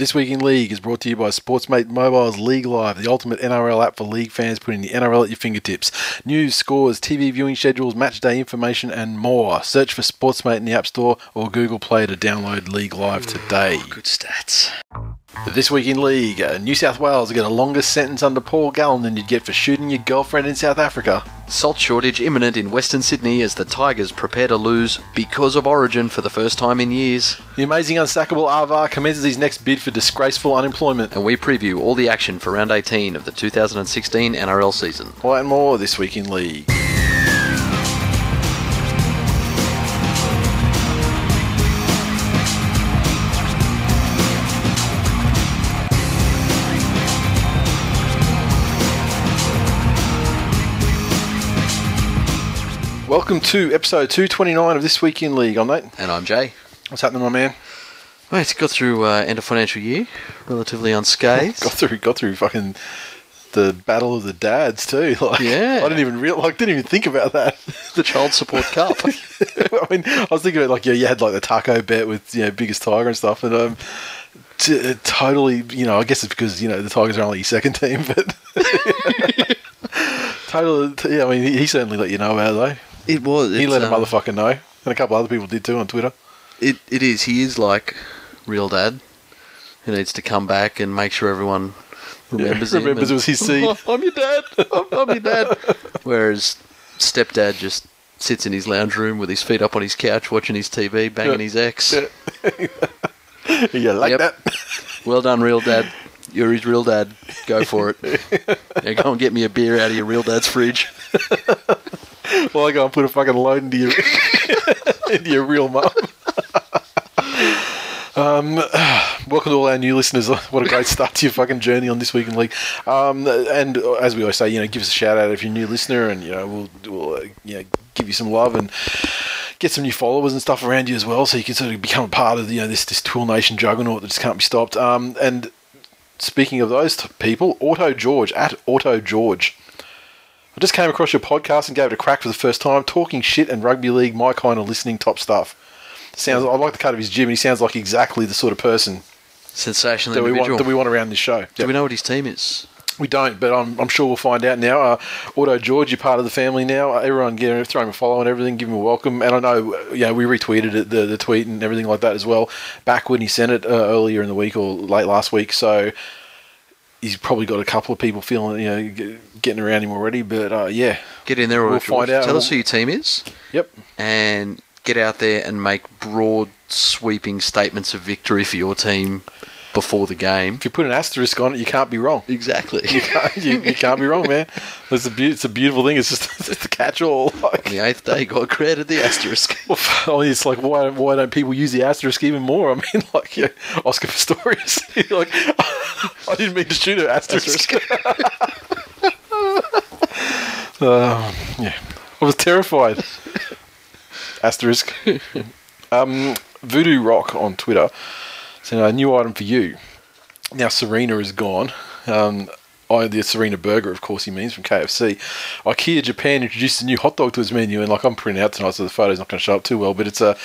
This Week in League is brought to you by Sportsmate Mobile's League Live, the ultimate NRL app for league fans, putting the NRL at your fingertips. News, scores, TV viewing schedules, match day information, and more. Search for Sportsmate in the App Store or Google Play to download League Live today. Oh, good stats. This Week in League, uh, New South Wales get a longer sentence under Paul Gallen than you'd get for shooting your girlfriend in South Africa. Salt shortage imminent in Western Sydney as the Tigers prepare to lose because of Origin for the first time in years. The amazing unsackable Avar commences his next bid for disgraceful unemployment. And we preview all the action for round 18 of the 2016 NRL season. All that and more this week in League. Welcome to episode 229 of This Week in League. I'm Nate. And I'm Jay. What's happening, my man? Right, got through uh, end of financial year relatively unscathed. Got through, got through fucking the battle of the dads too. Like, Yeah. I didn't even real, like, didn't even think about that. the Child Support Cup. I mean, I was thinking about like yeah, you had like the taco bet with you know biggest tiger and stuff, and um, t- totally, you know, I guess it's because you know the Tigers are only your second team, but totally, yeah. I mean, he, he certainly let you know about it though. It was. He let a um, motherfucker know, and a couple other people did too on Twitter. It, it is. He is like real dad who needs to come back and make sure everyone remembers him. remembers it was his seed. I'm your dad. I'm, I'm your dad. Whereas stepdad just sits in his lounge room with his feet up on his couch watching his TV, banging Yeah. his ex. yeah, like Yep. that. Well done, real dad. You're his real dad. Go for it. Now go and get me a beer out of your real dad's fridge. Well, I go and put a fucking load into your into your real mum. Um, welcome to all our new listeners. What a great start to your fucking journey on this week in league. Um, and as we always say, you know, give us a shout out if you're a new listener, and you know, we'll, we'll uh, you know, give you some love and get some new followers and stuff around you as well, so you can sort of become a part of you know this this Twill Nation juggernaut that just can't be stopped. Um, and speaking of those people, Auto George at Auto George. I just came across your podcast and gave it a crack for the first time. Talking shit and rugby league, my kind of listening top stuff. Sounds. I like the cut of his gym, and he sounds like exactly the sort of person Sensational that we individual. want that we want around this show. Do Yep. we know what his team is? We don't, but I'm, I'm sure we'll find out now. Uh, Auto George, you're part of the family now. Uh, everyone, get throw him a follow and everything. Give him a welcome. And I know, yeah, we retweeted it, the the tweet and everything like that as well. Back when he sent it uh, earlier in the week or late last week, so he's probably got a couple of people feeling, you know, getting around him already. But uh, yeah, Get in there, or We'll George. find out. Tell us who your team is, yep. and get out there and make broad, sweeping statements of victory for your team before the game. If you put an asterisk on it, you can't be wrong. Exactly. You can't, you, you can't be wrong, man. It's a, be- it's a beautiful thing. It's just it's a catch-all. Like, On the eighth day, God created the asterisk. Well, it's like why why don't people use the asterisk even more? I mean, like yeah, Oscar Pistorius, like I didn't mean to shoot an asterisk. uh, yeah, I was terrified. asterisk. Um, Voodoo Rock on Twitter. So a new item for you. Now Serena is gone. Um, I, the Serena Burger, of course, he means from KFC. IKEA Japan introduced a new hot dog to its menu, and like I'm printing out tonight, so the photo's not going to show up too well. But it's a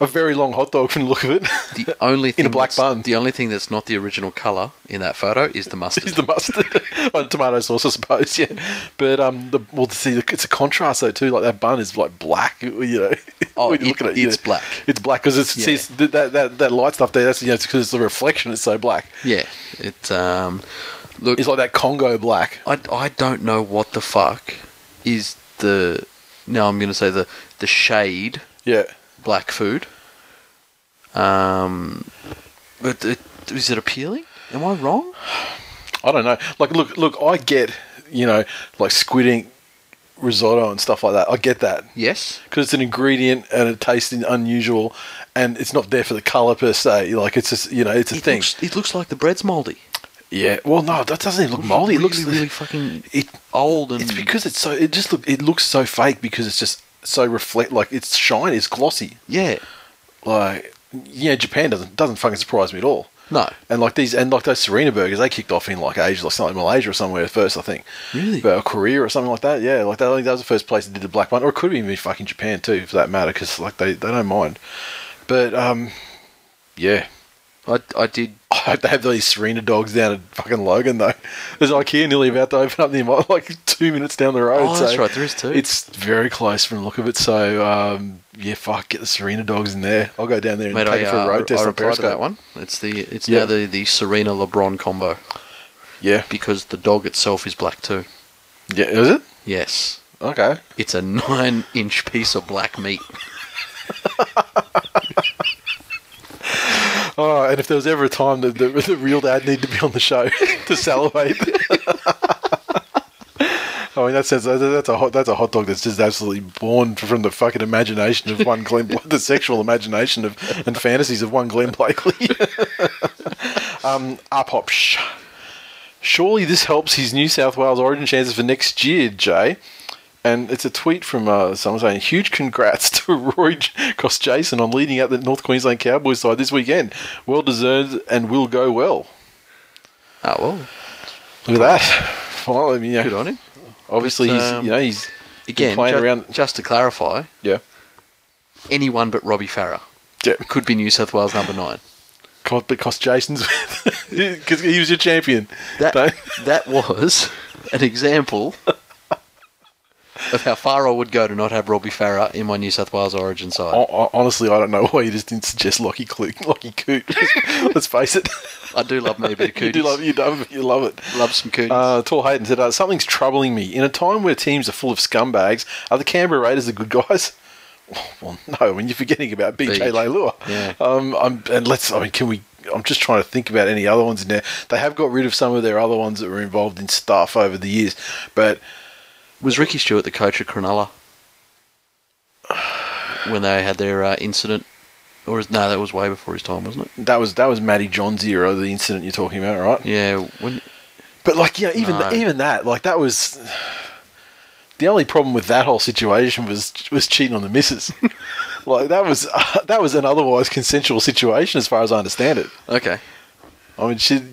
a very long hot dog from the look of it. The only thing In a black bun. The only thing that's not the original color in that photo is the mustard. is the mustard on tomato sauce, I suppose. Yeah, but um, the well, see, it's a contrast though too. Like that bun is like black. You know, Oh, it- look at it, it's yeah. black. It's black because it's Yeah. see, that that that light stuff there. That's you know, it's because it's the reflection. It's so black. yeah, it. Um, look, It's like that Congo black. I, I don't know what the fuck is the. now I'm going to say the the shade Yeah. Black food. Um, but it, is it appealing? Am I wrong? I don't know. Like, look, look. I get you know like squid ink risotto and stuff like that. I get that Yes. because it's an ingredient and it tastes unusual, and it's not there for the color per se. Like it's just you know it's a It thing. looks, it looks like the bread's mouldy. yeah. Well, no, that doesn't even look moldy. It looks really, really fucking it. old and It's because it's so. It just look. It looks so fake because it's just so reflect. Like it's shiny. It's glossy. yeah. Like yeah, Japan doesn't doesn't fucking surprise me at all. No, And like these, and like those Serena burgers, they kicked off in like Asia, like something like Malaysia or somewhere first, I think. Really? But or Korea or something like that. Yeah, like that. I think that was the first place that did the black one, or it could have been fucking Japan too, for that matter, because like they, they don't mind. But um, yeah, I, I did. I hope they have these Serena dogs down at fucking Logan though. There's IKEA nearly about to open up near my, like two minutes down the road. Oh, that's so right, there is too. It's very close from the look of it. So um, yeah, fuck, get the Serena dogs in there. I'll go down there and Mate, take I, it for a uh, road test I on Periscope. that one. It's the it's Yeah. now the the Serena LeBron combo Yeah, because the dog itself is black too. yeah, is it? Yes, Okay. it's a nine inch piece of black meat. Oh, and if there was ever a time that the, the real dad needed to be on the show to salivate. I mean, that says that's a hot that's a hot dog that's just absolutely born from the fucking imagination of one Glenn, the sexual imagination of and fantasies of one Glenn Blakely. um, Upop, sh- surely this helps his New South Wales Origin chances for next year, Jay. And it's a tweet from uh, someone saying, "Huge congrats to Roy Cross Jason on leading out the North Queensland Cowboys side this weekend. Well deserved and will go well." Oh well, Look at that. Well, I mean, yeah, good on him. obviously he's Um, you know he's Again, playing ju- around. just to clarify, Yeah, anyone but Robbie Farah yeah. could be New South Wales number nine. Because Jason's because he was your champion. That that was an example of how far I would go to not have Robbie Farah in my New South Wales Origin side. Hon- hon- Honestly, I don't know why you just didn't suggest Lockie Clue, Lockie Coote. Let's face it, I do love me a bit of you do love you love. You love it. Love some cooties. Uh, Tall Hayden said, uh, Something's troubling me. In a time where teams are full of scumbags, are the Canberra Raiders the good guys? Well, no. Mean, you're forgetting about BJ Beach. Leilua. Yeah. Um, I'm, and let's. I mean, can we? I'm just trying to think about any other ones in there. They have got rid of some of their other ones that were involved in stuff over the years, but was Ricky Stuart the coach of Cronulla when they had their uh, incident? Or is, no, that was way before his time, wasn't it? that was that was Matty Johns' era, the incident you're talking about, right? Yeah. When But like, yeah, even No. even that, like that was the only problem with that whole situation was was cheating on the missus. like that was that was an otherwise consensual situation, as far as I understand it. okay, I mean, she.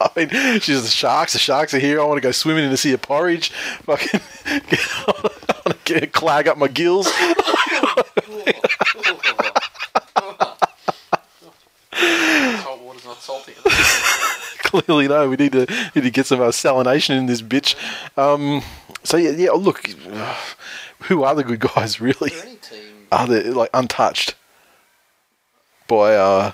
I mean, she's the sharks. The sharks are here. I want to go swimming in the sea of porridge. Fucking, I want to get, clag up my gills. salt water's not salty. Clearly, no. We need to need to get some uh, salination in this bitch. Um, so yeah, yeah. Look, who are the good guys really? Are they like untouched by uh,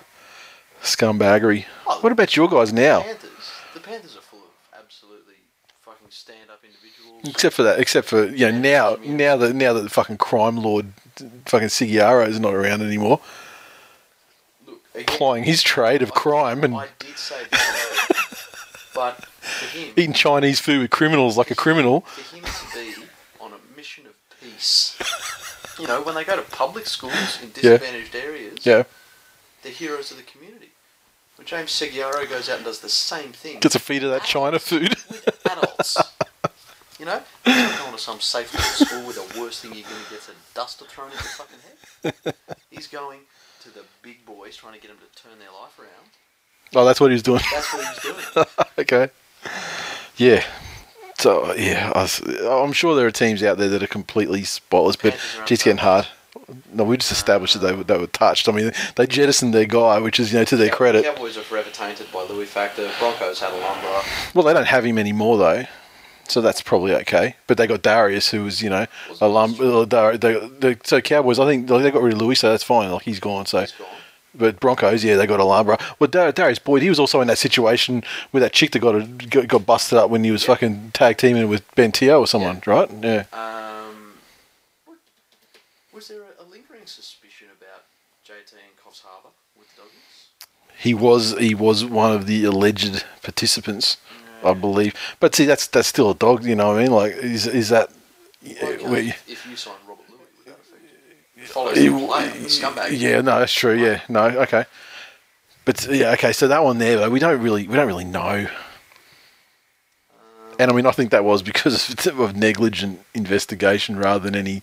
scumbaggery? What about your guys now? Panthers. The Panthers are full of absolutely fucking stand-up individuals. Except for that, except for you know now, now that now that the fucking crime lord, fucking Segeyaro is not around anymore, Look, again, plying his trade of crime and I did say this, but him, eating Chinese food with criminals like a criminal. for him to be on a mission of peace. You know, when they go to public schools in disadvantaged areas, Yeah, they're heroes of the community. When James Segeyaro goes out and does the same thing gets a feed of that China food. with adults. You know, he's going to some safe little school where the worst thing you're going to get is a duster thrown in your fucking head. He's going to the big boys trying to get them to turn their life around. Oh, that's what he was doing. That's what he's doing. okay. Yeah. So yeah, I I'm sure there are teams out there that are completely spotless, but geez, getting hard. No, we just established that they were, they were touched. I mean, they jettisoned their guy, which is you know to their credit. Cowboys are forever tainted by Lui Factor. Broncos had a lumber. Well, they don't have him anymore though, so that's probably okay. But they got Darius, who was you know a lum. uh, they, they, so Cowboys, I think like, they got rid of Lui, so that's fine. Like he's gone. So, He's gone. but Broncos, yeah, they got Alhambra. Well, Dar- Darius Boyd, he was also in that situation with that chick that got a, got, got busted up when he was fucking tag teaming with Ben Teo or someone, right? Yeah. Um, was there a, a lingering suspicion about JT and Coffs Harbour with the doggies? He was he was one of the alleged participants, I believe. But see, that's that's still a dog. You know what I mean? Like, is is that? Well, okay, we- if, if you sign Robert Lui, would that affect follows the play, the scumbag. Yeah, no, that's true. Yeah, no, okay. But yeah, okay. So that one there, though, we don't really, we don't really know. And I mean, I think that was because of, of negligent investigation rather than any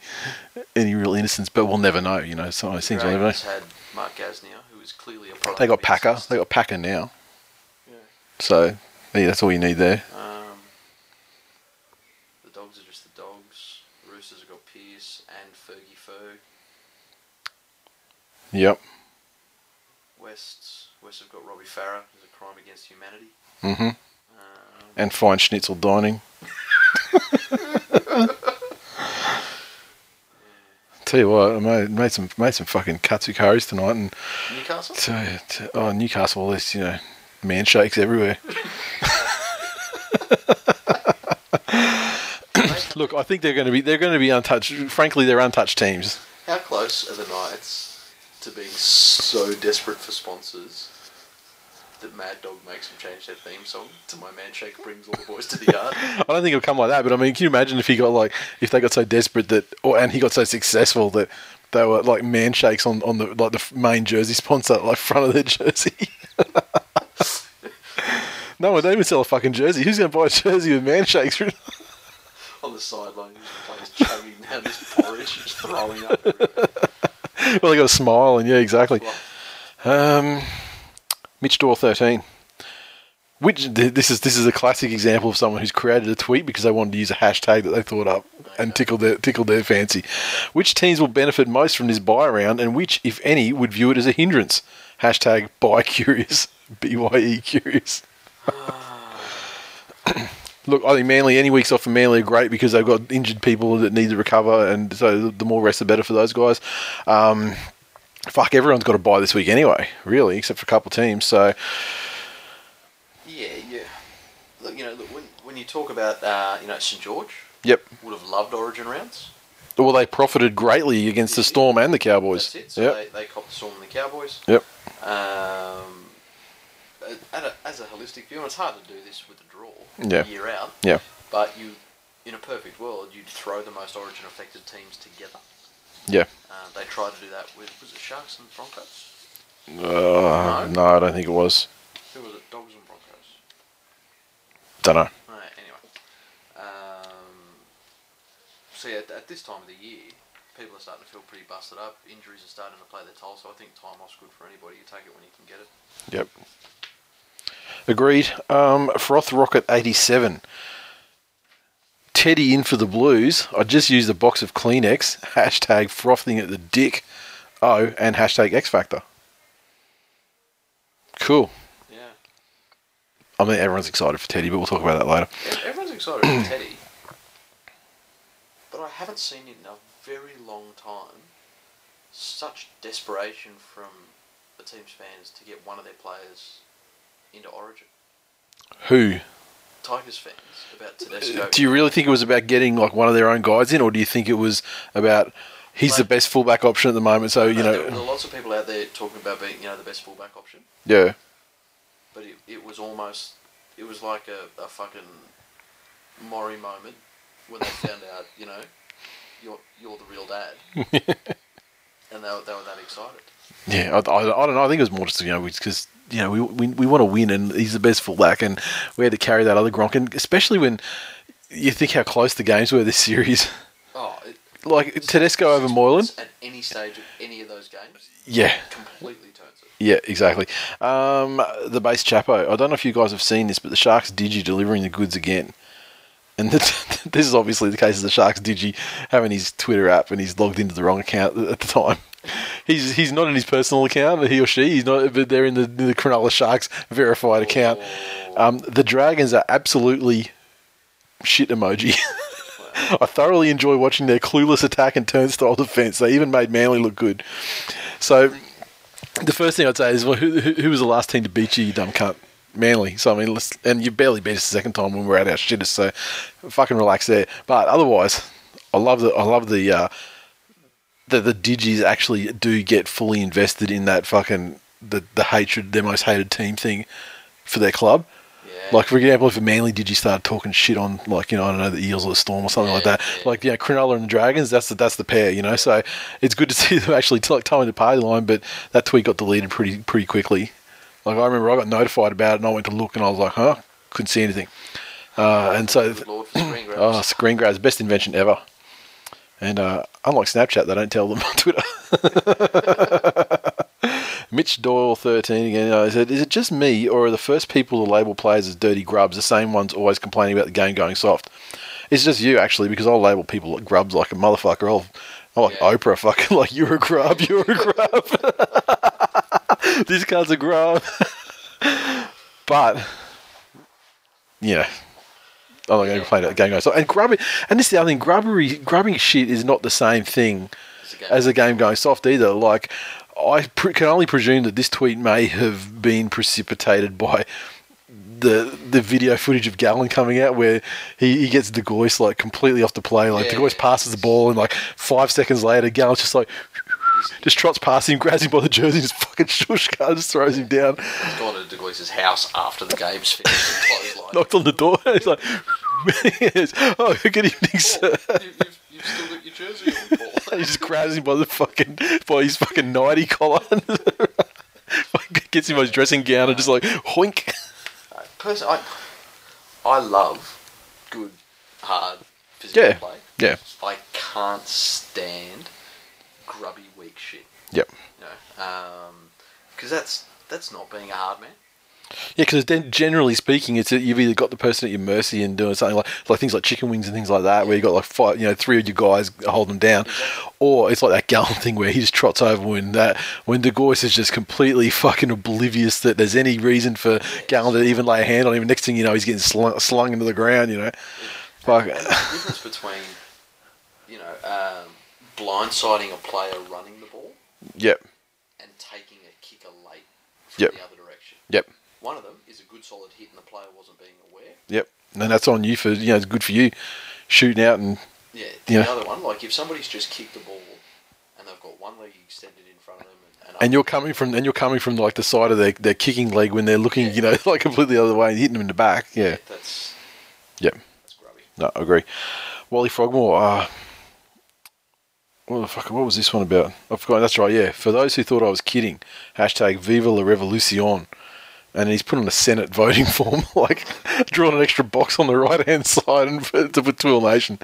any real innocence. But we'll never know. You know, some of those things we'll never know. Dragons had Mark Gasnier, who is clearly a product. They got Packer. innocence. They got Packer now. Yeah. So yeah, that's all you need there. Um, the dogs are just the dogs. The Roosters have got Pearce and Fergie Ferg. Yep. Wests West have got Robbie Farah, who's a crime against humanity. Mm-hmm. Um, And fine schnitzel dining. Tell you what, I made, made some made some fucking katsu curries tonight, and Newcastle. to, to, oh Newcastle, all this you know man shakes everywhere. Look, I think they're going to be they're going to be untouched. Frankly, they're untouched teams. How close are the Knights to being so desperate for sponsors that Mad Dog makes them change their theme song to My Man Shake brings all the boys to the yard? I don't think it'll come like that, but I mean, can you imagine if he got like if they got so desperate that, or and he got so successful that they were like man shakes on, on the like the main jersey sponsor, like front of their jersey. no one don't even sell a fucking jersey. Who's going to buy a jersey with man shakes? written- On the sideline, he just plays chugging down this porridge, just throwing up. well, they got a smile, and yeah, exactly. Um, Mitch Door thirteen. Which this is this is a classic example of someone who's created a tweet because they wanted to use a hashtag that they thought up and tickled their tickled their fancy. Which teams will benefit most from this buy round, and which, if any, would view it as a hindrance? Hashtag buy curious, b y e curious. Look, I think Manly any weeks off for Manly are great because they've got injured people that need to recover, and so the more rest the better for those guys. Um, fuck, everyone's got to buy this week anyway, really, except for a couple of teams. So yeah, yeah. Look, you know, look, when, when you talk about, uh, you know, St George Yep. would have loved Origin rounds. Well, they profited greatly against the Storm and the Cowboys. That's it. So Yep. they, they copped the Storm and the Cowboys. Yep. Um, a, as a holistic view, and it's hard to do this with a draw Yeah. year out, Yeah. but you, in a perfect world, you'd throw the most Origin affected teams together. Yeah. Uh, they tried to do that with was it Sharks and Broncos? Uh, No. no, I don't think it was. Who was it? Dogs and Broncos. Don't know. Right, anyway. Um, so at, at this time of the year, people are starting to feel pretty busted up. Injuries are starting to play their toll, so I think time off's good for anybody. You take it when you can get it. Yep. Agreed. Um, Froth Rocket 87. Teddy in for the Blues. I just used a box of Kleenex. Hashtag frothing at the dick. Oh, and hashtag X Factor. Cool. Yeah. I mean, everyone's excited for Teddy, but we'll talk about that later. Everyone's excited for Teddy, but I haven't seen it in a very long time such desperation from the team's fans to get one of their players into Origin. Who? Tigers fans about Tedesco. Do you really think it was about getting like one of their own guys in, or do you think it was about he's the best fullback option at the moment? So you know, there, are lots of people out there talking about being, you know, the best fullback option. yeah, but it, it was almost it was like a, a fucking Maury moment when they found out you know you're you're the real dad and they were, they were that excited yeah. I, I, I don't know. I think it was more just you know because you know we we, we want to win, and he's the best fullback, and we had to carry that other Gronk, and especially when you think how close the games were this series. oh it, Like Tedesco over Moylan. at any stage of any of those games Yeah, completely turns it yeah, exactly. Um, the base Chapo. I don't know if you guys have seen this, but the Sharks Digi delivering the goods again. And this, is obviously the case of the Sharks Digi having his Twitter app and he's logged into the wrong account at the time. He's he's not in his personal account, he or she. He's not, but they're in the, the Cronulla Sharks verified account. Um, the Dragons are absolutely shit emoji. I thoroughly enjoy watching their clueless attack and turnstile defense. They even made Manly look good. So the first thing I'd say is, well, who, who, who was the last team to beat you, you dumb cunt? Manly. So I mean, let's, and you barely beat us the second time when we were at our shittest. So fucking relax there. But otherwise, I love the I love the uh, the the digis actually do get fully invested in that fucking the the hatred, their most hated team thing for their club. yeah Like for example, if a Manly did you start talking shit on like you know I don't know the Eels or the Storm or something like that, yeah. like you know Cronulla and the Dragons, that's the that's the pair, you know. So it's good to see them actually t- like towing the party line, but that tweet got deleted pretty pretty quickly. Like I remember I got notified about it and I went to look and I was like, huh, couldn't see anything. Uh, and so screen grabs. Oh, screen grabs, best invention ever. And uh, unlike Snapchat, they don't tell them on Twitter. Mitch Doyle, 13 again. I said, Is it just me, or are the first people to label players as dirty grubs the same ones always complaining about the game going soft? It's just you, actually, because I'll label people like grubs like a motherfucker. I'll, I'm like Yeah. Oprah, fucking like, you're a grub, you're a grub. This guy's are grub. but, yeah. Oh, I'm not going to complain about game going soft. And grubbing, and this is the other thing, grubbery, grubbing shit is not the same thing a as a game going soft either. Like, I pre- can only presume that this tweet may have been precipitated by the the video footage of Gallen coming out where he, he gets De Gois like completely off the play. Like Yeah. De Gois passes the ball and like five seconds later, Gallen's just like just trots past him, grabs him by the jersey, and just fucking shush car, just throws him down, He's gone to De Gois' house after the game's finished knocked on the door. He's like, "Oh, good evening, sir." You, you've, you've still got your jersey on, Paul. he just grabs him by the fucking by his fucking nighty collar, gets him by his dressing gown, and just like hoink. Person, I, I love good, hard physical Yeah. play. Yeah. I can't stand grubby. Yep. You know, because that's that's not being a hard man. Yeah, because then generally speaking, it's you've either got the person at your mercy and doing something like like things like chicken wings and things like that, where you got like five, you know, three of your guys hold them down, or it's like that Gallen thing where he just trots over when that when De Gois is just completely fucking oblivious that there's any reason for Gallen to even lay a hand on him. Next thing you know, he's getting slung, slung into the ground. You know, fuck. And the difference between, you know, um, blindsiding a player running Yep. and taking a kicker late from Yep. the other direction. Yep. One of them is a good solid hit and the player wasn't being aware. Yep. And that's on you for you know it's good for you shooting out and Yeah. Yeah. The other one, like if somebody's just kicked the ball and they've got one leg extended in front of them and, and, and you're coming from and you're coming from like the side of their, their kicking leg when they're looking you know like completely the other way and hitting them in the back. Yeah. that's Yep. that's grubby. No, I agree. Wally Frogmore. Uh, what the fuck? What was this one about? I forgot. That's right. Yeah. For those who thought I was kidding, hashtag Viva la Revolucion. And he's put on a Senate voting form, like drawn an extra box on the right hand side and put- to put Twill Nation.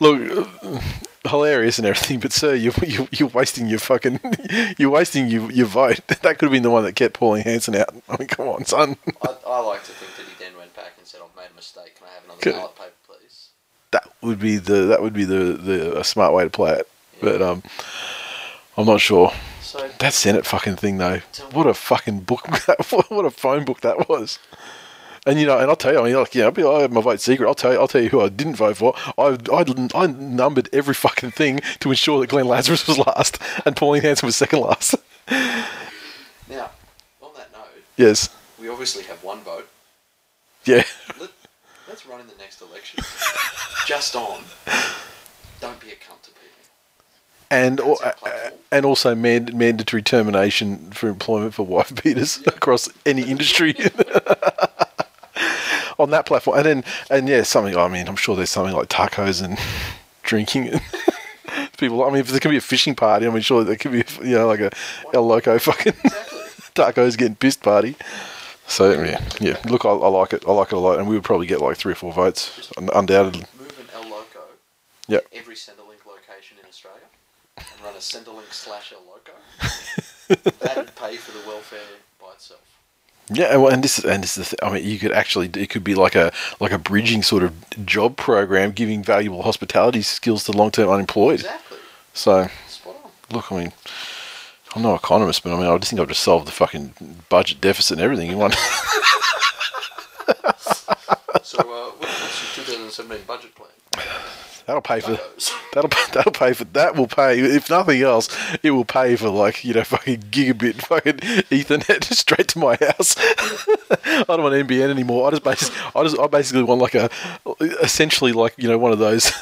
Look, uh, hilarious and everything, but sir, you, you, you're wasting your fucking, you're wasting your, your vote. That could have been the one that kept Pauline Hanson out. I mean, come on, son. I, I like to think that he then went back and said, "I've made a mistake. Can I have another ballot paper, please?" that would be the that would be the, the a smart way to play it. But um, I'm not sure. So That Senate fucking thing though. What a fucking book. That, what a phone book that was. And you know, and I'll tell you, I mean, like, yeah, I have my vote secret. I'll tell you, I'll tell you who I didn't vote for. I, I, I numbered every fucking thing to ensure that Glenn Lazarus was last and Pauline Hanson was second last. now, on that note, yes, we obviously have one vote. yeah, Let, let's run in the next election. Just on. Don't be a cunt. And That's uh, and also mand- mandatory termination for employment for wife beaters across any industry. on that platform, and then and yeah, something. I mean, I'm sure there's something like tacos and drinking and people. I mean, if there can be a fishing party, I mean, sure there could be you know like a El Loco fucking Exactly. tacos getting pissed party. So yeah, yeah. Look, I, I like it. I like it a lot, and we would probably get like three or four votes, undoubtedly. Move an El Loco Yep. every Centrelink location in Australia and run a Centrelink slash El Loco. That'd pay for the welfare by itself. Yeah, and, well, and this is and this is the th- I mean, you could actually it could be like a like a bridging sort of job program, giving valuable hospitality skills to long term unemployed. Exactly. So Spot on. look, I mean, I'm no economist, but I mean, I just think I've just solved the fucking budget deficit and everything in one. So, uh, what's your 2017 budget plan? that'll pay for that'll that'll pay for that will pay if nothing else. It will pay for like you know fucking gigabit fucking Ethernet straight to my house. I don't want NBN anymore. I just bas- I just I basically want like a essentially like you know one of those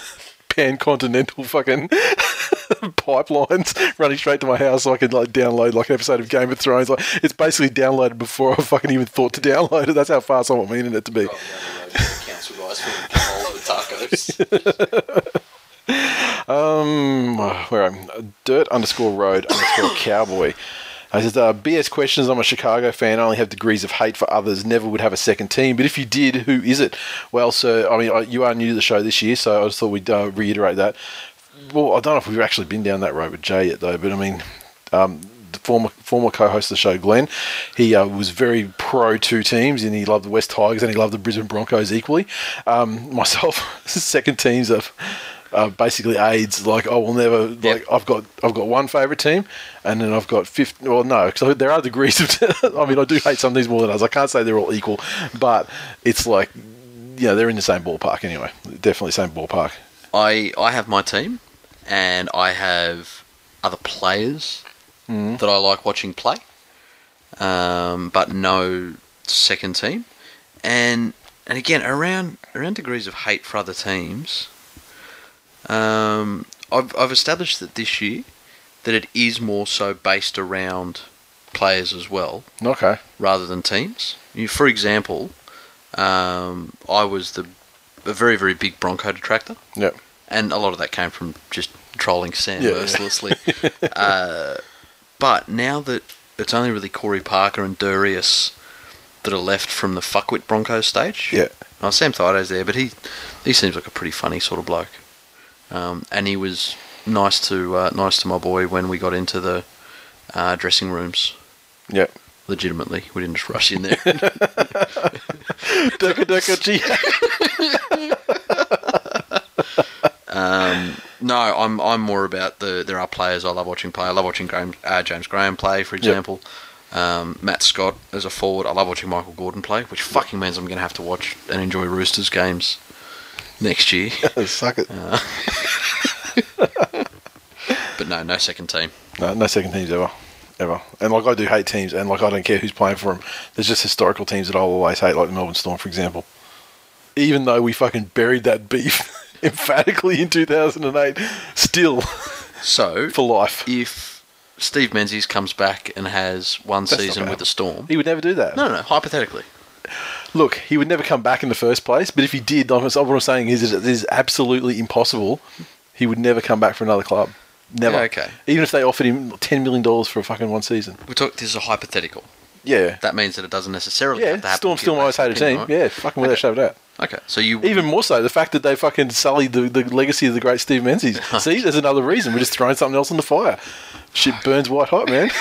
pan continental fucking pipelines running straight to my house so I can like download like an episode of Game of Thrones. Like it's basically downloaded before I fucking even thought to download it. That's how fast I want my internet to be. Council guys for the tacos. Um, where I'm dirt underscore road underscore cowboy. I said, uh, BS questions. I'm a Chicago fan. I only have degrees of hate for others. Never would have a second team. But if you did, who is it? Well, sir, I mean, I- you are new to the show this year, so I just thought we'd uh, reiterate that. Well, I don't know if we've actually been down that road with Jay yet, though. But I mean, um, former former co-host of the show, Glenn, he uh, was very pro two teams, and he loved the West Tigers and he loved the Brisbane Broncos equally. Um, myself, second teams of uh, basically AIDS. Like I will never like I've got I've got one favorite team, and then I've got fifth. Well, no, because there are degrees of. I mean, I do hate some things more than others. I can't say they're all equal, but it's like yeah, they're in the same ballpark anyway. Definitely same ballpark. I I have my team, and I have other players Mm. that I like watching play, um, but no second team. And and again around around degrees of hate for other teams. Um, I've I've established that this year that it is more so based around players as well Okay. rather than teams. You, for example, um, I was the a very very big Bronco detractor Yep. and a lot of that came from just trolling Sam Yeah. mercilessly. uh, but now that it's only really Corey Parker and Darius that are left from the fuckwit Broncos stage. Yeah. Oh, Sam Thaiday's there, but he he seems like a pretty funny sort of bloke. Um, and he was nice to uh, nice to my boy when we got into the uh, dressing rooms. Yeah. Legitimately, we didn't just rush in there. Durka gee. Um, no, I'm I'm more about the. There are players I love watching play. I love watching Graham, uh, James Graham play, for example. Um, Matt Scott as a forward. I love watching Michael Gordon play, which fucking means I'm going to have to watch and enjoy Roosters games next year. Suck it. but no, no second team. No, no second teams ever, ever. And like I do hate teams, and like I don't care who's playing for them. There's just historical teams that I'll always hate, like the Melbourne Storm, for example. Even though we fucking buried that beef emphatically in 2008, still So, for life. if Steve Menzies comes back and has one That's season with the Storm, He would never do that. no, no, hypothetically, Look, he would never come back in the first place. But if he did, I'm- what I'm saying is, it is absolutely impossible. He would never come back for another club. Never. Yeah, okay. Even if they offered him ten million dollars for a fucking one season. we talk. This is a hypothetical. Yeah. That means that it doesn't necessarily Yeah. have to happen. Storm to still my most hated team. opinion, Yeah. Fucking without shadow of a doubt. Okay, so you Even more so, the fact that they fucking sullied the, the legacy of the great Steve Menzies. See, there's another reason. We're just throwing something else on the fire. Shit burns white hot, man.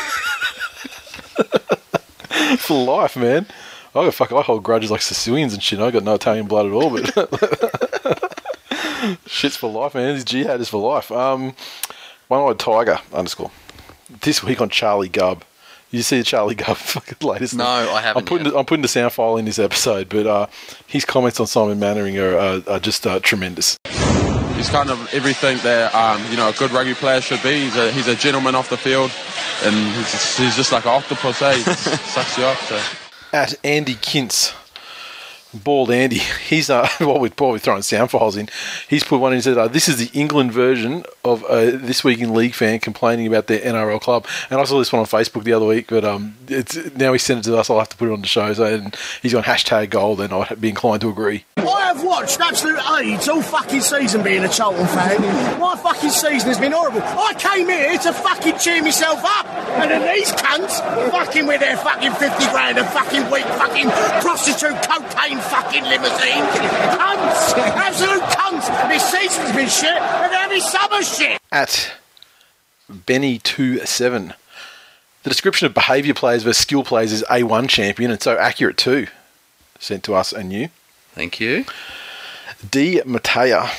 For life, man. I fuck. I hold grudges like Sicilians and shit. I got no Italian blood at all, but shit's for life, man. This jihad is for life. Um, one-eyed tiger underscore. This week on Charlie Gubb. You see the Charlie Gubb fucking latest? No, I haven't I'm putting yet. the, I'm putting the sound file in this episode, but uh, his comments on Simon Mannering are, uh, are just uh, tremendous. He's kind of everything that um, you know a good rugby player should be. He's a he's a gentleman off the field, and he's just, he's just like an octopus. Eh? He sucks you up. So. At Andy Kintz, bald Andy, he's uh, while we're throwing sound files in, he's put one in and said, uh, "This is the England version of uh, this week in league fan complaining about their NRL club." And I saw this one on Facebook the other week, but um, it's now he sent it to us. I'll have to put it on the show. So and he's on hashtag gold, and I'd be inclined to agree. I have watched absolute AIDS all fucking season being a Charlton fan. My fucking season has been horrible. I came here to fucking cheer myself up. And then these cunts, fucking with their fucking 50 grand a fucking week, fucking prostitute, cocaine fucking limousines. Cunts! Absolute cunts! This season's been shit, and every summer's shit. at Benny27. The description of behaviour players versus skill players is A1 champion and so accurate too. Sent to us and you. Thank you. D. Matea.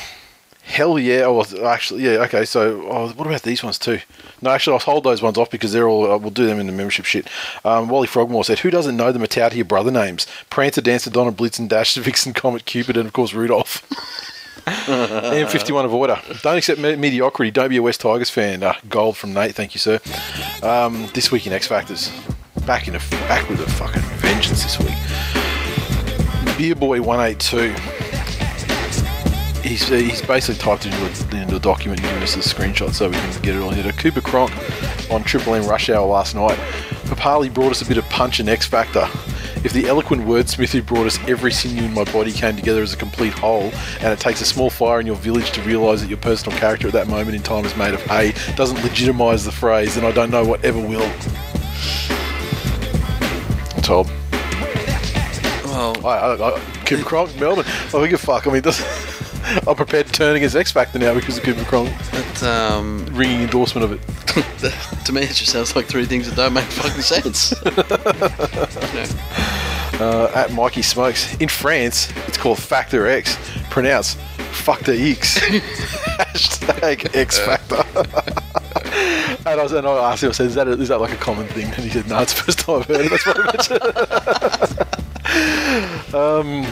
Hell yeah. Oh, actually, yeah, okay. So, oh, what about these ones too? No, actually, I'll hold those ones off because they're all, uh, we'll do them in the membership shit. Um, Wally Frogmore said, Who doesn't know the Matautia brother names? Prancer, Dancer, Donna, Blitzen, Dash, Vixen, Comet, Cupid, and of course Rudolph. M51 Avoider. Don't accept me- mediocrity. Don't be a West Tigers fan. Uh, gold from Nate. Thank you, sir. Um, this week in X Factors. Back in a back with a fucking vengeance this week. Beer Boy 182. He's uh, he's basically typed into a, into a document and given us a screenshot so we can get it on here. Cooper Cronk on Triple M Rush Hour last night. Papalii brought us a bit of punch and X Factor. If the eloquent wordsmith who brought us every sinew in my body came together as a complete whole, and it takes a small fire in your village to realise that your personal character at that moment in time is made of hay, doesn't legitimise the phrase, then I don't know what ever will. Tom. Well, I, I, I, Cooper Cronk, Melbourne. I give a fuck. I mean, does, I'm prepared to turn against X Factor now because of Cooper Cronk but, um, ringing endorsement of it. to me, it just sounds like three things that don't make fucking sense. Uh, at Mikey Smokes. In France, it's called Factor X. Pronounce Factor X. Hashtag X Factor. and, I was, and I asked him, I said, is that, a, is that like a common thing? And he said, no, it's the first time I've heard it. That's what I mentioned. um,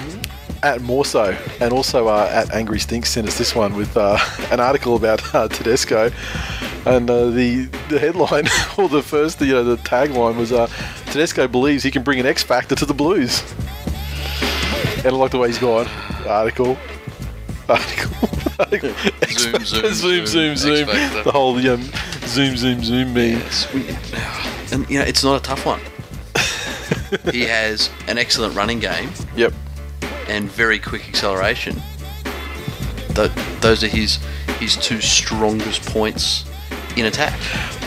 at Morso and also uh, at Angry Stink sent us this one with uh, an article about uh, Tedesco. And uh, the the headline, or the first, you know, the tagline was uh, Tedesco believes he can bring an X factor to the Blues. And I like the way he's gone. Article. Article. article. Zoom, zoom, zoom, zoom, zoom, The whole um, zoom, zoom, zoom meme. We- and you know, it's not a tough one. he has an excellent running game Yep. And very quick acceleration. Th- those are his his two strongest points in attack.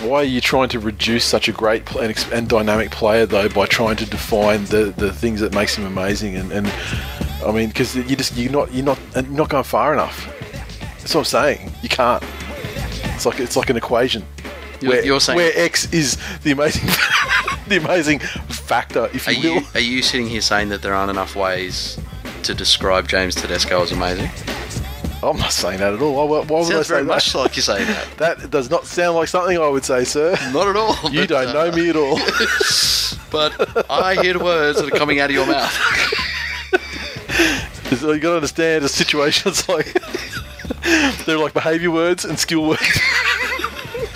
Why are you trying to reduce such a great and, ex- and dynamic player though by trying to define the, the things that makes him amazing? And, and I mean, because you just you're not you're not you're not going far enough. That's what I'm saying. You can't. It's like it's like an equation. You're- where, you're saying- where X is the amazing the amazing factor, if Are you will. you are you sitting here saying that there aren't enough ways to describe James Tedesco as amazing? I'm not saying that at all. Why, why would I Sounds say very that? much like you're saying that. That does not sound like something I would say, sir. Not at all. You don't know me at all. But I hear the words that are coming out of your mouth. So you got to understand a situations like they're like behaviour words and skill words.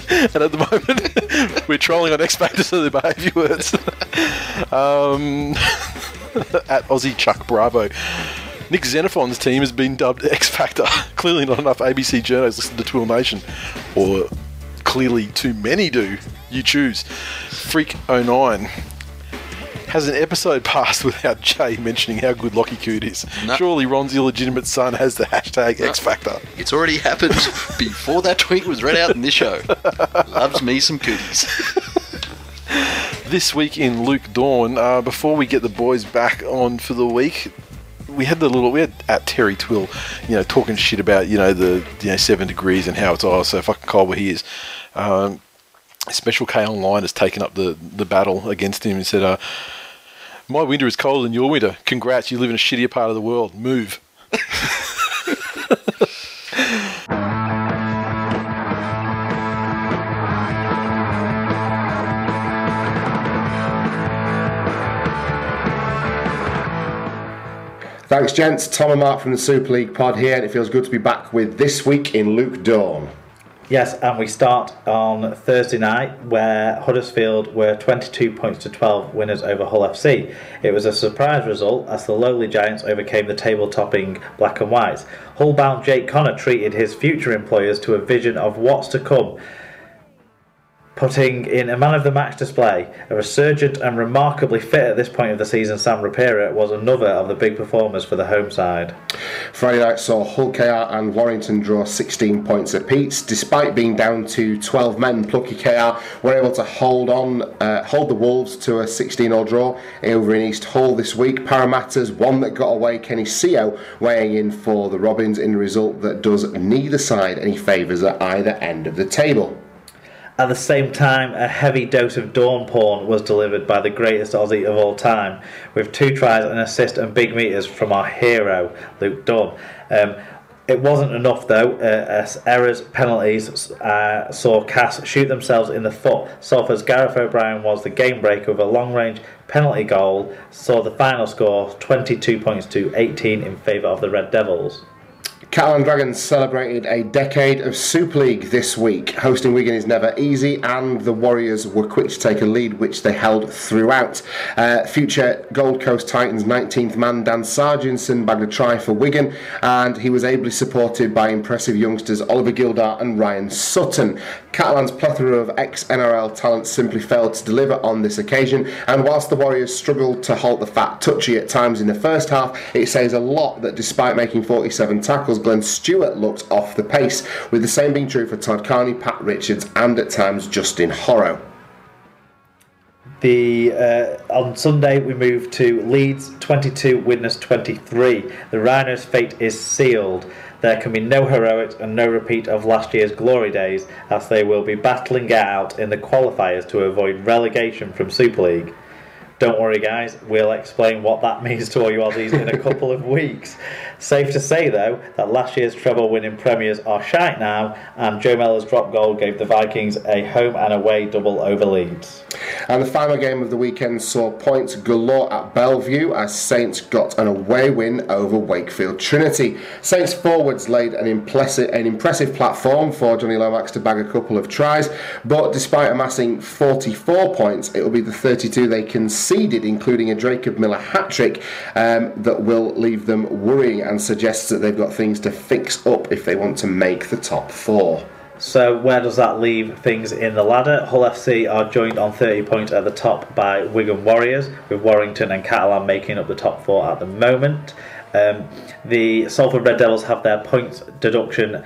and at the moment, we're trolling on X Factor, so they're behaviour words. um, at Aussie Chuck Bravo. Nick Xenophon's team has been dubbed X Factor. Clearly, not enough ABC journos listen to Twill Nation, or clearly too many do. You choose. Freak 09 has an episode passed without Jay mentioning how good Lockie Coote is. No. Surely Ron's illegitimate son has the hashtag X Factor. It's already happened before that tweet was read out in this show. Loves me some cooties. This week in Luke Dorn, uh, before we get the boys back on for the week, we had the little we had at Terry Twill, you know, talking shit about you know the you know seven degrees and how it's oh so fucking cold where he is. Um, Special K Online has taken up the the battle against him and said, uh, "My winter is colder than your winter. Congrats, you live in a shittier part of the world. Move." Thanks, gents. Tom and Mark from the Super League pod here, and it feels good to be back with This Week in Luke Dorn. Yes, and we start on Thursday night where Huddersfield were 22 points to 12 winners over Hull FC. It was a surprise result as the lowly Giants overcame the table topping Black and Whites. Hull bound Jake Connor treated his future employers to a vision of what's to come. Putting in a man of the match display, a resurgent and remarkably fit at this point of the season, Sam Rapira was another of the big performers for the home side. Friday night saw Hull KR and Warrington draw 16 points apiece. Despite being down to 12 men, plucky KR were able to hold on, uh, hold the Wolves to a 16-0 draw over in East Hull this week. Parramatta's one that got away, Kenny Sio weighing in for the Robins in a result that does neither side any favours at either end of the table. At the same time, a heavy dose of Dorn porn was delivered by the greatest Aussie of all time, with two tries, an assist, and big meters from our hero, Luke Dorn. Um, it wasn't enough though, uh, as errors, penalties uh, saw Cas shoot themselves in the foot. Salford's Gareth O'Brien was the game breaker with a long range penalty goal, saw the final score 22 points to 18 in favour of the Red Devils. Catalan Dragons celebrated a decade of Super League this week. Hosting Wigan is never easy, and the Warriors were quick to take a lead, which they held throughout. Uh, future Gold Coast Titans 19th man Dan Sarginson bagged a try for Wigan, and he was ably supported by impressive youngsters Oliver Gildart and Ryan Sutton. Catalan's plethora of ex NRL talent simply failed to deliver on this occasion, and whilst the Warriors struggled to halt the fat touchy at times in the first half, it says a lot that despite making 47 tackles, Glenn Stewart looked off the pace, with the same being true for Todd Carney, Pat Richards, and at times Justin Horo. The uh, on Sunday we move to Leeds 22, Widnes 23. The Rhinos' fate is sealed. There can be no heroics and no repeat of last year's glory days, as they will be battling out in the qualifiers to avoid relegation from Super League. Don't worry, guys, we'll explain what that means to all you Aussies in a couple of weeks. Safe to say, though, that last year's treble winning premiers are shite now, and Joe Mellor's drop goal gave the Vikings a home and away double over Leeds. And the final game of the weekend saw points galore at Belle Vue as Saints got an away win over Wakefield Trinity. Saints forwards laid an impressive, an impressive platform for Jonny Lomax to bag a couple of tries, but despite amassing 44 points, it will be the 32 they conceded, including a Jacob Miller hat trick, um, that will leave them worrying and suggests that they've got things to fix up if they want to make the top four. So where does that leave things in the ladder? Hull FC are joined on 30 points at the top by Wigan Warriors, with Warrington and Catalan making up the top four at the moment. Um, the Salford Red Devils have their points deduction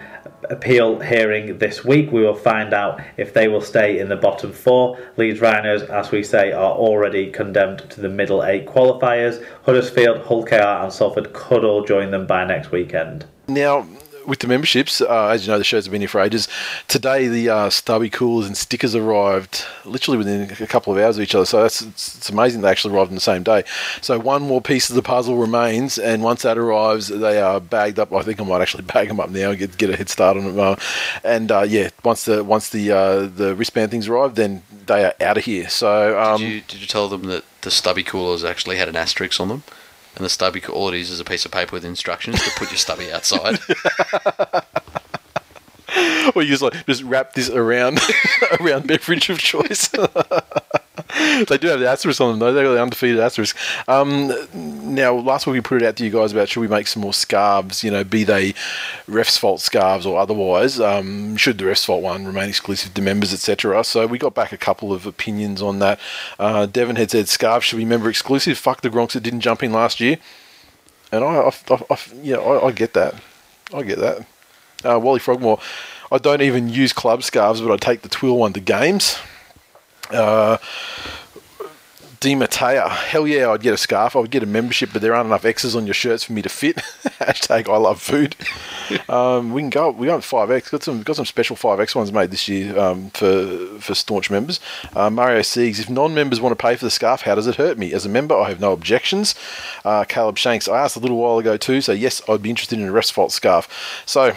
appeal hearing this week. We will find out if they will stay in the bottom four. Leeds Rhinos, as we say, are already condemned to the middle eight qualifiers. Huddersfield, Hull KR, and Salford could all join them by next weekend. Now, with the memberships, uh, as you know, the shows have been here for ages. Today, the uh, stubby coolers and stickers arrived literally within a couple of hours of each other. So that's it's, it's, amazing they actually arrived on the same day. So one more piece of the puzzle remains, and once that arrives, they are bagged up. I think I might actually bag them up now and get get a head start on them. Uh, and uh, yeah, once the once the uh, the wristband things arrive, then they are out of here. So um, did you did you tell them that the stubby coolers actually had an asterisk on them? And the stubby, all it is is a piece of paper with instructions to put your stubby outside. or you just like just wrap this around around beverage of choice. they do have the asterisk on them though. They're the undefeated asterisk. Um, now, last week we put it out to you guys about should we make some more scarves? You know, be they refs fault scarves or otherwise. Um, should the refs fault one remain exclusive to members, etc. So we got back a couple of opinions on that. Uh, Devon had said scarves should be member exclusive. Fuck the Gronks that didn't jump in last year. And I, I, I, I yeah, I, I, get that. I get that. Uh, Wally Frogmore, I don't even use club scarves, but I take the twill one to games. Uh, Di Matteo, hell yeah, I'd get a scarf. I would get a membership, but there aren't enough X's on your shirts for me to fit. Hashtag I love food. um, we can go. We got five X. Got some got some special five X ones made this year um, for for staunch members. Uh, Mario Siegs, if non-members want to pay for the scarf, how does it hurt me? As a member, I have no objections. Uh, Caleb Shanks, I asked a little while ago too, so yes, I'd be interested in a rest fault scarf. So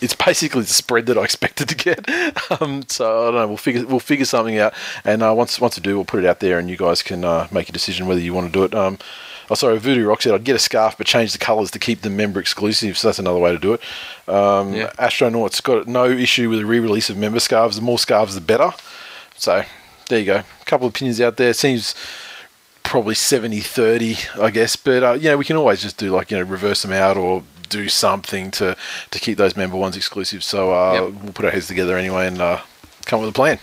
it's basically the spread that I expected to get. Um, so I don't know. We'll figure we'll figure something out, and uh, once once we do, we'll put it out there, and you guys can uh, make a decision whether you want to do it. Um, oh, sorry, Voodoo Rock said I'd get a scarf, but change the colours to keep them member exclusive. So that's another way to do it. Um, yeah. Astronauts got no issue with a re-release of member scarves. The more scarves, the better. So there you go. A couple of opinions out there. Seems probably 70-30, I guess. But uh, you know, we can always just do like you know reverse them out or do something to to keep those member ones exclusive. So uh, yep. we'll put our heads together anyway and uh, come up with a plan.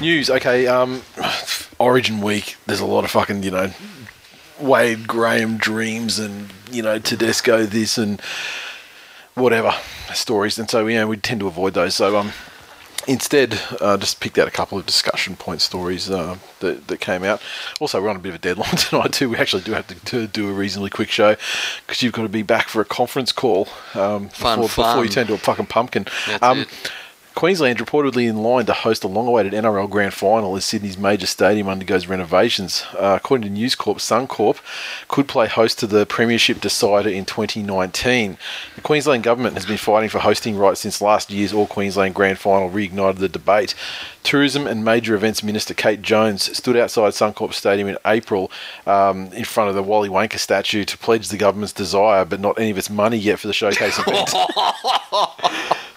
News. Okay. Um, Origin week, there's a lot of fucking, you know, Wade Graham dreams and, you know, Tedesco this and whatever stories. And so, yeah, we tend to avoid those. So, um, instead, uh, just picked out a couple of discussion point stories uh, that, that came out. Also, we're on a bit of a deadline tonight, too. We actually do have to, to do a reasonably quick show because you've got to be back for a conference call um, fun, before, fun. before you turn to a fucking pumpkin. Um, Queensland reportedly in line to host a long-awaited NRL Grand Final as Sydney's major stadium undergoes renovations. Uh, according to News Corp, Suncorp could play host to the Premiership decider in 2019. The Queensland government has been fighting for hosting rights since last year's All Queensland Grand Final reignited the debate. Tourism and Major Events Minister Kate Jones stood outside Suncorp Stadium in April um, in front of the Wally Wanker statue to pledge the government's desire, but not any of its money yet for the showcase event.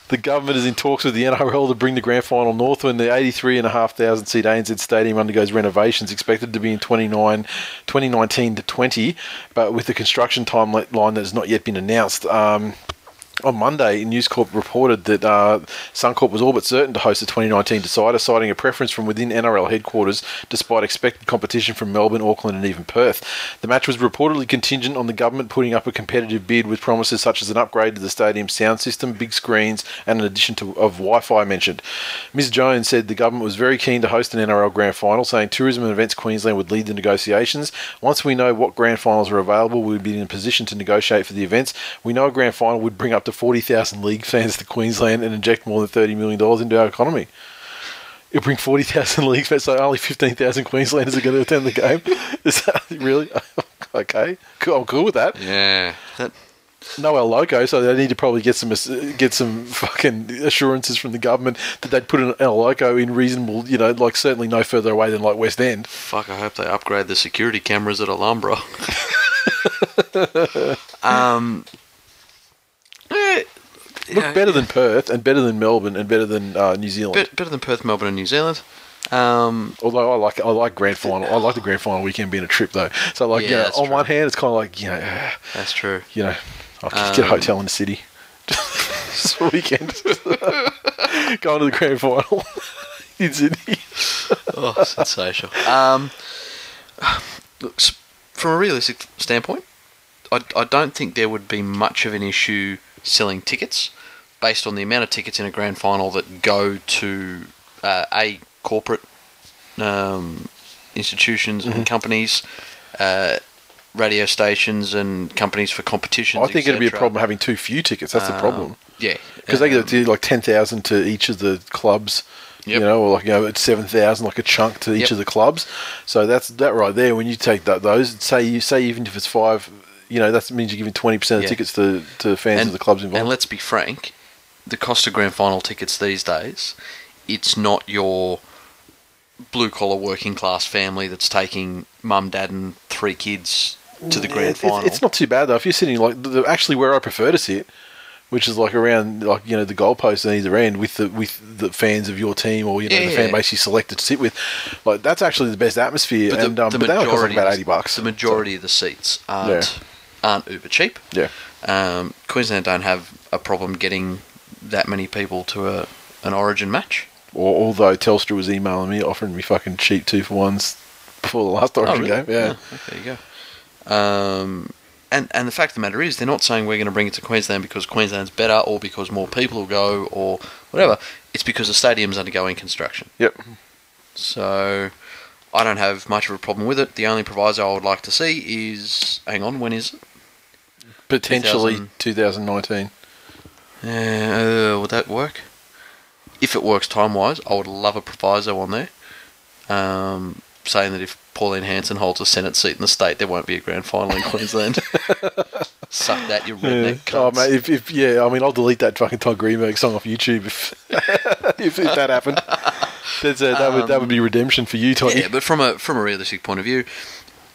The government is in talks with the NRL to bring the grand final north when the 83,500 seat ANZ Stadium undergoes renovations expected to be in 29, 2019 to 20, but with the construction timeline that has not yet been announced. Um, on Monday, News Corp reported that uh, Suncorp was all but certain to host the 2019 decider, citing a preference from within NRL headquarters despite expected competition from Melbourne, Auckland, and even Perth. The match was reportedly contingent on the government putting up a competitive bid with promises such as an upgrade to the stadium's sound system, big screens, and an addition to, of Wi Fi mentioned. Ms. Jones said the government was very keen to host an NRL grand final, saying Tourism and Events Queensland would lead the negotiations. Once we know what grand finals are available, we would be in a position to negotiate for the events. We know a grand final would bring up to 40,000 league fans to Queensland and inject more than $30 million into our economy. It'll bring 40,000 league fans, so only 15,000 Queenslanders are going to attend the game. Is that really? okay, cool. I'm cool with that. Yeah. That, No El Loco, so they need to probably get some get some fucking assurances from the government that they'd put an El Loco in reasonable, you know, like certainly no further away than like West End. fuck, I hope they upgrade the security cameras at Alhambra. um, eh, Look, yeah, better than Perth and better than Melbourne and better than uh, New Zealand. bet- better than Perth, Melbourne, and New Zealand. Um, Although I like I like grand final, I like the grand final weekend being a trip though. So like, Yeah, you know, on true. one hand, it's kind of like you know, uh, that's true. you know, I'll just get a Um, hotel in the city a weekend, going to the grand final in Sydney. Oh, sensational. Um, look, from a realistic standpoint, I, I don't think there would be much of an issue selling tickets based on the amount of tickets in a grand final that go to uh, a corporate um, institutions Mm-hmm. and companies, uh, radio stations and companies for competitions. I think it'd be a problem having too few tickets. That's the Um, problem. Yeah, Because they um, get like ten thousand to each of the clubs, you know, or like you know, it's seven thousand, like a chunk to each Yep. of the clubs. So that's that right there. When you take that, those say you say even if it's five, you know, that means you're giving twenty percent of Yeah. tickets to, to fans of the clubs involved. And let's be frank, the cost of grand final tickets these days, it's not your blue collar working class family that's taking mum, dad, and three kids to the grand it's, it's- final. It's not too bad though. If you're sitting like the, actually where I prefer to sit, which is like around like you know the goalposts on either end with the with the fans of your team or you know Yeah, the fan base you selected to sit with, like that's actually the best atmosphere. But and um, but they only cost like about eighty bucks. The majority of the seats aren't aren't uber cheap. Yeah. Um, Queensland don't have a problem getting that many people to a an Origin match. Or, although Telstra was emailing me offering me fucking cheap two for ones before the last Origin Oh, really? game. Yeah. Oh, okay, there you go. Um, and and the fact of the matter is, they're not saying we're going to bring it to Queensland because Queensland's better or because more people will go or whatever. It's because the stadium's undergoing construction. Yep. So I don't have much of a problem with it. The only proviso I would like to see is, hang on, when is it? Potentially 2000. 2019. Uh, would that work? If it works time wise, I would love a proviso on there, um, saying that if Pauline Hanson holds a Senate seat in the state, there won't be a grand final in Queensland. Suck that, you Yeah. redneck Oh cunts. mate, if, if yeah, I mean, I'll delete that fucking Todd Greenberg song off YouTube if if, if that happened. A, that would that would be redemption for you, Todd. Yeah, but from a from a realistic point of view,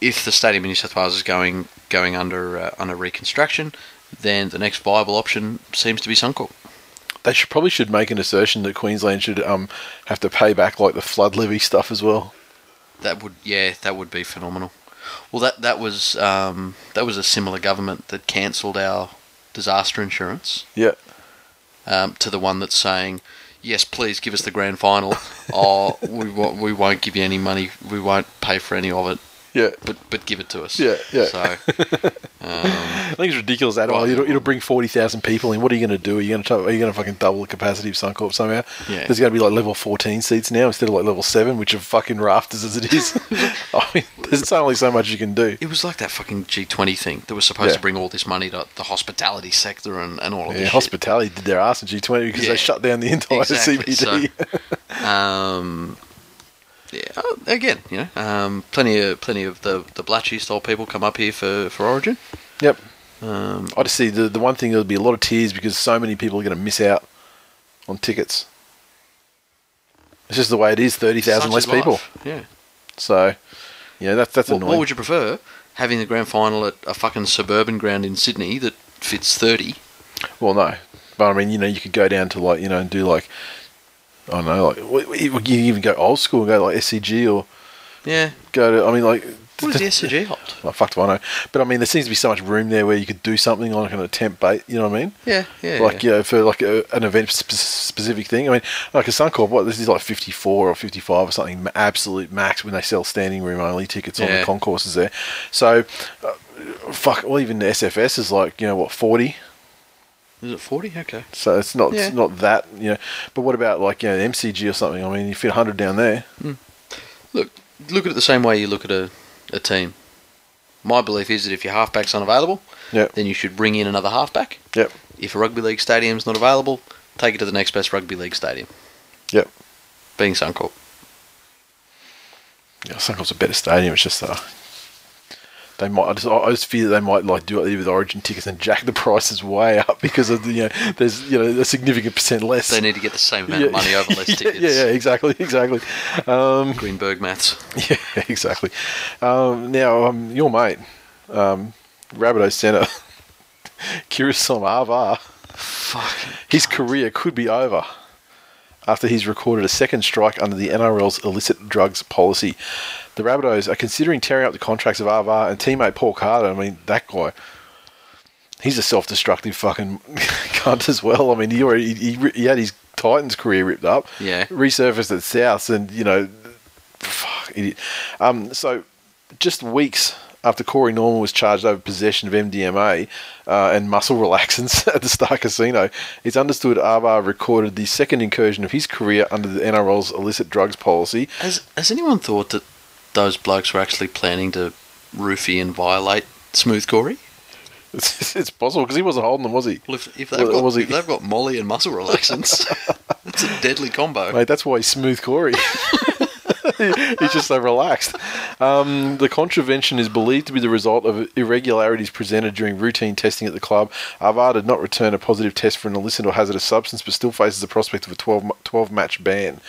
if the stadium in New South Wales is going going under uh, under reconstruction, then the next viable option seems to be Suncorp. They should probably should make an assertion that Queensland should um have to pay back like the flood levy stuff as well. That would yeah, that would be phenomenal. Well, that that was um, that was a similar government that cancelled our disaster insurance Yeah. um, to the one that's saying, yes, please give us the grand final. or we won't, we won't give you any money. We won't pay for any of it. Yeah. but but give it to us. Yeah, yeah. So um, I think it's ridiculous that Right. it'll, it'll bring forty thousand people in. What are you going to do? Are you going to are you going to fucking double the capacity of Suncorp somehow? Yeah. There's going to be like level fourteen seats now instead of like level seven, which are fucking rafters as it is. I mean, there's only so much you can do. it was like that fucking G20 thing that was supposed Yeah. to bring all this money to the hospitality sector and, and all of Yeah, this. shit. hospitality did their ass in G20 because Yeah. they shut down the entire Exactly, CBD. Um, yeah, oh, again, you know, um, plenty of plenty of the the Blatchy style people come up here for, for Origin. yep. Um, I just see the the one thing there'll be a lot of tears because so many people are going to miss out on tickets. It's just the way it is. Thirty thousand less people. Yeah. So, yeah, that's that's What, annoying. what would you prefer? Having the grand final at a fucking suburban ground in Sydney that fits thirty. Well, no, but I mean, you know, you could go down to like, you know, and do like, I don't know, like, you even go old school and go like SCG or Yeah. go to, I mean, like, What is the SCG hold? oh, fuck do I know? But I mean, there seems to be so much room there where you could do something on like an attempt bait. You know what I mean? Yeah, yeah. like yeah. you know, for like a, an event spe- specific thing. I mean, like a Suncorp, what this is like fifty four or fifty five or something, absolute max when they sell standing room only tickets on the concourses there. So, uh, fuck, well, even the SFS is like you know what forty. Is it forty? Okay. So it's not Yeah. it's not that you know. But what about like you know MCG or something? I mean, you fit hundred down there. Look, look at it the same way you look at a, a team. My belief is that if your halfback's unavailable, Yep. then you should bring in another halfback. Yep. If a rugby league stadium's not available, take it to the next best rugby league stadium, Yep. being Suncorp. Yeah, Suncorp's a better stadium. It's just uh, they might. I just, I just fear that they might like do it with Origin tickets and jack the prices way up because of the you know there's you know a significant percent less. They need to get the same amount of money over less yeah, tickets. Yeah, yeah, exactly, exactly. Um, Greenberg maths. yeah, exactly. Um, now, um, your mate, um, Rabbitoh centre, Kirisome Auva'a, Fucking. his career could be over after he's recorded a second strike under the NRL's illicit drugs policy. The Rabbitohs are considering tearing up the contracts of Auva'a and teammate Paul Carter. I mean, that guy. He's a self-destructive fucking cunt as well. I mean, he already he, he, had his Titans career ripped up. Yeah. Resurfaced at Souths, and you know, fuck, idiot. Um, so, just weeks after Corey Norman was charged over possession of MDMA uh, and muscle relaxants at the Star Casino, it's understood Auva'a recorded the second incursion of his career under the NRL's illicit drugs policy. Has Has anyone thought that those blokes were actually planning to roofie and violate Smooth Corey? It's, it's possible because he wasn't holding them, was he? Well, if, if, they've Well, got, if they've got Molly and muscle relaxants, that's a deadly combo. Mate, that's why he's smooth Corey. he's just so relaxed. Um, the contravention is believed to be the result of irregularities presented during routine testing at the club. Auva'a did not return a positive test for an illicit or hazardous substance, but still faces the prospect of a 12, 12 match ban.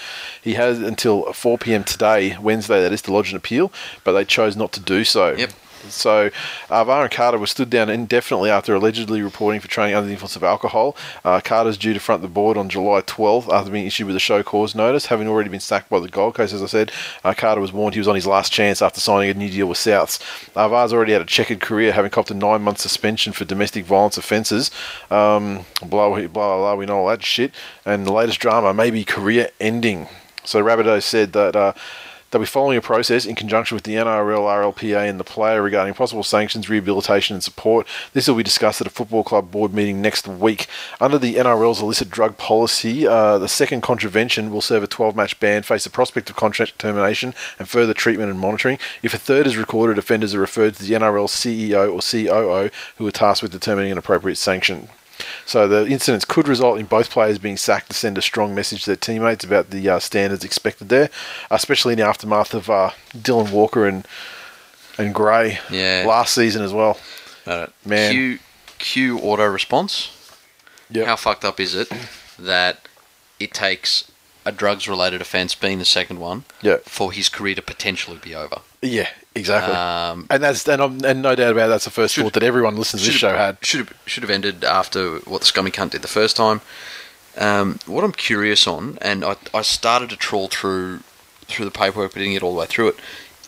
He has until 4 p.m. today, Wednesday, that is, to lodge an appeal, but they chose not to do so. Yep. So, Auva'a and Carter were stood down indefinitely after allegedly reporting for training under the influence of alcohol. Uh, Carter's due to front the board on July 12th after being issued with a show cause notice, having already been sacked by the Gold Coast. As I said, uh, Carter was warned he was on his last chance after signing a new deal with Souths. Auva'a's already had a checkered career, having copped a nine-month suspension for domestic violence offences. Um, blah, blah, blah, blah, we know all that shit. And the latest drama may be career-ending. So Rabbitoh said that uh, they'll be following a process in conjunction with the NRL, RLPA, and the player regarding possible sanctions, rehabilitation, and support. This will be discussed at a football club board meeting next week. Under the NRL's illicit drug policy, uh, the second contravention will serve a 12-match ban, face the prospect of contract termination, and further treatment and monitoring. If a third is recorded, offenders are referred to the NRL CEO or COO, who are tasked with determining an appropriate sanction. So the incidents could result in both players being sacked to send a strong message to their teammates about the uh, standards expected there, especially in the aftermath of uh, Dylan Walker and and Gray Yeah. last season as well. Uh, Man. Q, Q auto response. Yep. How fucked up is it that it takes a drugs related offence being the second one Yeah, for his career to potentially be over? yeah, exactly. Um, and that's and, I'm, and no doubt about it, that's the first Should- thought that everyone listening to this show had. Should have should have ended after what the scummy cunt did the first time. Um, what I'm curious on, and I, I started to trawl through through the paperwork, but didn't get all the way through it,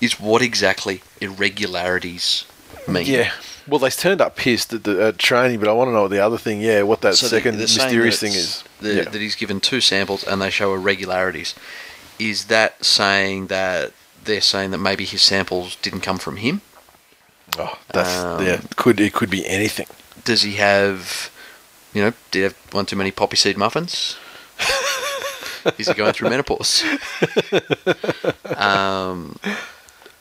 is what exactly irregularities mean. Yeah. Well, they turned up pissed at the at training, but I want to know what the other thing. Yeah, what that So second mysterious thing is. the- yeah. That he's given two samples and they show irregularities. Is that saying that they're saying that maybe his samples didn't come from him. Oh, that's Um, yeah. Could it could be anything? Does he have, you know, did he have one too many poppy seed muffins? Is he going through menopause? um,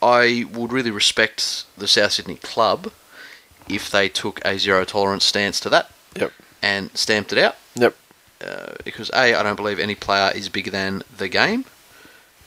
I would really respect the South Sydney club if they took a zero tolerance stance to that Yep. and stamped it out. Yep. Uh, because A, I don't believe any player is bigger than the game,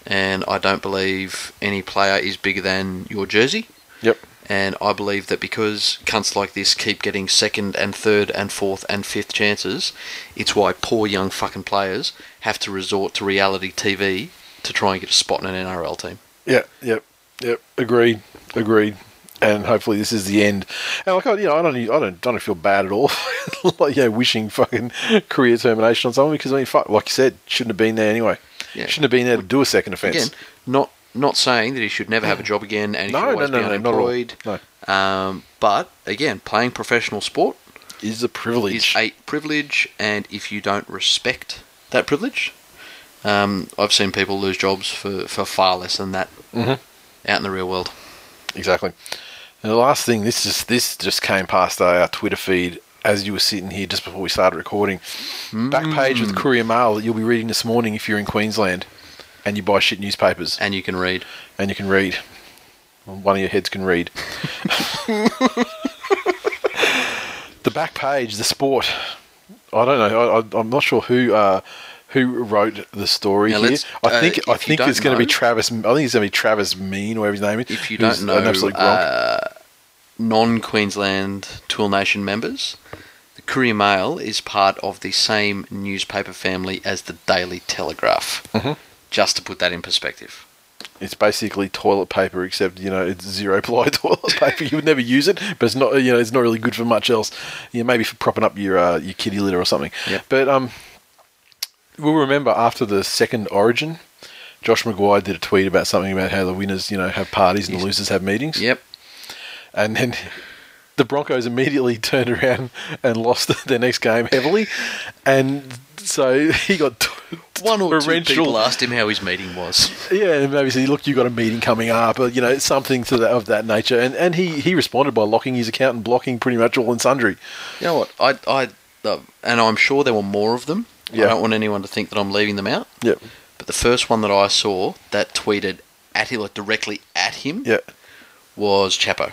and I don't believe any player is bigger than your jersey. Yep. And I believe that because cunts like this keep getting second and third and fourth and fifth chances, it's why poor young fucking players have to resort to reality TV to try and get a spot in an NRL team. Yeah, Yep. Yep. Agreed. Agreed. And hopefully this is the end. And like I, you know, I don't, I don't, don't feel bad at all. like, you know, wishing fucking career termination on someone because I mean, fuck, like you said, shouldn't have been there anyway. Yeah. Shouldn't have been there to do a second offence. Again, not not saying that he should never have a job again and he No, should no, always no, be no, not all. unemployed. No. Um, but again, playing professional sport is a privilege. is a privilege, and if you don't respect that privilege, um, I've seen people lose jobs for, for far less than that Mhm. out in the real world. Exactly. And the last thing, this just this just came past our Twitter feed as you were sitting here just before we started recording. Back page of the Courier Mail that you'll be reading this morning if you're in Queensland and you buy shit newspapers And you can read. and you can read. One of your heads can read. the back page, the sport. I don't know. I, I, I'm not sure who uh, who wrote the story Now here. I uh, think I think it's going to be Travis. I think it's going to be Travis Meyn, or whatever his name is. If you don't know, an absolute uh, non Queensland Twill Nation members, the Courier Mail is part of the same newspaper family as the Daily Telegraph. Mhm. Just to put that in perspective. It's basically toilet paper, except you know it's zero ply toilet paper. You would never use it, but it's not you know it's not really good for much else. You know, maybe for propping up your uh, your kitty litter or something. Yep. But um, we'll remember after the second Origin, Josh McGuire did a tweet about something about how the winners you know have parties and the losers have meetings. Yep. And then the Broncos immediately turned around and lost their next game heavily, and so he got t- One or two people asked him how his meeting was. yeah, and maybe say, look, you got a meeting coming up, or you know, something to that of that nature. And and he he responded by locking his account and blocking pretty much all and sundry. You know what? I, I, uh, and I'm sure there were more of them. Yeah. I don't want anyone to think that I'm leaving them out. Yep. But the first one that I saw that tweeted at him, like directly at him, Yeah. was Chapo,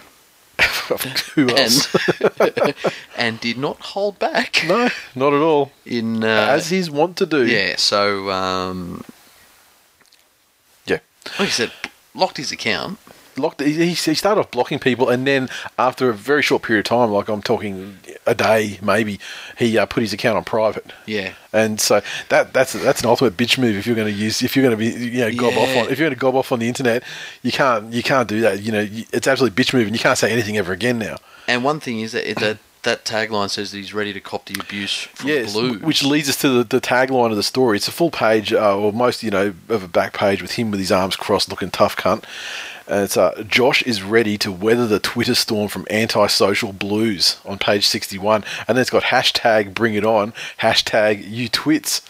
Who else? and and did not hold back. no, not at all. In uh, As he's wont to do. yeah, so um, Yeah. like I said, locked his account. Locked. He, he started off blocking people, and then after a very short period of time, like I'm talking a day maybe, he uh, put his account on private. Yeah, And so that that's that's an ultimate bitch move if you're going to use if you're going to be you know gob off on if you're going to gob off on the internet, you can't you can't do that. You know it's absolutely bitch move, and you can't say anything ever again now. and one thing is that that that tagline says that he's ready to cop the abuse from Yes, Blue. which leads us to the, the tagline of the story. It's a full page, uh, or most you know of a back page with him with his arms crossed, looking tough cunt. And it's uh, Josh is ready to weather the Twitter storm from antisocial blues on page sixty one, and then it's got hashtag Bring It On, hashtag You Twits,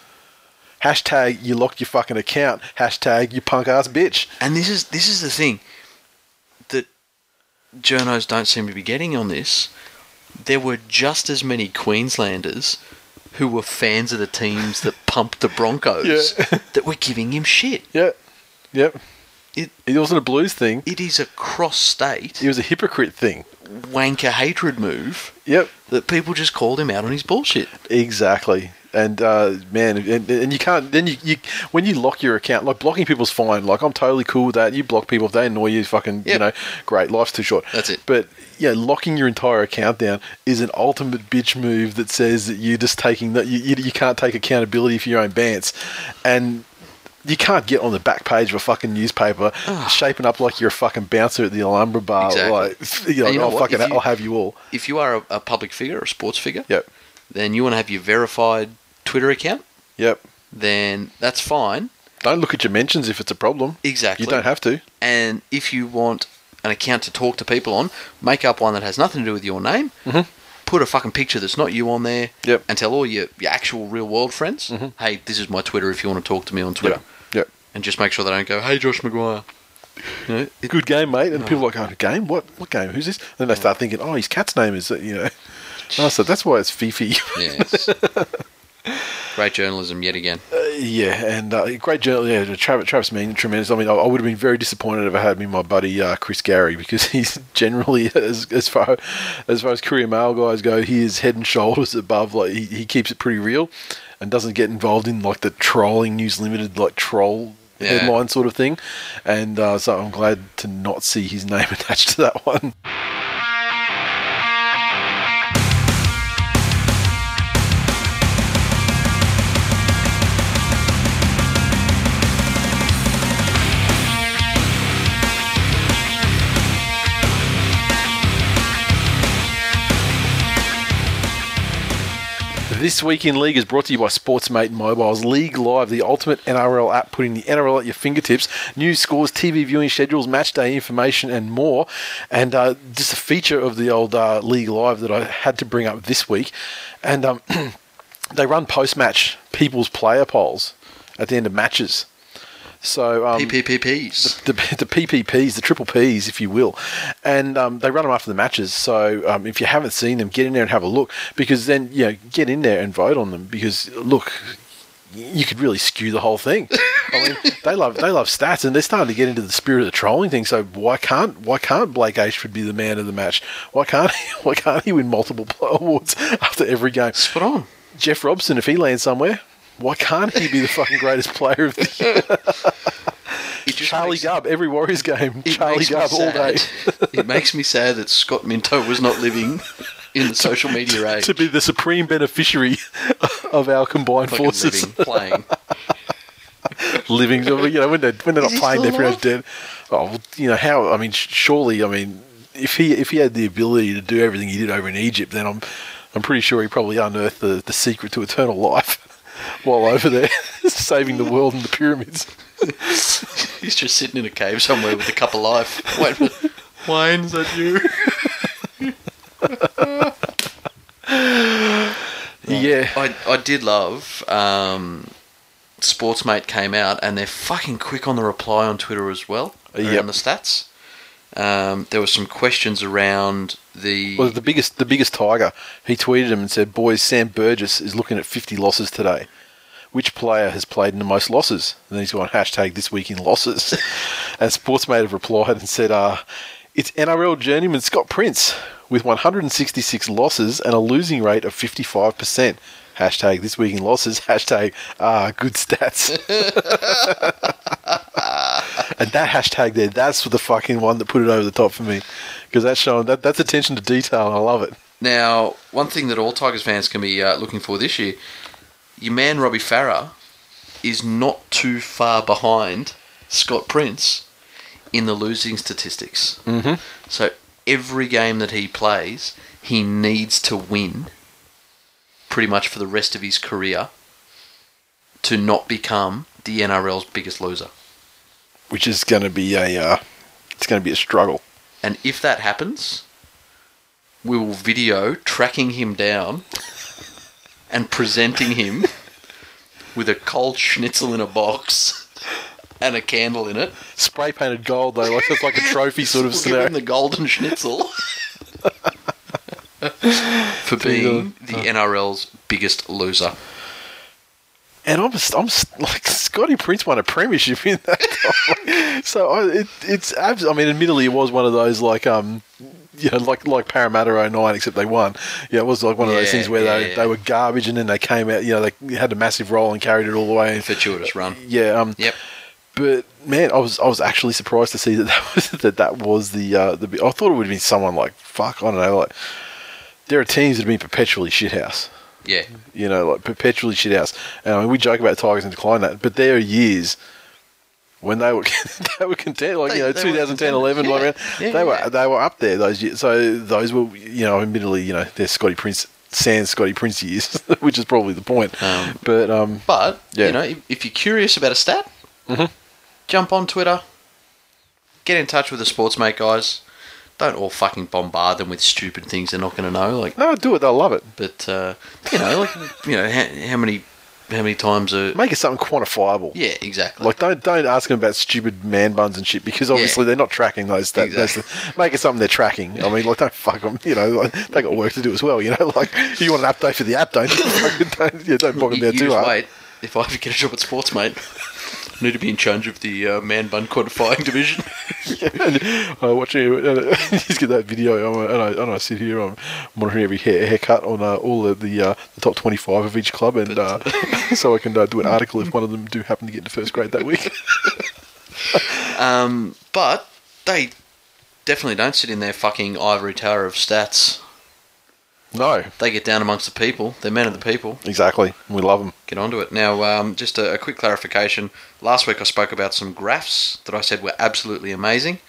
hashtag You Locked Your Fucking Account, hashtag You Punk Ass Bitch. And this is this is the thing that journos don't seem to be getting on this. There were just as many Queenslanders who were fans of the teams that pumped the Broncos Yeah. that were giving him shit. Yep, yep. It It wasn't a blues thing. it is a cross state It was a hypocrite thing. wanker hatred move Yep. that people just called him out on his bullshit. Exactly. And uh, man, and, and you can't. Then you, you when you lock your account, like blocking people's fine. Like I'm totally cool with that. You block people if they annoy you. Fucking, you know, great. Life's too short. That's it. But yeah, locking your entire account down is an ultimate bitch move that says that you're just taking that you, you, you can't take accountability for your own bants, and you can't get on the back page of a fucking newspaper shaping up like you're a fucking bouncer at the Alhambra bar. Exactly. Like, you know, you know I'll fucking, you- I'll have you all. If you are a, a public figure, a sports figure, Yep. then you want to have your verified Twitter account, Yep. then that's fine. Don't look at your mentions if it's a problem. Exactly. You don't have to. and if you want an account to talk to people on, make up one that has nothing to do with your name. Mhm. Put a fucking picture that's not you on there, Yep. and tell all your, your actual real world friends, hey, this is my Twitter if you want to talk to me on Twitter. Yep. And just make sure they don't go, hey, Josh McGuire. You know, it- good game, mate. And people are like, oh, game? What what game? Who's this? And then they start thinking, oh, his cat's name is, uh, you know. Oh, so that's why it's Fifi. yes. Great journalism yet again. yeah, and uh, great journal. Yeah, Travis, Travis Meyn, tremendous. I mean, I, I would have been very disappointed if I had me my buddy uh, Chris Gary because he's generally as as far as far as Courier Mail guys go, he is head and shoulders above. Like he, he keeps it pretty real, and doesn't get involved in like the trolling News Limited like troll. Yeah. Headline sort of thing, and uh, so I'm glad to not see his name attached to that one. This week in League is brought to you by Sportsmate Mobile's League Live, the ultimate NRL app, putting the NRL at your fingertips. News, scores, TV viewing schedules, match day information, and more. And uh, just a feature of the old uh, League Live that I had to bring up this week. And um, they run post-match people's player polls at the end of matches. So um, PPPPs. the, the PPPs, the triple Ps, if you will, and um, they run them after the matches. So um, if you haven't seen them, get in there and have a look because then you know get in there and vote on them because look. You could really skew the whole thing. I mean, they love they love stats, and they're starting to get into the spirit of the trolling thing. So why can't why can't Blake Ashford be the man of the match? Why can't he, why can't he win multiple awards after every game? Spot on. Jeff Robson, if he lands somewhere, why can't he be the fucking greatest player of the year? Charlie makes- Gubb, every Warriors game, Charlie Gubb all day. it makes me sad that Scott Minto was not living in the social media age. to be the supreme beneficiary of our combined Fucking forces. living, playing. Living, you know, when they're, when they're not Is he playing, they're pretty much dead. Oh, well, you know, how, I mean, surely, I mean, if he if he had the ability to do everything he did over in Egypt, then I'm I'm pretty sure he probably unearthed the, the secret to eternal life while over there saving the world and the pyramids. He's just sitting in a cave somewhere with a cup of life. Wait, a minute. Wayne, is that you? Yeah. I, I did love um, Sportsmate came out and they're fucking quick on the reply on Twitter as well around Yep. the stats. Um, there were some questions around the Well, the biggest the biggest tiger. He tweeted him and said, "Boys, Sam Burgess is looking at 50 losses today. Which player has played in the most losses?" And then he's gone hashtag this week in losses. and Sportsmate have replied and said, "Uh, it's NRL journeyman Scott Prince with 166 losses and a losing rate of 55 percent." Hashtag this week in losses. Hashtag ah good stats. and that hashtag there, that's the fucking one that put it over the top for me because that's showing that that's attention to detail. I love it. Now, one thing that all Tigers fans can be uh, looking for this year, your man Robbie Farah is not too far behind Scott Prince in the losing statistics. Mm-hmm. So every game that he plays, he needs to win pretty much for the rest of his career to not become the NRL's biggest loser. which is going to be a uh, it's going to be a struggle. And if that happens, we will video tracking him down and presenting him with a cold schnitzel in a box and a candle in it. Spray painted gold though, like it's like a trophy sort of We'll give him the golden schnitzel for being the NRL's biggest loser. And I'm I'm like Scotty Prince won a premiership in that. so I, it, it's abs- I mean, admittedly, it was one of those like um. You know, like like Parramatta 09, except they won. Yeah, it was like one of those things where yeah, they, yeah. they were garbage and then they came out. You know, they had a massive role and carried it all the way. Fortuitous run. yeah, um, Yep. But man, I was I was actually surprised to see that that was that that was the uh, the. I thought it would have been someone like fuck. I don't know. Like there are teams that have been perpetually shithouse. Yeah. You know, like perpetually shithouse. And I mean, we joke about Tigers and decline that, but there are years when they were they were content. Like They- you know, they were 2010, contenders. 11, like, Yeah. around, Yeah, they were yeah. they were up there those years. So those were you know, admittedly, you know, they're Scotty Prince. Sans Scotty Prince years, which is probably the point. Um, but um, But Yeah. you know, if, if you're curious about a stat, jump on Twitter, get in touch with the Sportsmate guys. Don't all fucking bombard them with stupid things they're not going to know. Like, no, do it. They'll love it. but uh, you know, like you know, how, how many how many times a Make it something quantifiable. yeah exactly. Like don't don't ask them about stupid man buns and shit because obviously they're not tracking those. That, Exactly. those make it something they're tracking. I mean, like don't fuck them. You know, like, they got work to do as well. You know, like you want an update for the app, don't don't, yeah, don't bog them down you too hard. wait. If I ever get a job at Sports, mate, need to be in charge of the uh, man bun quantifying division. and I watch and just get that video, I'm, and, I, and I sit here, I'm monitoring every hair, haircut on uh, all of the uh, the top 25 of each club, and uh, so I can uh, do an article if one of them do happen to get into first grade that week. Um, but they definitely don't sit in their fucking ivory tower of stats. No, They get down amongst the people. They're men of the people. exactly. We love them. Get onto it. Now, um, just a, a quick clarification. Last week I spoke about some graphs that I said were absolutely amazing,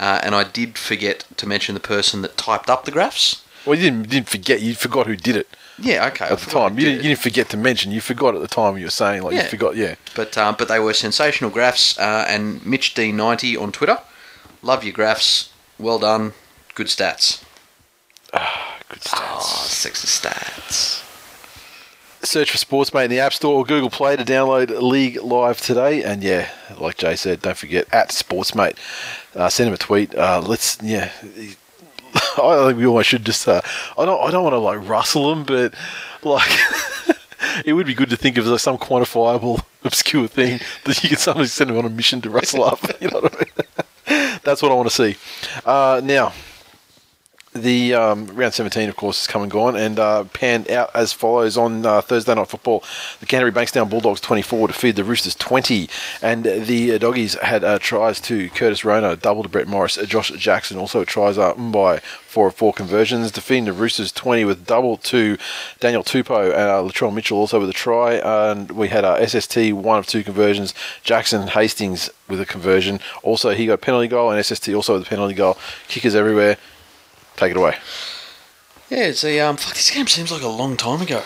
uh, and I did forget to mention the person that typed up the graphs. Well, you didn't, didn't forget, you forgot who did it Yeah, okay. At the time. You did didn't, you didn't forget to mention, you forgot at the time you were saying, like, Yeah. you forgot, yeah. But um, but they were sensational graphs. Uh, and Mitch D90 on Twitter, love your graphs. Well done. Good stats. Good stats. Oh, sexy stats. Search for Sportsmate in the App Store or Google Play to download League Live today. And yeah, like Jay said, don't forget at Sportsmate. Uh, send him a tweet. Uh, let's yeah. I think we almost should just. Uh, I don't. I don't want to like rustle them, but like. It would be good to think of like, some quantifiable, obscure thing that you can suddenly send them on a mission to rustle up. You know what I mean? That's what I want to see. Uh, now, the um, round 17, of course, has come and gone and uh, panned out as follows on uh, Thursday Night Football. The Canterbury Bankstown Bulldogs 24 to feed the Roosters 20, and the Doggies had uh, tries to Curtis Rona, double to Brett Morris, uh, Josh Jackson, also tries uh, by four of four conversions, defeating the Roosters 20 with double to Daniel Tupou and uh, Latrell Mitchell also with a try, and we had uh, SST one of two conversions, Jackson Hastings with a conversion, also he got a penalty goal, and SST also with a penalty goal, kickers everywhere. Take it away. Yeah, it's a um. Fuck, this game seems like a long time ago.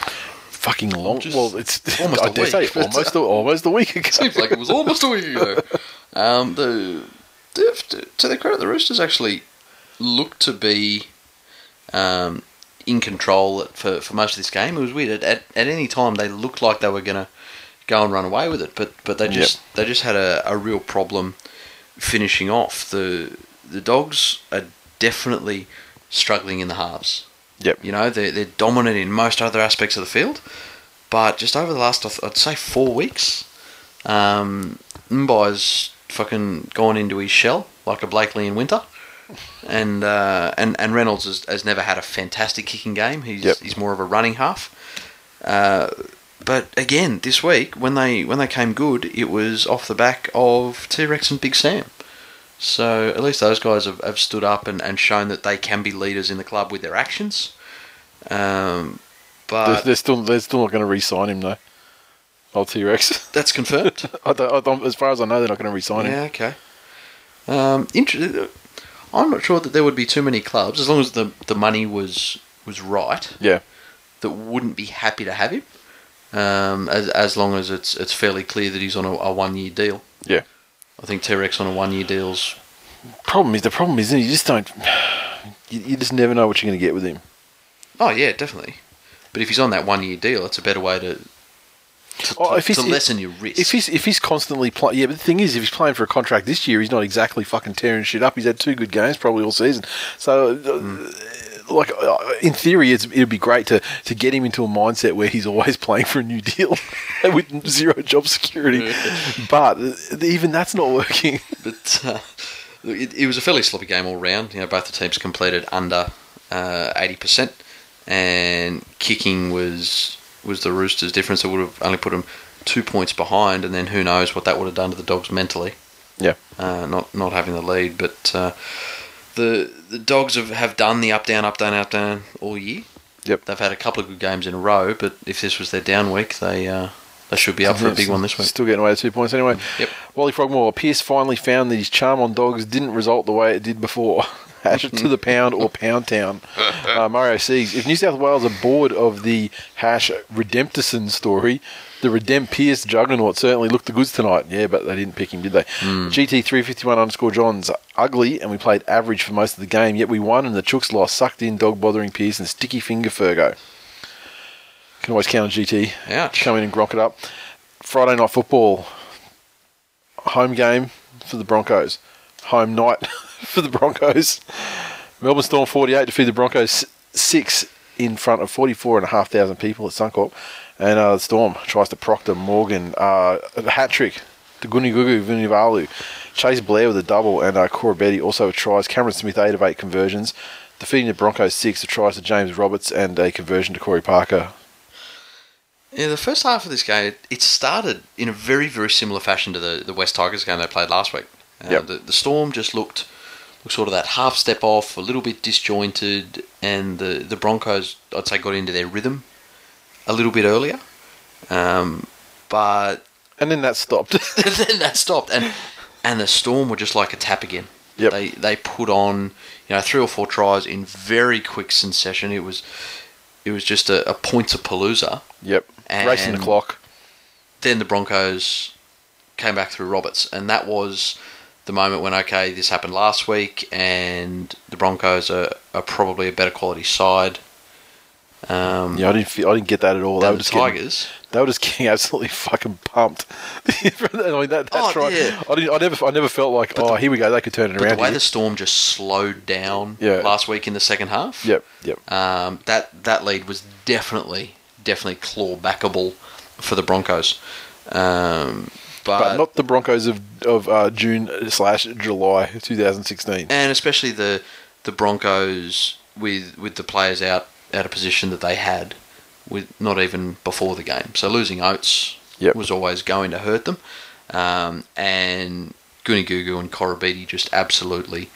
Fucking long. Just well, it's almost I a dare say week, but, almost a, almost a week ago. Seems like it was almost a week ago. Um, the, the to their credit, the Roosters actually looked to be um, in control for, for most of this game. It was weird. At, at any time, they looked like they were going to go and run away with it, but but they just they just had a, a real problem finishing off. The the Dogs are definitely struggling in the halves. Yep. You know, they're, they're dominant in most other aspects of the field, but just over the last, I'd- say, four weeks, um, Mbye's fucking gone into his shell like a Blakely in winter. And uh, and and Reynolds has, has never had a fantastic kicking game. He's Yep. he's more of a running half. Uh, but again, this week when they when they came good, it was off the back of T Rex and Big Sam. So at least those guys have, have stood up and, and shown that they can be leaders in the club with their actions. Um, They're, but they're still they're still not going to re-sign him though. Old T Rex. that's confirmed. I don't, I don't, as far as I know, they're not going to re-sign him. yeah, okay. Um, inter- I'm not sure that there would be too many clubs, as long as the, the money was was right, Yeah. that wouldn't be happy to have him. Um, as as long as it's it's fairly clear that he's on a, a one year deal. Yeah. I think T Rex on a one year deal's Problem is the problem is you just don't. You, you just never know what you're going to get with him. Oh yeah, definitely. But if he's on that one year deal, it's a better way to to, Oh, to- he's- to lessen your risk. If he's if he's constantly playing, yeah. But the thing is, if he's playing for a contract this year, he's not exactly fucking tearing shit up. He's had two good games probably all season. So, uh, like uh, in theory, it's, it'd be great to to get him into a mindset where he's always playing for a new deal with zero job security. but uh, even that's not working. but uh, it, it was a fairly sloppy game all round. You know, both the teams completed under uh, eighty percent, and kicking was was the Roosters' difference. It would have only put them two points behind, and then who knows what that would have done to the Dogs mentally. Yeah. uh, not not having the lead, but. The, the dogs have, have done the up down up down up down all year. Yep. They've had a couple of good games in a row, but if this was their down week, they uh, they should be up for a big one this week. Still getting away with two points anyway. Yep. Wally Frogmore. Pearce finally found that his charm on dogs didn't result the way it did before. Hash it to the pound or pound town. Uh, Mario Siegs. If New South Wales are bored of the hash Redemptison story, the Redemp Pearce juggernaut certainly looked the goods tonight. Yeah, but they didn't pick him, did they? Hmm. GT351 underscore John's ugly, and we played average for most of the game, yet we won and the Chooks lost. Sucked in, dog bothering Pearce and sticky finger Fergo. Can always count on GT. Ouch. Come in and grok it up. Friday night football. Home game for the Broncos. Home night for the Broncos. Melbourne Storm 48 defeat the Broncos 6 in front of 44,500 people at Suncorp. And uh, the Storm tries to proctor Morgan. Uh, a hat trick to Guni Gugu Vunivalu. Cheyse Blair with a double and uh, Koroibete also tries. Cameron Smith 8 of 8 conversions. Defeating the Broncos 6 of tries to James Roberts and a conversion to Corey Parker. Yeah, the first half of this game, it, it started in a very, very similar fashion to the, the West Tigers game they played last week. Uh, Yep. the, the Storm just looked, looked sort of that half step off, a little bit disjointed, and the, the Broncos, I'd say, got into their rhythm a little bit earlier. Um, but And then that stopped. then that stopped, and and the Storm were just like a tap again. Yep. They they put on you know three or four tries in very quick succession. It was it was just a, a points of palooza. yep. Racing the clock. Then the Broncos came back through Roberts, and that was the moment when okay, this happened last week, and the Broncos are, are probably a better quality side. Um, Yeah, I didn't. Feel, I didn't get that at all. They were the just getting, Tigers. they were just getting absolutely fucking pumped. I mean, that, that Oh, try, yeah. I, didn't, I never, I never felt like, oh, here we go. They could turn it But around. the way here. the Storm just slowed down Yeah. last week in the second half, Yep, yep. um, that that lead was definitely definitely claw backable for the Broncos. Um, but, but not the Broncos of of uh, June slash July 2016. and especially the the Broncos with with the players out out of position that they had with not even before the game. So losing Oates Yep. was always going to hurt them. Um, and Goonie Gugu and Koroibete just absolutely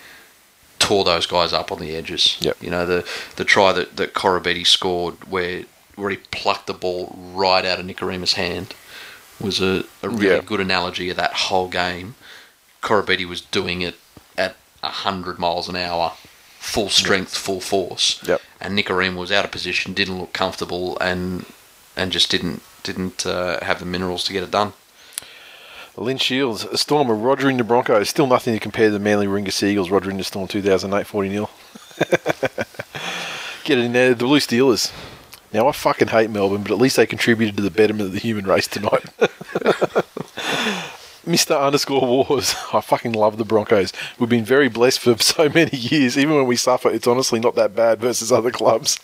tore those guys up on the edges. Yep. You know, the the try that, that Koroibete scored where where he plucked the ball right out of Nikorima's hand was a, a really good analogy of that whole game. Koroibete was doing it at 100 miles an hour, full strength, full force. Yep. And Nikorima was out of position, didn't look comfortable, and and just didn't didn't uh, have the minerals to get it done. Lynn Shields, a Storm of Rogering the Broncos. Still nothing to compare to the Manly Ringer Seagulls Rogering the Storm 2008 40 0. Get it in there. The Blue Steelers. Now, I fucking hate Melbourne, but at least they contributed to the betterment of the human race tonight. Mr. Underscore Wars. I fucking love the Broncos. We've been very blessed for so many years. Even when we suffer, it's honestly not that bad versus other clubs.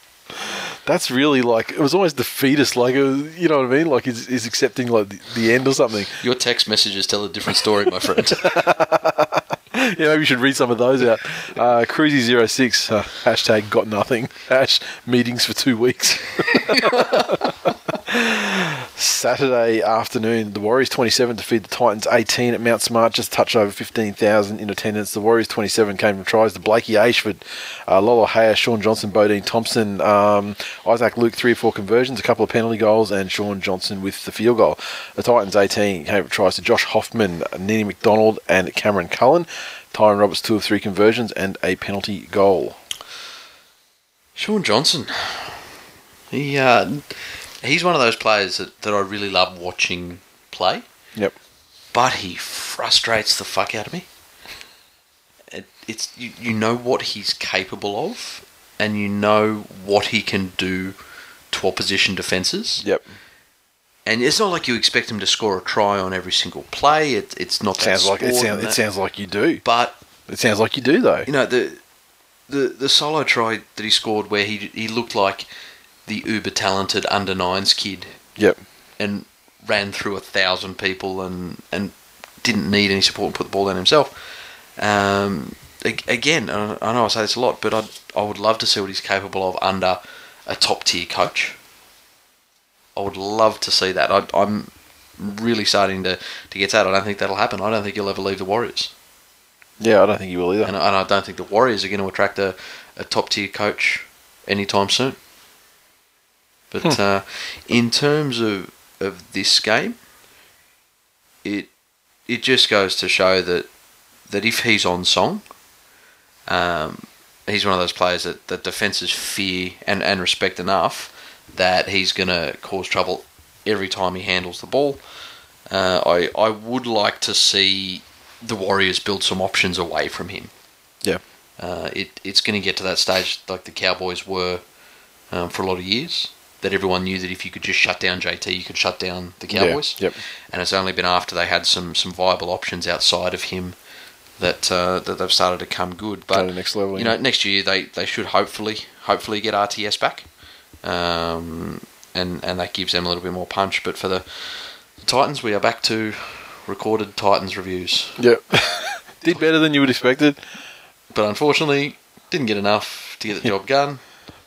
That's really like, it was almost defeatist. Like, it was, you know what I mean? Like, he's, he's accepting like the, the end or something. Your text messages tell a different story, my friend. Yeah, maybe you should read some of those out. Uh, Cruisy06, uh, hashtag got nothing. Hash meetings for two weeks. Saturday afternoon, the Warriors 27 defeat the Titans 18 at Mount Smart, just touch over 15,000 in attendance. The Warriors 27 came from tries to Blakey Ayshford, uh, Lolo Haya, Shaun Johnson, Bodene Thompson, um, Issac Luke, three or four conversions, a couple of penalty goals, and Shaun Johnson with the field goal. The Titans 18 came from tries to Josh Hoffman, Nene Macdonald, and Cameron Cullen. Tyrone Roberts, two of three conversions, and a penalty goal. Shaun Johnson. He uh, he's one of those players that, that I really love watching play, Yep. but he frustrates the fuck out of me. It, it's you, you know what he's capable of, and you know what he can do to opposition defenses. Yep. And it's not like you expect him to score a try on every single play. It, it's not that Sounds like it sounds. It sounds like you do. But It sounds like you do though. you know the the the solo try that he scored where he he looked like the uber talented under nines kid Yep. and ran through a thousand people and and didn't need any support and put the ball down himself. Um, again, I I know I say this a lot, but I I would love to see what he's capable of under a top tier coach. I would love to see that. I, I'm really starting to, to get that. I don't think that'll happen. I don't think he'll ever leave the Warriors. Yeah, I don't think you will either. And, and I don't think the Warriors are going to attract a, a top tier coach anytime soon. But uh, in terms of, of this game, it it just goes to show that that if he's on song, um, he's one of those players that, that defenses fear and, and respect enough that he's going to cause trouble every time he handles the ball. Uh, I I would like to see the Warriors build some options away from him. Yeah. Uh, it it's going to get to that stage like the Cowboys were um, for a lot of years, that everyone knew that if you could just shut down JT, you could shut down the Cowboys. yep. And it's only been after they had some some viable options outside of him that uh, that they've started to come good. But the next level, you yeah. know, next year they, they should hopefully hopefully get RTS back, um, and and that gives them a little bit more punch. But for the Titans, we are back to recorded Titans reviews. Yep. Did better than you would expected. But unfortunately, didn't get enough to get the job done.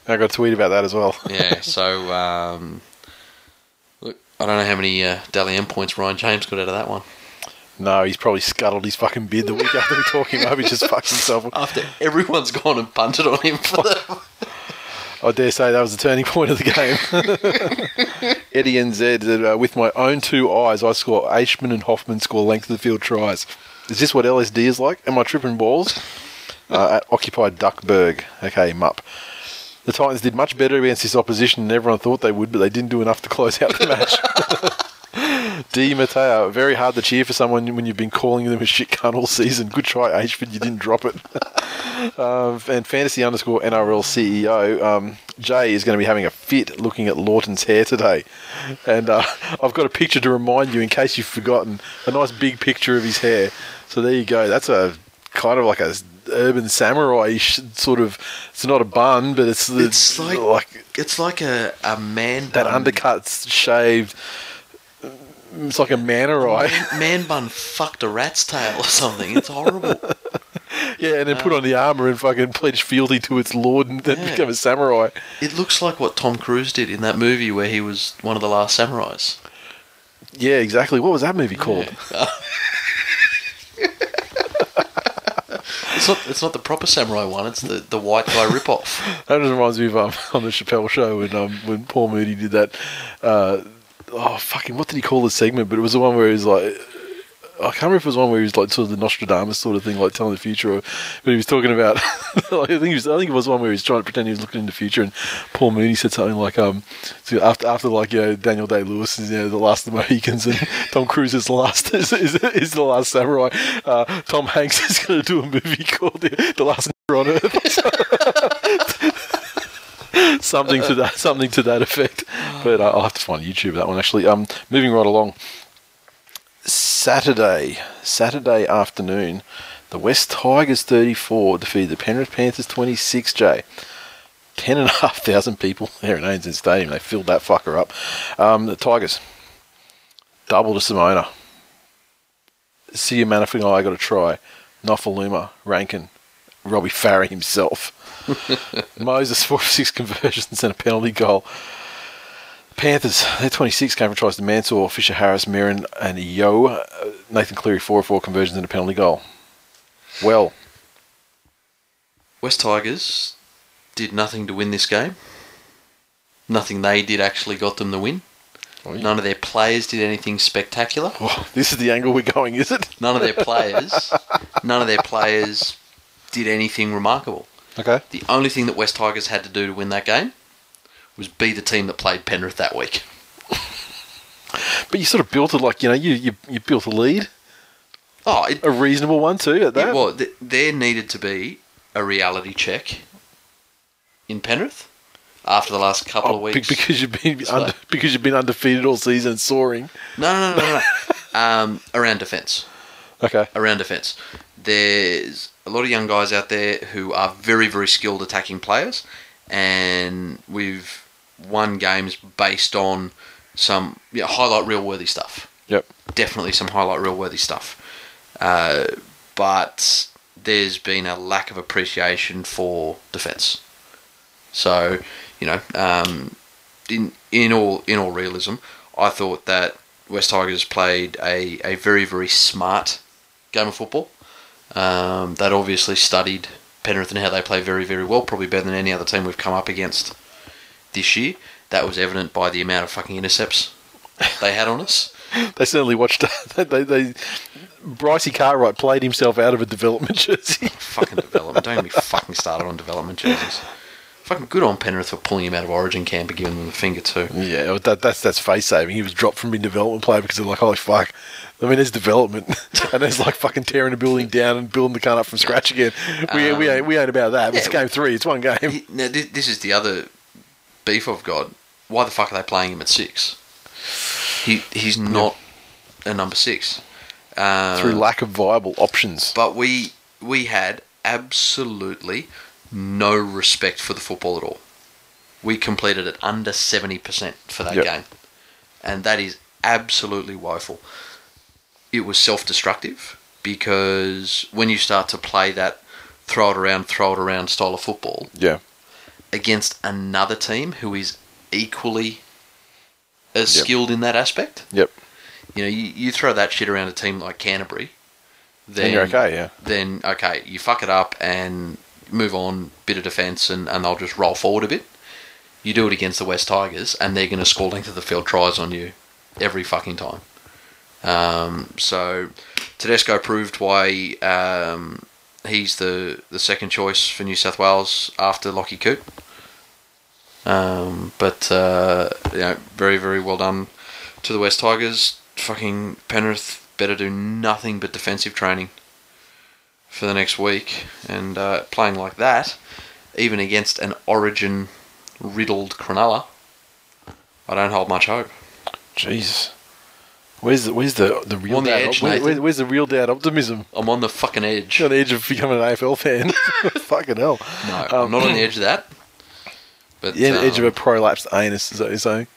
I got a tweet about that as well. Yeah, so um, look, I don't know how many uh, Dally M points Ryan James got out of that one. No, he's probably scuttled his fucking bid the week after we talked him up. He just fucked himself. After everyone's gone and punted on him for the. I dare say that was the turning point of the game. Eddie NZ said, uh, with my own two eyes, I score Aishman and Hoffman score length of the field tries. Is this what LSD is like? Am I tripping balls? Uh, at occupied Duckburg. Okay, mup. The Titans did much better against this opposition than everyone thought they would, but they didn't do enough to close out the match. D. Mateo, very hard to cheer for someone when you've been calling them a shit cunt all season. Good try, Ayshford, you didn't drop it. um, and fantasy underscore NRL CEO, um, Jay is going to be having a fit looking at Lawton's hair today. And uh, I've got a picture to remind you in case you've forgotten. A nice big picture of his hair. So there you go. That's a kind of like a urban samurai sort of. It's not a bun, but it's, the- It's like, like it's like a, a man that bun, undercut's shaved. It's like a manorite. man, man bun fucked a rat's tail or something. It's horrible. Yeah, and then put uh, on the armor and fucking pledge fealty to its lord and then Yeah. become a samurai. It looks like what Tom Cruise did in that movie where he was one of the last samurais. Yeah, exactly. What was that movie called? It's not. It's not the proper samurai one. It's the, the white guy ripoff. That just reminds me of um, on the Chappelle show when um, when Paul Mooney did that. Uh, oh fucking! What did he call the segment? But it was the one where he was like. I can't remember if it was one where he was like sort of the Nostradamus sort of thing, like telling the future. Or, but he was talking about, like, I think was, I think it was one where he was trying to pretend he was looking into the future, and Paul Mooney said something like, um, so after after like you know Daniel Day Lewis is you know the last of the Mohicans, and Tom Cruise is the last is, is, is the last samurai. Uh, Tom Hanks is going to do a movie called The, the Last on Earth. something to that something to that effect. But uh, I'll have to find YouTube that one actually. Um, moving right along. Saturday, Saturday afternoon, the West Tigers 34 defeated the Penrith Panthers 26. J. Ten and a half thousand people there in ANZ Stadium. They filled that fucker up. Um, the Tigers double to Simona. Sia Manafangai got a try. Nofoaluma, Rankin, Robbie Farah himself. Moses, four six conversions and a penalty goal. Panthers, their 26 came from tries to Mansour, Fisher Harris, Merrin, and Yeo. Uh, Nathan Cleary, 4 of 4 conversions and a penalty goal. Well, West Tigers did nothing to win this game. Nothing they did actually got them the win. Oh, yeah. None of their players did anything spectacular. oh, this is the angle we're going, is it? None of their players, none of their players did anything remarkable. Okay. The only thing that West Tigers had to do to win that game was be the team that played Penrith that week. But you sort of built it like, you know, you, you, you built a lead, Oh, it, a reasonable one too at that. was, th- there needed to be a reality check in Penrith after the last couple Oh, of weeks. because you've been So- under, because you've been undefeated all season, soaring. No, no, no, no, no. um, around defence. Okay. Around defence. There's a lot of young guys out there who are very, very skilled attacking players, and we've won games based on some yeah, highlight real worthy stuff. Yep. Definitely some highlight real worthy stuff. Uh, but there's been a lack of appreciation for defence. So, you know, um, in in all in all realism, I thought that West Tigers played a, a very very smart game of football. Um, they'd obviously studied Penrith and how they play very very well, probably better than any other team we've come up against this year. That was evident by the amount of fucking intercepts they had on us. They certainly watched. They, they, they Brycey Cartwright played himself out of a development jersey. Fucking development. Don't me fucking started on development jerseys. Fucking good on Penrith for pulling him out of Origin camp and giving them the finger too. Yeah, that, that's that's face saving. He was dropped from being development player because they're like, holy fuck. I mean, there's development, and there's like fucking tearing a building down and building the cunt up from scratch again. We, we, ain't, we ain't about that. It's Um, game three. It's one game. Now, thi- this is the other beef I've got. why the fuck are they playing him at six? He he's not a number six. Uh, Through lack of viable options. but we we had absolutely no respect for the football at all. We completed it under seventy percent for that Yep. game, and that is absolutely woeful. It was self-destructive because when you start to play that throw it around, throw it around style of football Yeah. Against another team who is equally as Yep. skilled in that aspect, Yep. you know, you, you throw that shit around a team like Canterbury, then Then you're okay, yeah. then okay, you fuck it up and move on, bit of defence, and, and they'll just roll forward a bit. You do it against the West Tigers, and they're going to score length of the field tries on you every fucking time. Um, so Tedesco proved why um, he's the, the second choice for New South Wales after Lockie Coote. Um, but uh, you know, very very well done to the West Tigers. Fucking Penrith better do nothing but defensive training for the next week, and uh, playing like that, even against an Origin riddled Cronulla, I don't hold much hope. Jesus. Where's the where's the the real On the dad? edge, where- where- where's the real dad optimism? I'm on the fucking edge. On the edge of becoming an AFL fan. Fucking hell. No, Um, I'm not on the edge of that. But Yeah, the edge of um, a prolapsed anus. Is that what you're saying?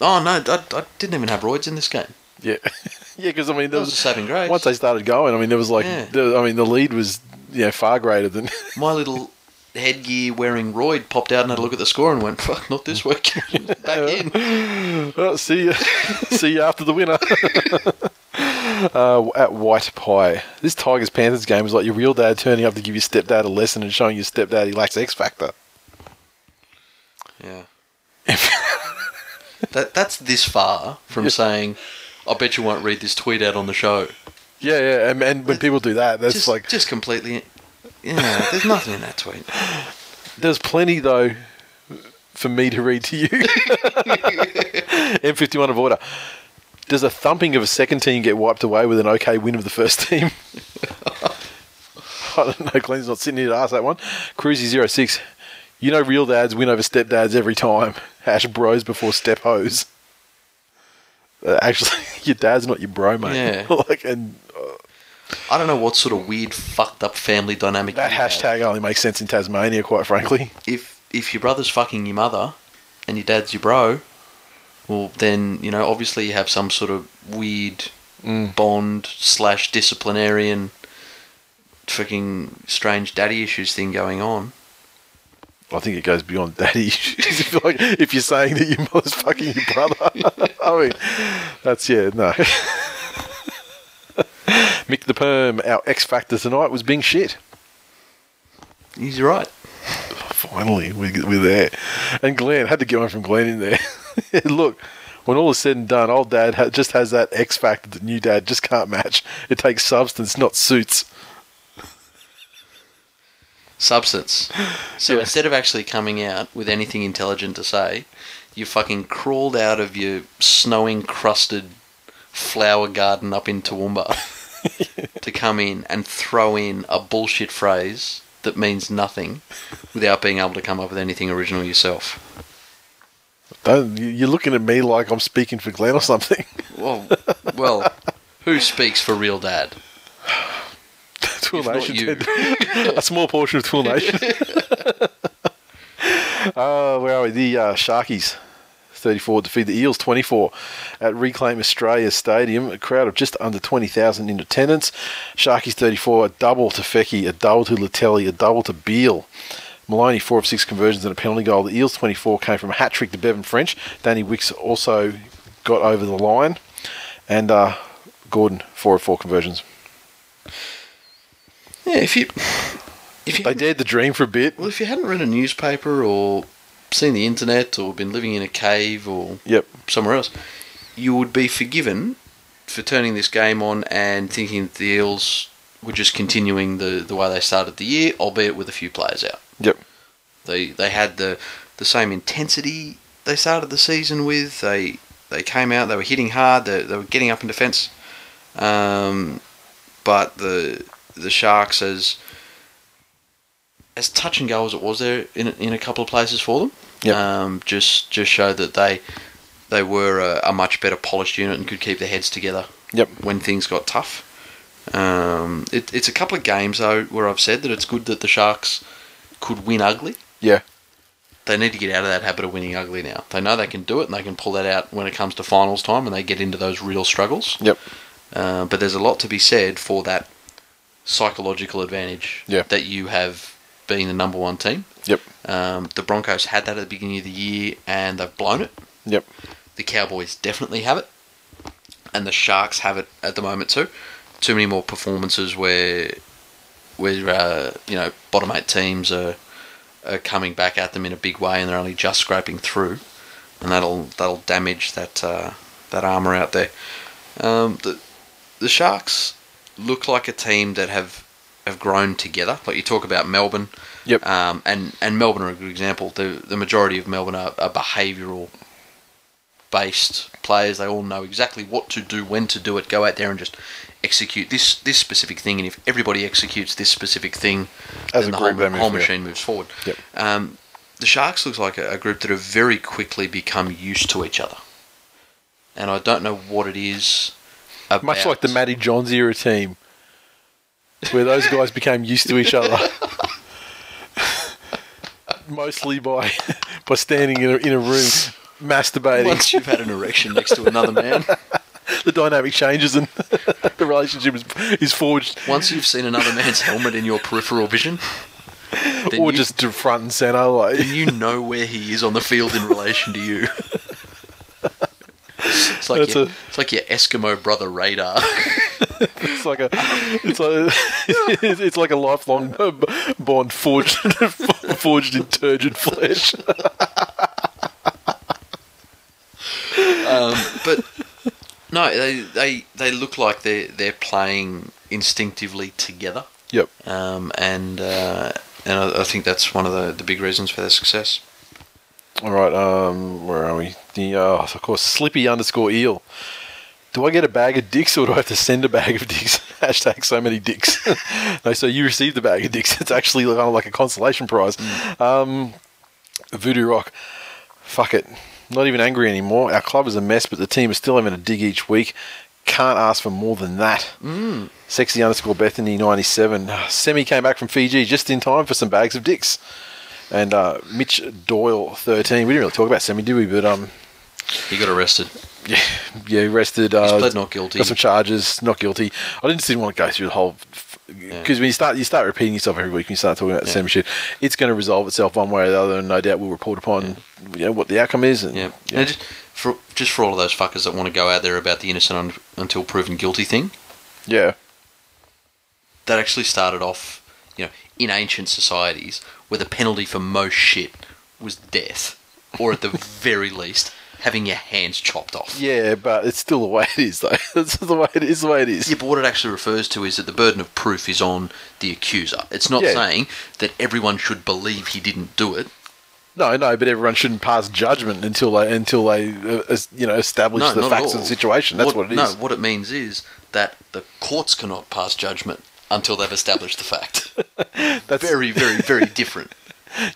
Oh no, I, I didn't even have roids in this game. Yeah. yeah, because I mean, there That was was, a saving grace. once they started going, I mean, there was like, Yeah. there, I mean, the lead was you know far greater than. My little headgear wearing roid popped out and had a look at the score and went, "Fuck, not this week." Back in. Oh, see you, see you after the winner. uh, at White Pie, this Tigers Panthers game is like your real dad turning up to give your stepdad a lesson and showing your stepdad he lacks X factor. Yeah. that that's this far from saying, "I bet you won't read this tweet out on the show." Yeah, yeah, and, and when people do that, that's just like just completely. Yeah, there's nothing in that tweet. there's plenty though for me to read to you. M51 of order. Does a thumping of a second team get wiped away with an okay win of the first team? I don't know. Glenn's not sitting here to ask that one. Cruisy 06. You know real dads win over stepdads every time. Hash bros before step hoes. Uh, actually, your dad's not your bro, mate. Yeah. like, and I don't know what sort of weird, fucked up family dynamic that you have. hashtag only makes sense in Tasmania, quite frankly. If if your brother's fucking your mother, and your dad's your bro, well then you know obviously you have some sort of weird Mm. bond slash disciplinarian, fucking strange daddy issues thing going on. I think it goes beyond daddy issues. if, like, if you're saying that your mother's fucking your brother, I mean, that's yeah, no. Mick the Perm, our X Factor tonight was being shit. He's right. Finally, we, we're there. And Glenn had to get one from Glenn in there. Look, when all is said and done, old dad ha- just has that X Factor that new dad just can't match. It takes substance, not suits. Substance. So instead of actually coming out with anything intelligent to say, you fucking crawled out of your snow encrusted flower garden up in Toowoomba to come in and throw in a bullshit phrase that means nothing without being able to come up with anything original yourself. Don't, you- you're looking at me like I'm speaking for Glenn or something. Well, well, who speaks for real dad? Twill Nation you. a small portion of Twill Nation. uh, where are we? The uh, Sharkies, 34, defeat the Eels, 24, at Reclaim Australia Stadium. A crowd of just under 20,000 in attendance. Sharkies, 34, a double to Feki, a double to Leutele, a double to Beale. Maloney, four of six conversions and a penalty goal. The Eels, 24, came from a hat trick to Bevan French. Danny Wicks also got over the line. And uh, Gordon, four of four conversions. Yeah, if you if you They dared the dream for a bit. well, if you hadn't read a newspaper or seen the internet or been living in a cave or Yep. somewhere else, you would be forgiven for turning this game on and thinking that the Eels were just continuing the, the way they started the year, albeit with a few players out. Yep. They they had the the same intensity they started the season with. They they came out, they were hitting hard, they, they were getting up in defence. Um, but the the Sharks, as as touch and go as it was there in a- in a couple of places for them, Yep. Um, just just showed that they they were a, a much better polished unit and could keep their heads together Yep. when things got tough. Um, it, it's a couple of games though where I've said that it's good that the Sharks could win ugly. Yeah. They need to get out of that habit of winning ugly now. They know they can do it and they can pull that out when it comes to finals time and they get into those real struggles. Yep. Uh, but there's a lot to be said for that psychological advantage Yeah. that you have being the number one team. Yep. Um, the Broncos had that at the beginning of the year and they've blown it. Yep. The Cowboys definitely have it, and the Sharks have it at the moment too. Too many more performances where, where uh, you know bottom eight teams are, are coming back at them in a big way, and they're only just scraping through, and that'll that'll damage that uh, that armor out there. Um, the the Sharks look like a team that have have grown together. Like you talk about Melbourne, Yep. um, and and Melbourne are a good example. The the majority of Melbourne are, are behavioural based players. They all know exactly what to do, when to do it. Go out there and just execute this this specific thing. And if everybody executes this specific thing, As then a the group, whole, whole machine moves forward. Yep. Um, the Sharks looks like a, a group that have very quickly become used to each other, and I don't know what it is. About, Much like the Matty Johns era team, where those guys became used to each other. Mostly by by standing in a, in a room masturbating. Once you've had an erection next to another man, the dynamic changes and the relationship is, is forged, once you've seen another man's helmet in your peripheral vision, or you- just to front and center. Like then you know where he is on the field in relation to you. It's like your, a- it's like your Eskimo brother radar. it's like a it's like it's, it's like a lifelong uh, bond forged forged in turgid flesh. Um, but no, they, they they look like they're they're playing instinctively together, Yep. um, and uh, and I, I think that's one of the, the big reasons for their success. All right. Um, where are we? The uh, of course Slippy underscore eel. Do I get a bag of dicks or do I have to send a bag of dicks? Hashtag so many dicks. no, so you received a bag of dicks. It's actually kind of like a consolation prize. Um, Voodoo Rock. Fuck it. Not even angry anymore. Our club is a mess, but the team is still having a dig each week. Can't ask for more than that. Mm. Sexy underscore Bethany 97. Semi came back from Fiji just in time for some bags of dicks. And uh, Mitch Doyle 13. We didn't really talk about Semi, did we? But um, He got arrested. yeah, yeah, arrested. Uh, pled not guilty. Got some charges, not guilty. I didn't just didn't want to go through the whole because when you start you start repeating yourself every week, and you start talking about the same shit. It's going to resolve itself one way or the other, and no doubt we'll report upon you know what the outcome is. And, Yeah, and just for just for all of those fuckers that want to go out there about the innocent un- until proven guilty thing, yeah, that actually started off, you know, in ancient societies where the penalty for most shit was death, or at the very least, having your hands chopped off. yeah, but it's still the way it is, though. It's the way it is. The way it is. Yeah, but what it actually refers to is that the burden of proof is on the accuser. It's not Yeah. saying that everyone should believe he didn't do it. No, no, but everyone shouldn't pass judgment until they until they uh, you know establish No, the facts of the situation. That's what, it is. No, what it means is that the courts cannot pass judgment until they've established the fact. That's very, very, very different.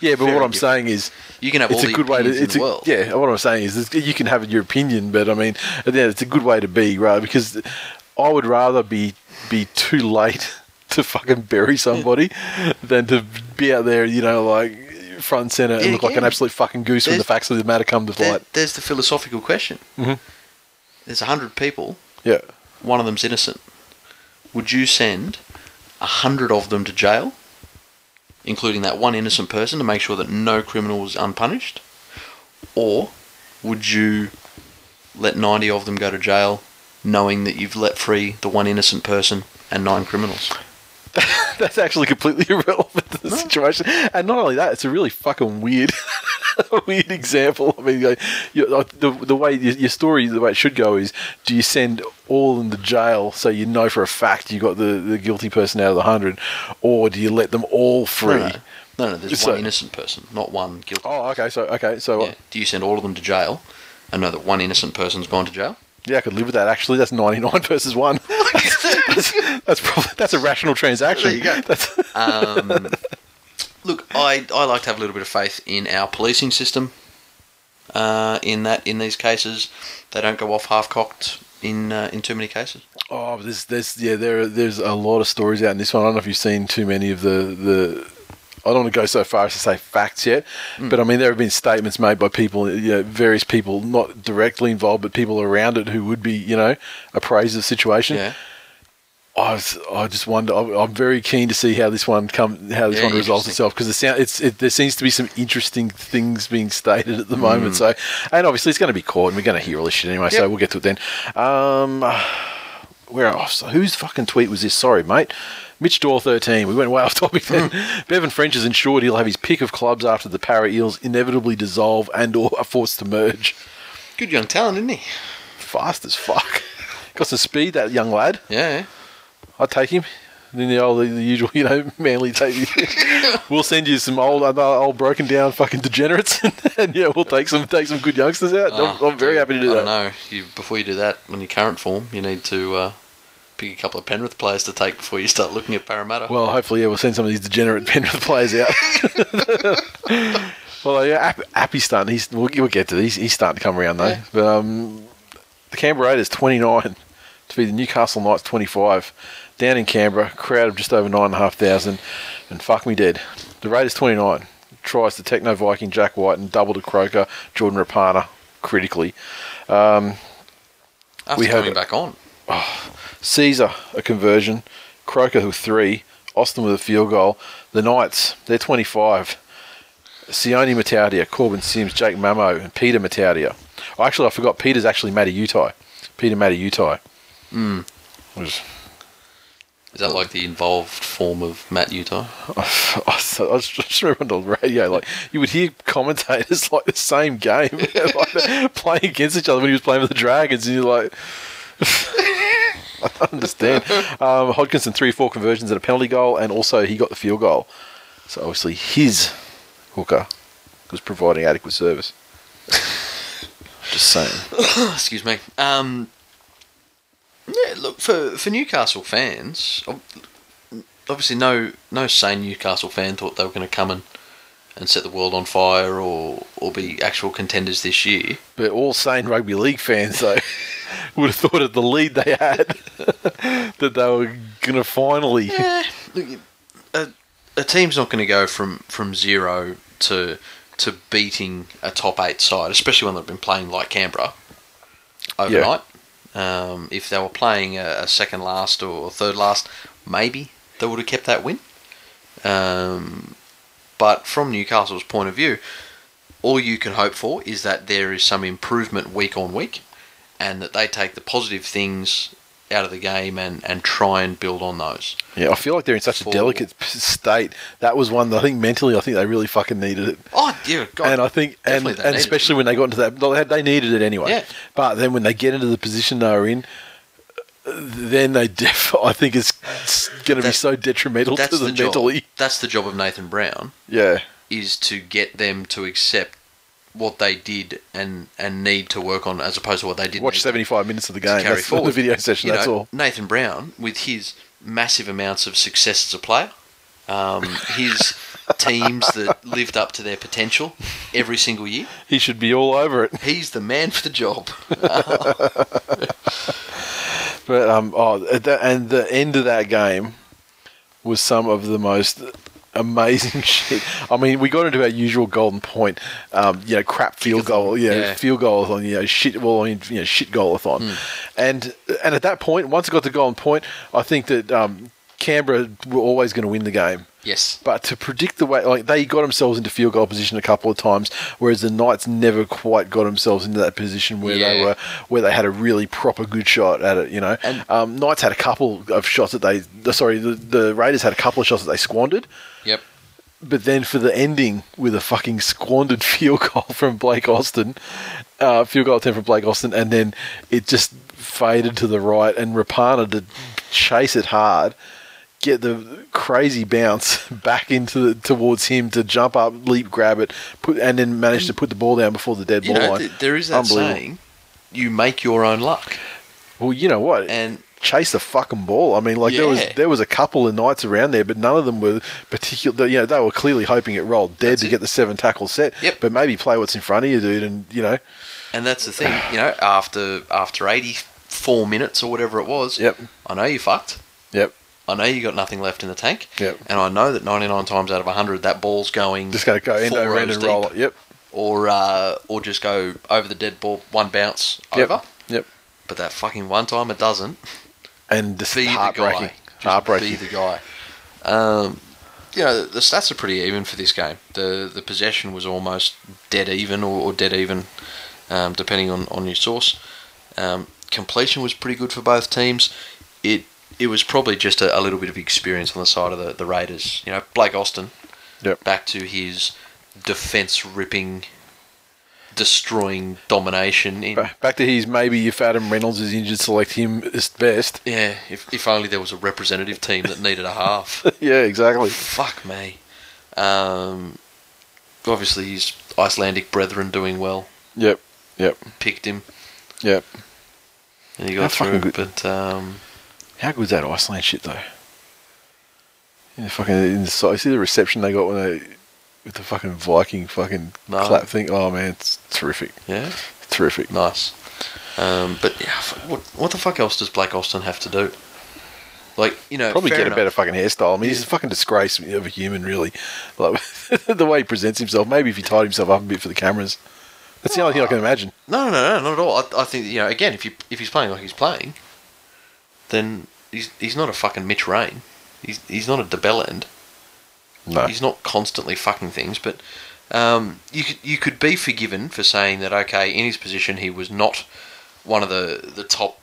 Yeah, but what I'm saying is You can have it's a good way to. It's the a, world. yeah. What I'm saying is, you can have your opinion, but I mean, end, it's a good way to be, right? Because I would rather be be too late to fucking bury somebody than to be out there, you know, like front and center and Yeah, look like an absolute fucking goose when the facts of the matter come to There, light. there's the philosophical question. Mhm. There's a hundred people. Yeah. One of them's innocent. Would you send a hundred of them to jail, including that one innocent person, to make sure that no criminal was unpunished, or would you let ninety of them go to jail, knowing that you've let free the one innocent person and nine criminals? That's actually completely irrelevant to the situation. And not only that, it's a really fucking weird, weird example. I mean, like, you, like, the the way your, your story, the way it should go is: do you send all in the jail so you know for a fact you got the, the guilty person out of the hundred, or do you let them all free? No, no, no. no there's So- one innocent person, not one guilty. Oh, okay. So okay, so Yeah. Do you send all of them to jail and know that one innocent person's gone to jail? yeah, I could live with that. Actually, that's ninety nine versus one. that's that's, probably, that's a rational transaction. There you go. That's, Um, look, I, I like to have a little bit of faith in our policing system. Uh, in that, in these cases, they don't go off half cocked in uh, in too many cases. Oh, there's, there's, yeah, there, there's a lot of stories out in this one. I don't know if you've seen too many of the, the. I don't want to go so far as to say facts yet, but I mean there have been statements made by people, you know, various people not directly involved, but people around it who would be, you know, appraised of the situation. Yeah, I, was, I just wonder. I'm, very keen to see how this one come, how this Yeah, one resolves itself because sound, it's it, there seems to be some interesting things being stated at the moment. Mm. So, and obviously it's going to be caught, and we're going to hear all this shit anyway. So we'll get to it then. Um, where else? Whose fucking tweet was this? Sorry, mate. Mitch Door 13. We went way off topic then. Bevan French has ensured he'll have his pick of clubs after the Parra Eels inevitably dissolve and or are forced to merge. good young talent, isn't he? Fast as fuck. Got some speed, that young lad. Yeah, I'd take him. Then the old, the, usual, you know, manly take. we'll send you some old, uh, old broken down fucking degenerates, and yeah, we'll take some, take some good youngsters out. I'm, Oh, I'm very happy to do I that. don't know. You, before you do that, on your current form, you need to uh, pick a couple of Penrith players to take before you start looking at Parramatta. Well, hopefully, yeah, we'll send some of these degenerate Penrith players out. well, yeah, App, Appy's starting. He's we'll, we'll get to this. He's starting to come around though. Yeah. But um, the Canberra Raiders twenty nine to be the Newcastle Knights twenty five. Down in Canberra, crowd of just over nine and a half thousand, and fuck me dead. The Raiders twenty nine tries to Techno Viking Jack Wighton and double to Croker Jordan Rapana critically. After we coming had- back on. Sezer a conversion, Croker with three, Austin with a field goal. The Knights they're twenty five. Sione Mata'utia, Korbin Sims, Jake Mamo, and Peter Mata'utia. Oh, actually, I forgot. Peter's actually Matty Utai. Peter Matty Utai. Hmm. Was Is that like the involved form of Matt Utah? I was I just remember on the radio, like you would hear commentators like the same game, like, playing against each other when he was playing with the Dragons, and you're like, I don't understand. Um, Hodkinson three four conversions and a penalty goal, and also he got the field goal. So obviously his hooker was providing adequate service. Just saying. Excuse me. Um, yeah, look for for Newcastle fans. Obviously, no no sane Newcastle fan thought they were going to come and, and set the world on fire or or be actual contenders this year. But all sane rugby league fans though would have thought of the lead they had that they were gonna finally. Yeah, look, a, a team's not going to go from, from zero to to beating a top eight side, especially when they've been playing like Canberra overnight. Um, if they were playing a, a second last or third last, maybe they would have kept that win. Um, but from Newcastle's point of view, all you can hope for is that there is some improvement week on week, and that they take the positive things out of the game and, and try and build on those. Yeah, I feel like they're in such a delicate state. That was one that I think mentally, I think they really fucking needed it. Oh, yeah, God. and I think, and, and especially when they got into that, they, needed it anyway. Yeah. But then when they get into the position they were in, then they def. I think it's, going to be so detrimental to the them job. That's the job of Nathan Brown Yeah, is to get them to accept what they did and and need to work on, as opposed to what they did. watch seventy five minutes of the game. carry That's forward. the video session. You That's know, all. Nathan Brown, with his massive amounts of success as a player, um, his teams that lived up to their potential every single year, He should be all over it. he's the man for the job. But um, oh, and the end of that game was some of the most amazing shit. I mean, we got into our usual golden point, um, you know, crap field goal, yeah, yeah. field goal on, you know, shit. Well, I mean, you know, shit goalathon, and and at that point, once it got to golden point, I think that um, Canberra were always going to win the game. Yes. But to predict the way, like they got themselves into field goal position a couple of times, whereas the Knights never quite got themselves into that position where they were, where they had a really proper good shot at it. You know, And- um, Knights had a couple of shots that they, the- sorry, the, the Raiders had a couple of shots that they squandered. Yep. But then for the ending with a fucking squandered field goal from Blake Austin, uh, field goal attempt from Blake Austin, and then it just faded to the right, and Rapana to chase it hard, get the crazy bounce back into the, towards him to jump up, leap, grab it, put, and then manage to put the ball down before the dead ball know, line. th- there is that saying, you make your own luck. Well, you know what? And chase the fucking ball. I mean, like there was there was a couple of nights around there, but none of them were particular. You know, they were clearly hoping it rolled dead That's to it. get the seven tackle set. Yep. But maybe play what's in front of you, dude, and you know, And that's the thing, you know, after after 84 minutes or whatever it was, Yep. I know you fucked. yep, I know you got nothing left in the tank. Yep. And I know that 99 times out of 100 that ball's going just gotta go end over end and roll it. Yep, or uh, or just go over the dead ball, one bounce Yep. over. yep, But that fucking one time it doesn't. and just Be the heartbreaking, guy. Just heartbreaking. Be the guy. Um, you know, the stats are pretty even for this game. The the possession was almost dead even or, or dead even, um, depending on, on your source. Um, completion was pretty good for both teams. It it was probably just a, a little bit of experience on the side of the, the Raiders. You know, Blake Austin, Yep. back to his defense ripping, destroying domination in Back to his maybe if Adam Reynolds is injured, select him as best. Yeah, if, if only there was a representative team that needed a half. yeah, exactly. Fuck me. Um, obviously, his Icelandic brethren doing well. Yep, yep, Picked him, yep. and he got through. good. But um, How good's that Iceland shit though? Yeah, fucking in the, si- see the reception they got when they with the fucking Viking fucking No. clap thing. Oh man, it's terrific, yeah, terrific. nice. Um, but yeah, what what the fuck else does Blake Austin have to do? Like you know, Probably get enough. a better fucking hairstyle. I mean, he's a fucking disgrace of a human, really. Like the way he presents himself. Maybe if he tied himself up a bit for the cameras. That's the only thing I can imagine. No, no, no, not at all. I, I think you know. Again, if you if he's playing like he's playing, then he's he's not a fucking Mitch Rein. He's he's not a DeBelland. No. He's not constantly fucking things, but um, you could you could be forgiven for saying that okay, in his position he was not one of the the top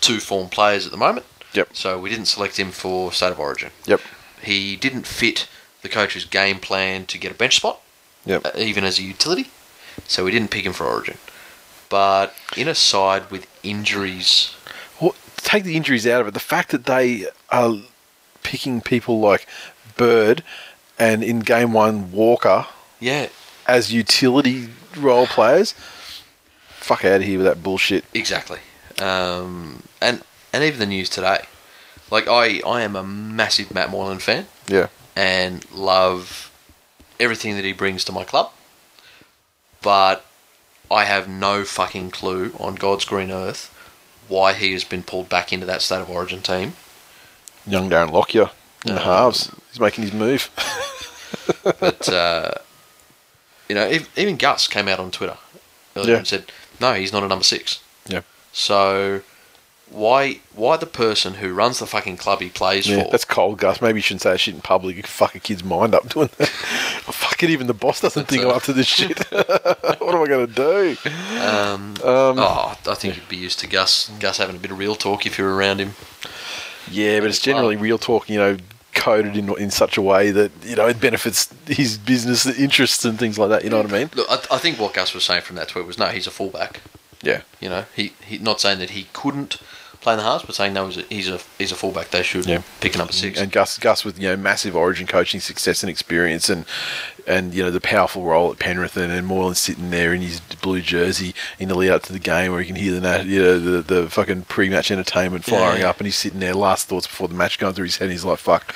two form players at the moment. Yep. So we didn't select him for state of origin. Yep. He didn't fit the coach's game plan to get a bench spot, Yep. uh, even as a utility. So we didn't pick him for origin. But in a side with injuries, take the injuries out of it. The fact that they are picking people like Bird and in game one Walker yeah, as utility role players. Fuck out of here with that bullshit. Exactly. Um, and and even the news today. Like I, I am a massive Matt Moylan fan Yeah. and love everything that he brings to my club. But I have no fucking clue on God's green earth why he has been pulled back into that state of origin team. Young Darren Lockyer in the Um, halves. He's making his move. But uh, you know, even Gus came out on Twitter earlier Yeah. and said, "No, he's not a number six. Yeah. So why why the person who runs the fucking club he plays Yeah, for? that's cold, Gus. Maybe you shouldn't say that shit in public. You can fuck a kid's mind up doing that. fuck it, even the boss doesn't think I'm up to this shit. what am I going to do? Um, Um, oh, I think you'd be used to Gus Gus having a bit of real talk if you're around him. Yeah, but it's generally real talk, you know, coded in in such a way that, you know, it benefits his business interests and things like that. You know what I mean? Look, I, I think what Gus was saying from that tweet was no, he's a fullback. Yeah. You know, he, he not saying that he couldn't play in the halves, but saying no, he's a he's a, he's a fullback. They should Yeah. pick a number six. And Gus, Gus with you know massive Origin coaching success and experience, and and you know the powerful role at Penrith, and, and Moylan sitting there in his blue jersey in the lead up to the game, where you can hear the you know the, the fucking pre-match entertainment firing Yeah. up, and he's sitting there, last thoughts before the match going through his head, and he's like, "Fuck."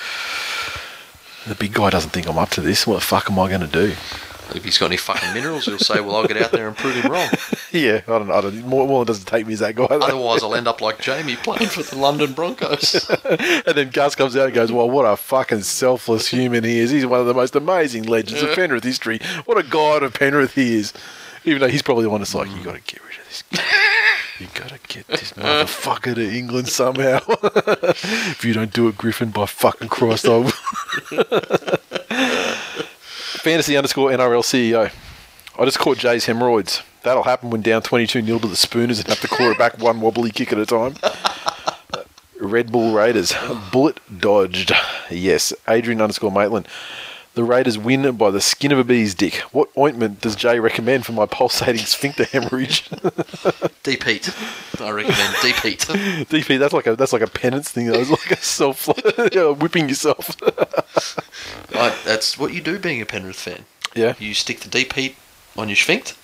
The big guy doesn't think I'm up to this. What the fuck am I going to do? If he's got any fucking minerals, he'll say, "Well, I'll get out there and prove him wrong." Yeah, I don't. I don't. Moylan doesn't take me as that guy. though. Otherwise, I'll end up like Jamie playing for the London Broncos. And then Gus comes out and goes, Well, what a fucking selfless human he is. He's one of the most amazing legends of Penrith history. What a god of Penrith he is. Even though he's probably the one that's like, You gotta get rid of this guy. You gotta get this motherfucker to England somehow. if you don't do it, Griffin, by fucking Christ, I'll. Fantasy underscore NRL CEO. I just caught Jay's hemorrhoids. That'll happen when down 22 0 to the Spooners and have to claw it back one wobbly kick at a time. Red Bull Raiders. Bullet dodged. Yes. Adrian underscore Maitland. The Raiders win by the skin of a bee's dick. What ointment does Jay recommend for my pulsating sphincter hemorrhage? Deep heat. I recommend deep heat. DP, that's like a that's like a penance thing. That's like a self you know, whipping yourself. Right, that's what you do being a Penrith fan. yeah. You stick the deep heat on your sphinct,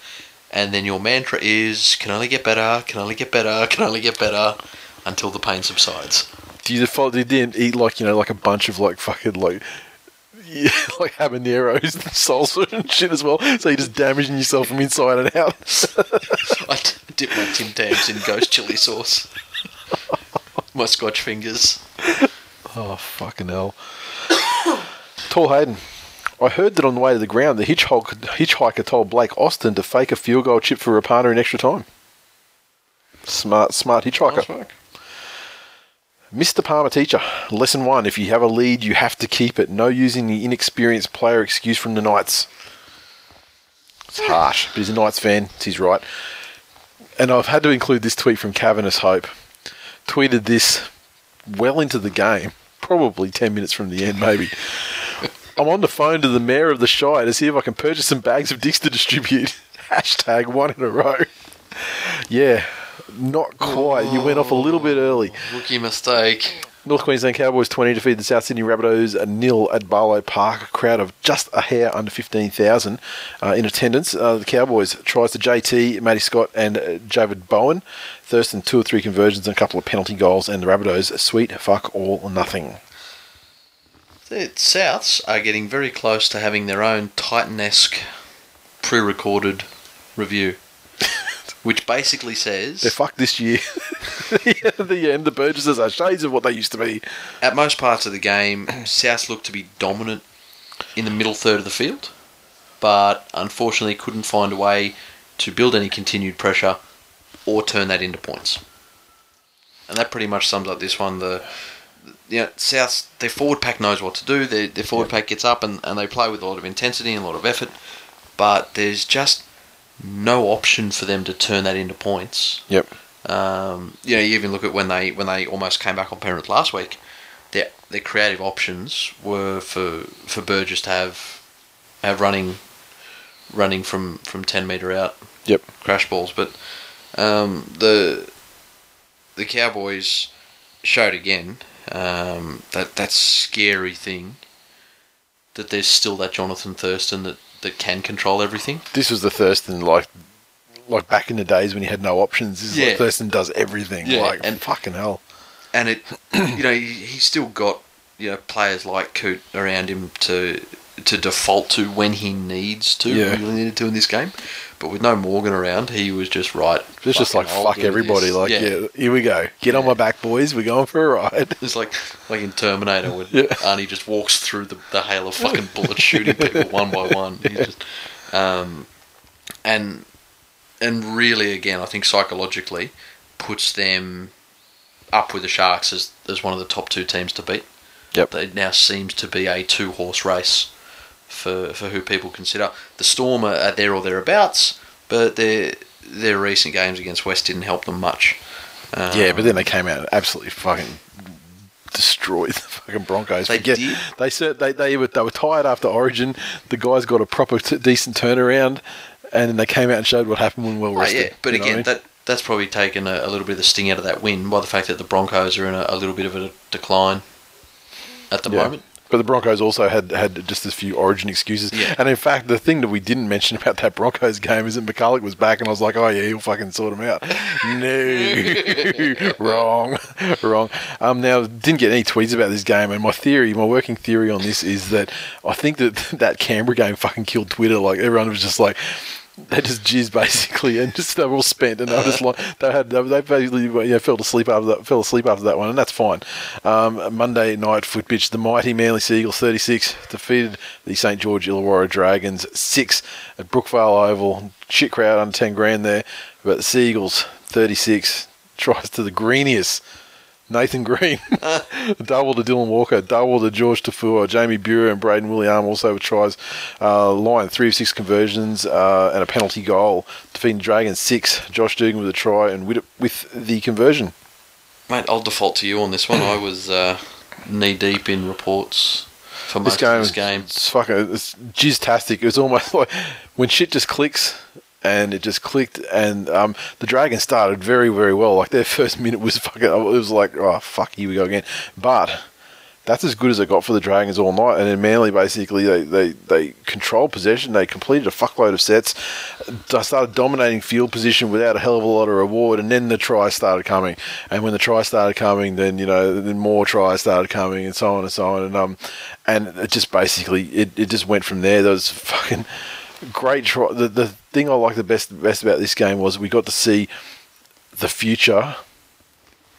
and then your mantra is, "Can only get better. Can only get better. Can only get better." until the pain subsides. Do you follow? Did you eat like you know like a bunch of like fucking like. Yeah, like habaneros and salsa and shit as well. So you're just damaging yourself from inside and out. I dip my Tim Tams in ghost chili sauce. my Scotch fingers. Oh, fucking hell. Tall Hayden. I heard that on the way to the ground, the hitchhiker, hitchhiker told Blake Austin to fake a field goal chip for Rapana in extra time. Smart, smart hitchhiker. Mr. Palmer teacher, lesson one: If you have a lead, you have to keep it. No using the inexperienced player excuse from the Knights. It's harsh, but he's a Knights fan. He's right. And I've had to include this tweet from Cavernous Hope. Tweeted this well into the game, probably ten minutes from the end, maybe. I'm on the phone to the mayor of the Shire to see if I can purchase some bags of dicks to distribute. Hashtag one in a row. Yeah, not quite. You went off a little bit early. Rookie mistake. North Queensland Cowboys 20 defeated the South Sydney Rabbitohs a nil at Barlow Park. A crowd of just a hair under 15,000 uh, in attendance. Uh, the Cowboys tries to JT, Matty Scott, and uh, Javid Bowen. Thurston two or three conversions and a couple of penalty goals, and the Rabbitohs sweet fuck all or nothing. The Souths are getting very close to having their own Titan-esque pre-recorded review, which basically says They're fucked this year. the, the end, the Burgesses are shades of what they used to be. at most parts of the game, South looked to be dominant in the middle third of the field, but unfortunately couldn't find a way to build any continued pressure or turn that into points. And that pretty much sums up this one. The you know, South their forward pack knows what to do. Their, their forward pack gets up and, and they play with a lot of intensity and a lot of effort, but there's just no option for them to turn that into points. Yep. Um, you know, you even look at when they when they almost came back on Penrith last week. Their their creative options were for for Burgess to have have running running from from ten meter out Yep. crash balls, but um, the the Cowboys showed again um, that that scary thing that there's still that Jonathan Thurston that, that can control everything. This was the Thurston like like back in the days when he had no options. This is Yeah. like Thurston does everything. Yeah, like and- fucking hell. and it you know he, he's still got you know players like Coote around him to to default to when he needs to Yeah. really needed to in this game but with no Morgan around he was just right It's just like fuck everybody. this. Like yeah. here we go. Get on my back, boys. We're going for a ride. it's like like in Terminator when Yeah. Arnie just walks through the, the hail of fucking bullets shooting people one by one he's just um, and and really again I think psychologically puts them up with the Sharks as, as one of the top two teams to beat Yep. it now seems to be a two horse race for for who people consider. The Storm are, are there or thereabouts, but their their recent games against West didn't help them much. Um, Yeah, but then they came out and absolutely fucking destroyed the fucking Broncos. They Forget- did? They they they were they were tired after Origin. The guys got a proper t- decent turnaround, and then they came out and showed what happened when well oh, rested. yeah, but what I again, mean? that that's probably taken a, a little bit of the sting out of that win by the fact that the Broncos are in a, a little bit of a decline at the Yeah. moment. But the Broncos also had had just a few Origin excuses. Yeah. And in fact, the thing that we didn't mention about that Broncos game is that McCulloch was back, and I was like, oh yeah, he'll fucking sort him out. no, wrong, wrong. Um, now didn't get any tweets about this game, and my theory, my working theory on this is that I think that that Canberra game fucking killed Twitter. Like everyone was just like. They just jizzed basically, and just they were all spent, and they were just like they had they they basically you know, fell asleep after that fell asleep after that one, and that's fine. Um, Monday night foot pitch, the mighty Manly Seagulls thirty six defeated the St George Illawarra Dragons six at Brookvale Oval. Shit crowd under ten grand there, but the Seagulls thirty six tries to the greeniest. Nathan Green, double to Dylan Walker, double to George Taufua, Jamie Buhrer and Braden William also with tries. Uh, Lyon three of six conversions uh, and a penalty goal, defeating Dragons six. Josh Dugan with a try and with, with the conversion. Mate, I'll default to you on this one. I was uh, knee deep in reports for This game, of this game. it's fucking it's jizztastic. It's almost like when shit just clicks. And it just clicked, and um, the Dragons started very, very well. Like their first minute was fucking, it was like, oh fuck, here we go again. But that's as good as it got for the Dragons all night. And then Manly basically they, they, they controlled possession. They completed a fuckload of sets. They started dominating field position without a hell of a lot of reward. And then the tries started coming. And when the tries started coming, then you know then more tries started coming, and so on and so on. And um and it just basically it, it just went from there. Was fucking great try. The the thing I liked the best best about this game was we got to see the future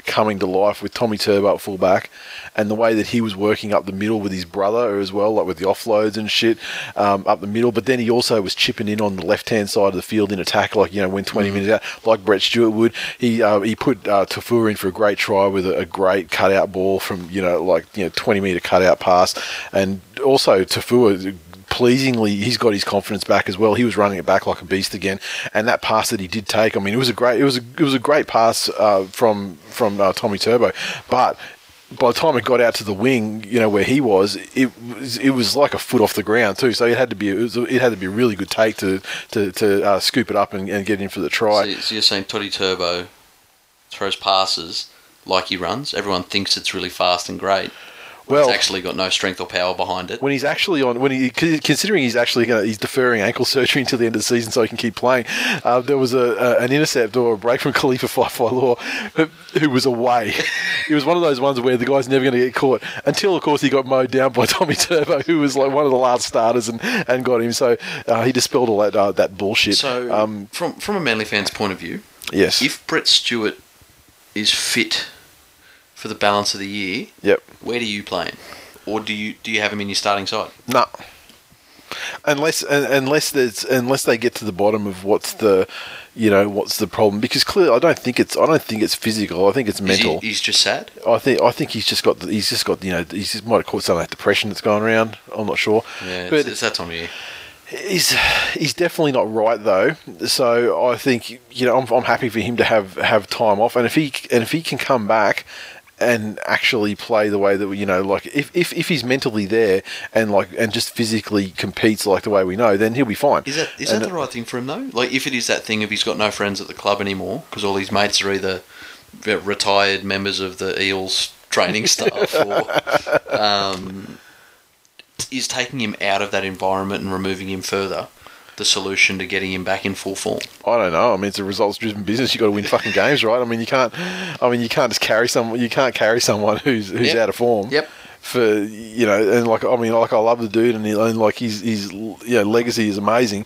coming to life with Tommy Turbo at fullback and the way that he was working up the middle with his brother as well, like with the offloads and shit um, up the middle. But then he also was chipping in on the left hand side of the field in attack, like you know when 20 minutes out, like Brett Stewart would. He uh, he put uh, Taufua in for a great try with a, a great cutout ball from you know like you know 20 meter cutout pass, and also Taufua pleasingly, he's got his confidence back as well. He was running it back like a beast again, and that pass that he did take, I mean, it was a great, it was a, it was a great pass uh, from from uh, Tommy Turbo, but. By the time it got out to the wing, you know where he was, it was it was like a foot off the ground too. So it had to be it, was, it had to be a really good take to to, to uh, scoop it up and, and get in for the try. So, so you're saying Toddy Turbo throws passes like he runs. Everyone thinks it's really fast and great. Well, it's actually got no strength or power behind it. when he's actually on when he considering he's actually gonna, he's deferring ankle surgery until the end of the season so he can keep playing. Uh, there was a, a an intercept or a break from Kalifa Faifai Loa who, who was away. it was one of those ones where the guy's never going to get caught until of course he got mowed down by Tommy Turbo who was like one of the last starters and, and got him. So uh, he dispelled all that uh, that bullshit. So, um, from from a Manly fan's point of view, yes, if Brett Stewart is fit for the balance of the year, yep. where do you play him, or do you do you have him in your starting side? No. Unless un- unless there's unless they get to the bottom of what's the you know what's the problem because clearly I don't think it's I don't think it's physical I think it's mental he, he's just sad. I think I think he's just got the- he's just got you know he's just might have caught some of that depression that's going around I'm not sure Yeah, but it's, it's that time of year. he's he's definitely not right though so I think you know I'm, I'm happy for him to have have time off and if he and if he can come back and actually play the way that we, you know like if, if, if he's mentally there and like and just physically competes like the way we know then he'll be fine Is that is And, that the right thing for him though? Like if it is that thing of he's got no friends at the club anymore because all his mates are either retired members of the Eels training staff or um, is taking him out of that environment and removing him further the solution to getting him back in full form. I don't know. I mean, it's a results-driven business. You have got to win fucking games, right? I mean, you can't. I mean, you can't just carry someone. You can't carry someone who's who's Yep. out of form. Yep. For you know, and like I mean, like I love the dude, and, he, and like his his you know legacy is amazing,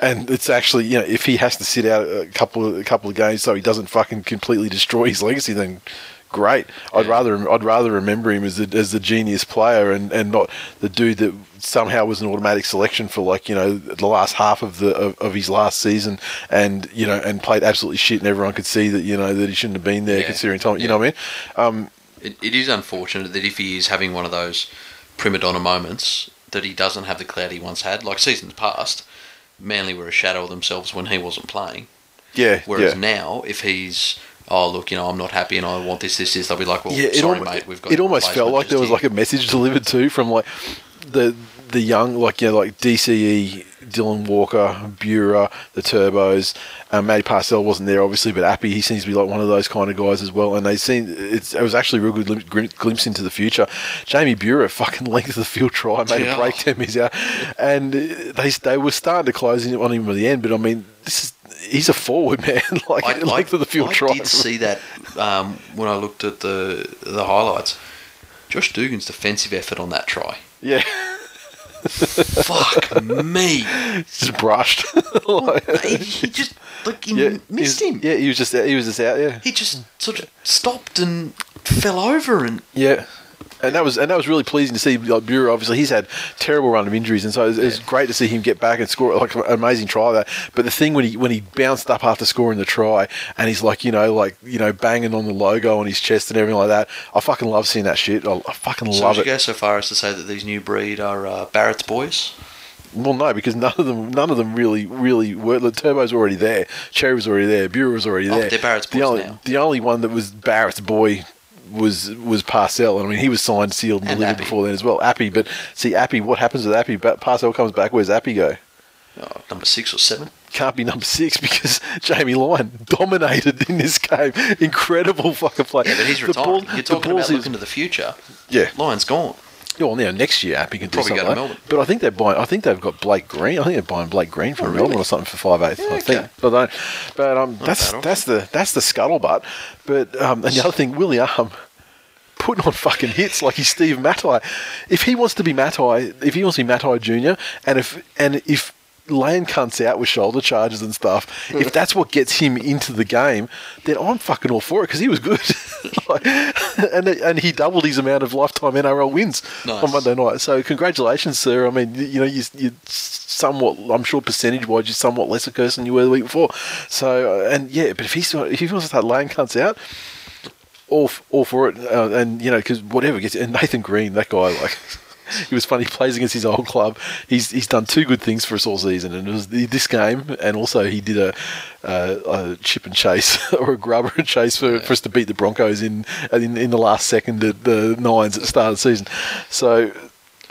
and it's actually you know if he has to sit out a couple of a couple of games so he doesn't fucking completely destroy his legacy, then great. I'd rather I'd rather remember him as the, as the genius player and, and not the dude that somehow was an automatic selection for like you know the last half of the of, of his last season and you know and played absolutely shit and everyone could see that you know that he shouldn't have been there Yeah. considering time. You know what I mean? Um, It, it is unfortunate that if he is having one of those prima donna moments, that he doesn't have the clout he once had. Like seasons past, Manly were a shadow of themselves when he wasn't playing. yeah. Whereas yeah. now, if he's oh look, you know, I'm not happy and I want this, this, this, they'll be like, well, yeah, sorry, mate, we've got. it almost felt like there was just like a message delivered too from like the the young like you know like DCE, Dylan Walker, Buhrer, the Turbos. Um, Matty Parcell wasn't there obviously, but Appy he seems to be like one of those kind of guys as well. And they seen it's it was actually a real good glim- glim- glimpse into the future. Jamie Buhrer fucking length of the field try made Yeah. a break ten minutes out, and they they were starting to close in on him at the end. But I mean, this is he's a forward man, like I, of the field try. I try. did see that um, when I looked at the the highlights. Josh Dugan's defensive effort on that try. yeah, Fuck me. just brushed. Like- He, he just like he yeah, missed him. Yeah, he was just he was just out. Yeah, He just sort of stopped and fell over and yeah. And that was and that was really pleasing to see. Like Buhrer, obviously, he's had terrible run of injuries, and so it's was, it great to see him get back and score like an amazing try there. But the thing when he when he bounced up after scoring the try, and he's like you know like you know banging on the logo on his chest and everything like that. I fucking love seeing that shit. I, I fucking so love would you it. go so far as to say that these new breed are uh, Barrett's boys? Well, no, because none of them none of them really really were. The Turbo's already there. Cherry was already there. Buhrer was already Oh, there. they're Barrett's the only, now. The only one that was Barrett's boy was was Parcell. I mean, he was signed, sealed, and, And delivered Appy. before then as well. Appy, but see, Appy, what happens with Appy? Parcell comes back. Where's Appy go? Oh, number six or seven. can't be number six because Jamie Lyon dominated in this game. Incredible fucking play. Yeah, but he's retired. ball- You're talking balls about is- looking to the future. Yeah. Lyon's gone. Yeah, well, now next year Appy can do Probably go something. to like- Melbourne. But I think they're buying. I think they've got Blake Green. I think they're buying Blake Green from Melbourne or something for five eighths. I think. okay. I don't- but um, that's that's the that's the scuttlebutt. But um, and the other thing, Willie Arm putting on fucking hits like he's Steve Matai. If he wants to be Matai, if he wants to be Matai Junior, and if and if Lane cunts out with shoulder charges and stuff, if that's what gets him into the game, then I'm fucking all for it because he was good, Like, and and he doubled his amount of lifetime NRL wins Nice. on Monday night. So congratulations, sir. I mean, you, you know, you, you're somewhat, I'm sure percentage wise, you're somewhat less a curse than you were the week before. So uh, and yeah, but if he's if he wants to start laying cunts out, all all for it, uh, and you know, because whatever gets and Nathan Green, that guy, like. He was funny. He plays against his old club. He's he's done two good things for us all season, and it was the- this game, and also he did a, a, a chip and chase or a grubber and chase for, for us to beat the Broncos in in, in the last second at the nines at the start of the season. So,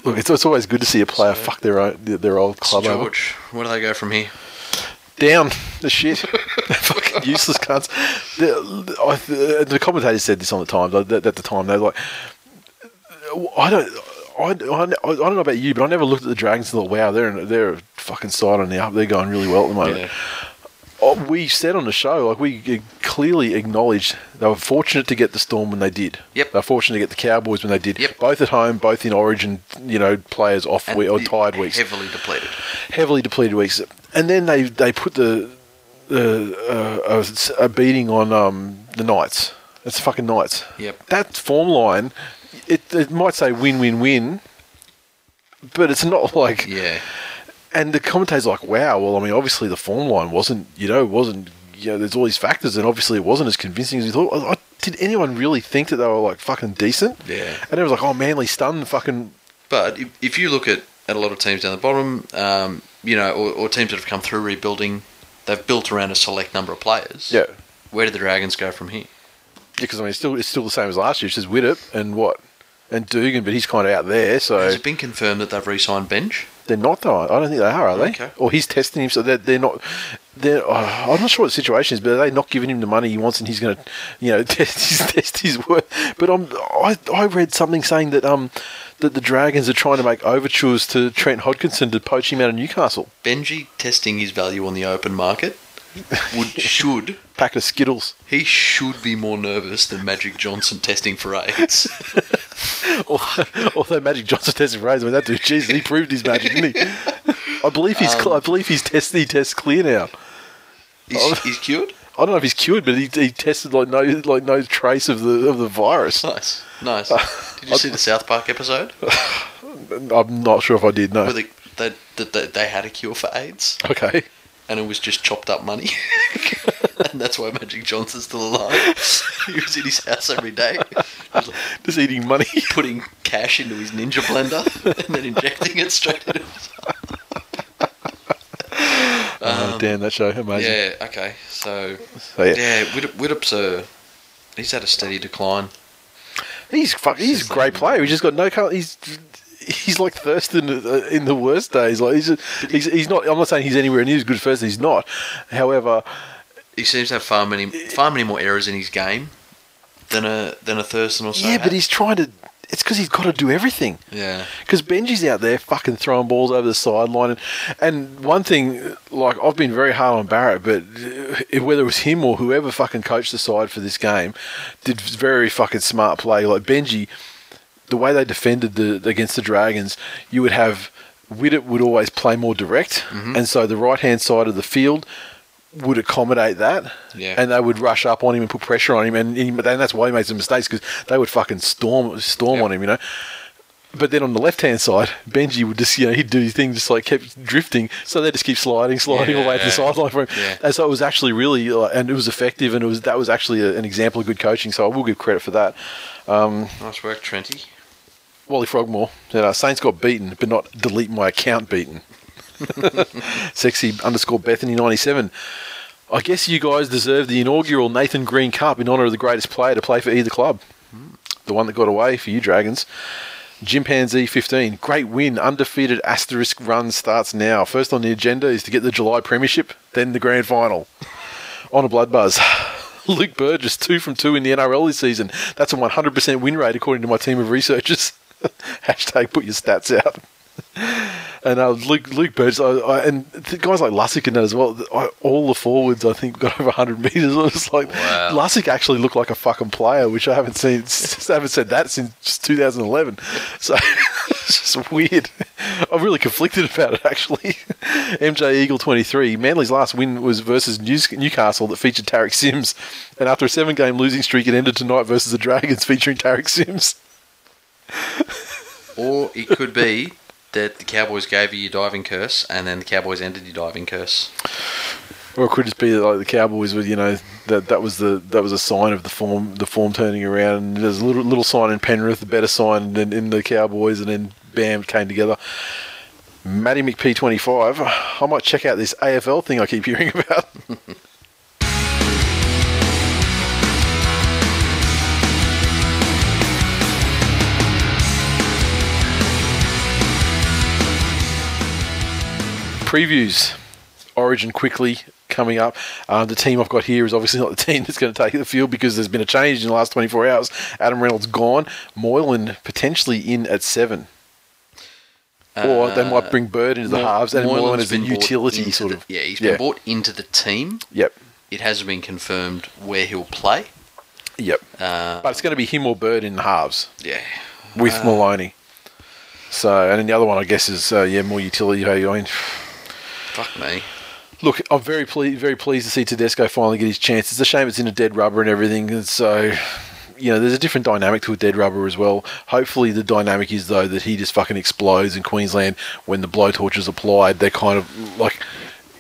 look, it's, it's always good to see a player fuck their own their old club over George, where do they go from here? down the shit. Fucking useless cunts. The, I, the, commentators said this on the time at, at the time. They were like, I don't. I, I, I don't know about you, but I never looked at the Dragons and thought, "Wow, they're they're a fucking side on the up. They're going really well at the moment." Yeah. Oh, we said on the show, like we clearly acknowledged they were fortunate to get the Storm when they did. Yep. They were fortunate to get the Cowboys when they did. Yep. Both at home, both in Origin. You know, players off And we, or tired weeks Heavily depleted. heavily depleted weeks, and then they they put the the uh, a, a beating on um, the Knights. It's fucking Knights. Yep. That form line, it, it might say win win win, but it's not like. Yeah. And the commentators are like, wow. Well, I mean, obviously the form line wasn't, you know, wasn't. You know, there's all these factors, and obviously it wasn't as convincing as we thought. I, I- did anyone really think that they were like fucking decent? Yeah. And it was like, oh, Manly stunned fucking But if, if you look at, at a lot of teams down the bottom, um, you know, or, or teams that have come through rebuilding, they've built around a select number of players. yeah. Where do the Dragons go from here? because I mean, it's still it's still the same as last year. It's just Widdop and what and Dugan, but he's kind of out there, so Has it been confirmed that they've re-signed Benji? they're not though. I don't think they are, are they? Okay. Or he's testing him, so they're, they're not. They're, oh, I'm not sure what the situation is, but they're they not giving him the money he wants, and he's going to, you know, test his test his worth? But I'm, I I read something saying that um that the Dragons are trying to make overtures to Trent Hodkinson to poach him out of Newcastle. Benji testing his value on the open market would should Packet of Skittles. he should be more nervous than Magic Johnson testing for AIDS. Although Magic Johnson tested for AIDS, I mean, that dude, Jesus, he proved his magic, didn't he? I believe he's, cl- I believe he's tested. He tests clear now. He's, oh. he's cured. I don't know if he's cured, but he, he tested like no like no trace of the of the virus. Nice, nice. Uh, did you see the South Park episode I'm not sure if I did. No. where they they, that they, they had a cure for AIDS Okay. And it was just chopped up money, and that's why Magic Johnson's still alive. he was in his house every day, just Just eating money. putting cash into his Ninja blender and then injecting it straight into his. oh, um, damn, that show. Amazing. Yeah. Okay. So So, yeah. yeah, Widdop, Widdop's a uh, he's had a steady decline. He's fuck, he's a great player. He's just got no. He's he's like Thurston in the worst days. Like he's, he's he's not. I'm not saying he's anywhere near as good as Thurston. He's not. However, He seems to have far many far many more errors in his game than a than a Thurston or so. yeah, had. but he's trying to. It's because he's got to do everything. yeah. Because Benji's out there fucking throwing balls over the sideline, and, and one thing, like I've been very hard on Barrett, but whether it was him or whoever fucking coached the side for this game, did very fucking smart play. Like Benji, the way they defended the against the Dragons, you would have Widdop would always play more direct, and so the right hand side of the field would accommodate that, Yeah. and they would rush up on him and put pressure on him, and, and that's why he made some mistakes because they would fucking storm storm Yep. on him, you know. But then on the left hand side, Benji would just, you know, he'd do his thing, just like kept drifting. So they just keep sliding, sliding all the way to the sideline for him. Yeah. And so it was actually really, uh, and it was effective, and it was that was actually a, an example of good coaching. So I will give credit for that. Nice work, Trenty. Wally Frogmore, you uh, know, Saints got beaten, but not delete my account beaten. Sexy underscore Bethany ninety seven. I guess you guys deserve the inaugural Nathan Green Cup in honour of the greatest player to play for either club. The one that got away for you Dragons. Chimpanzee 15, great win, undefeated asterisk run starts now. First on the agenda is to get the July Premiership, then the Grand Final. On a blood buzz. Luke Burgess, two from two in the NRL this season. That's a 100% win rate according to my team of researchers. Hashtag put your stats out. And uh, Luke, Luke Burgess, I, I, and th- guys like Lussick and that as well. I, all the forwards, I think, got over 100 meters. It was like Wow. Lussick actually looked like a fucking player, which I haven't seen. I haven't said that since 2011. So it's just weird. I'm really conflicted about it actually. MJ Eagle 23. Manly's last win was versus Newcastle that featured Tariq Sims, and after a seven-game losing streak, it ended tonight versus the Dragons featuring Tariq Sims. Or it could be that the Cowboys gave you your diving curse, and then the Cowboys ended your diving curse. Or it could just be that, like the Cowboys with you know that that was the that was a sign of the form the form turning around. And there's a little little sign in Penrith, a better sign than in the Cowboys, and then bam came together. Matty McP25. I might check out this AFL thing I keep hearing about. Previews. Origin quickly coming up. Uh, the team I've got here is obviously not the team that's going to take the field because there's been a change in the last 24 hours. Adam Reynolds gone. Moylan potentially in at seven. or they might bring Bird into the Moy- halves and Moylan Moylan's as a been utility sort the- of. Yeah, he's been brought into the team. Yep. It hasn't been confirmed where he'll play. Yep. Uh, But it's going to be him or Bird in the halves yeah, with Uh, Maloney. So, and then the other one, I guess, is uh, yeah, more utility. I mean, fuck me. Look, I'm very pleased, very pleased to see Tedesco finally get his chance. It's a shame it's in a dead rubber and everything. And so, you know, there's a different dynamic to a dead rubber as well. Hopefully, the dynamic is though that he just fucking explodes in Queensland when the blowtorch is applied. They're kind of like.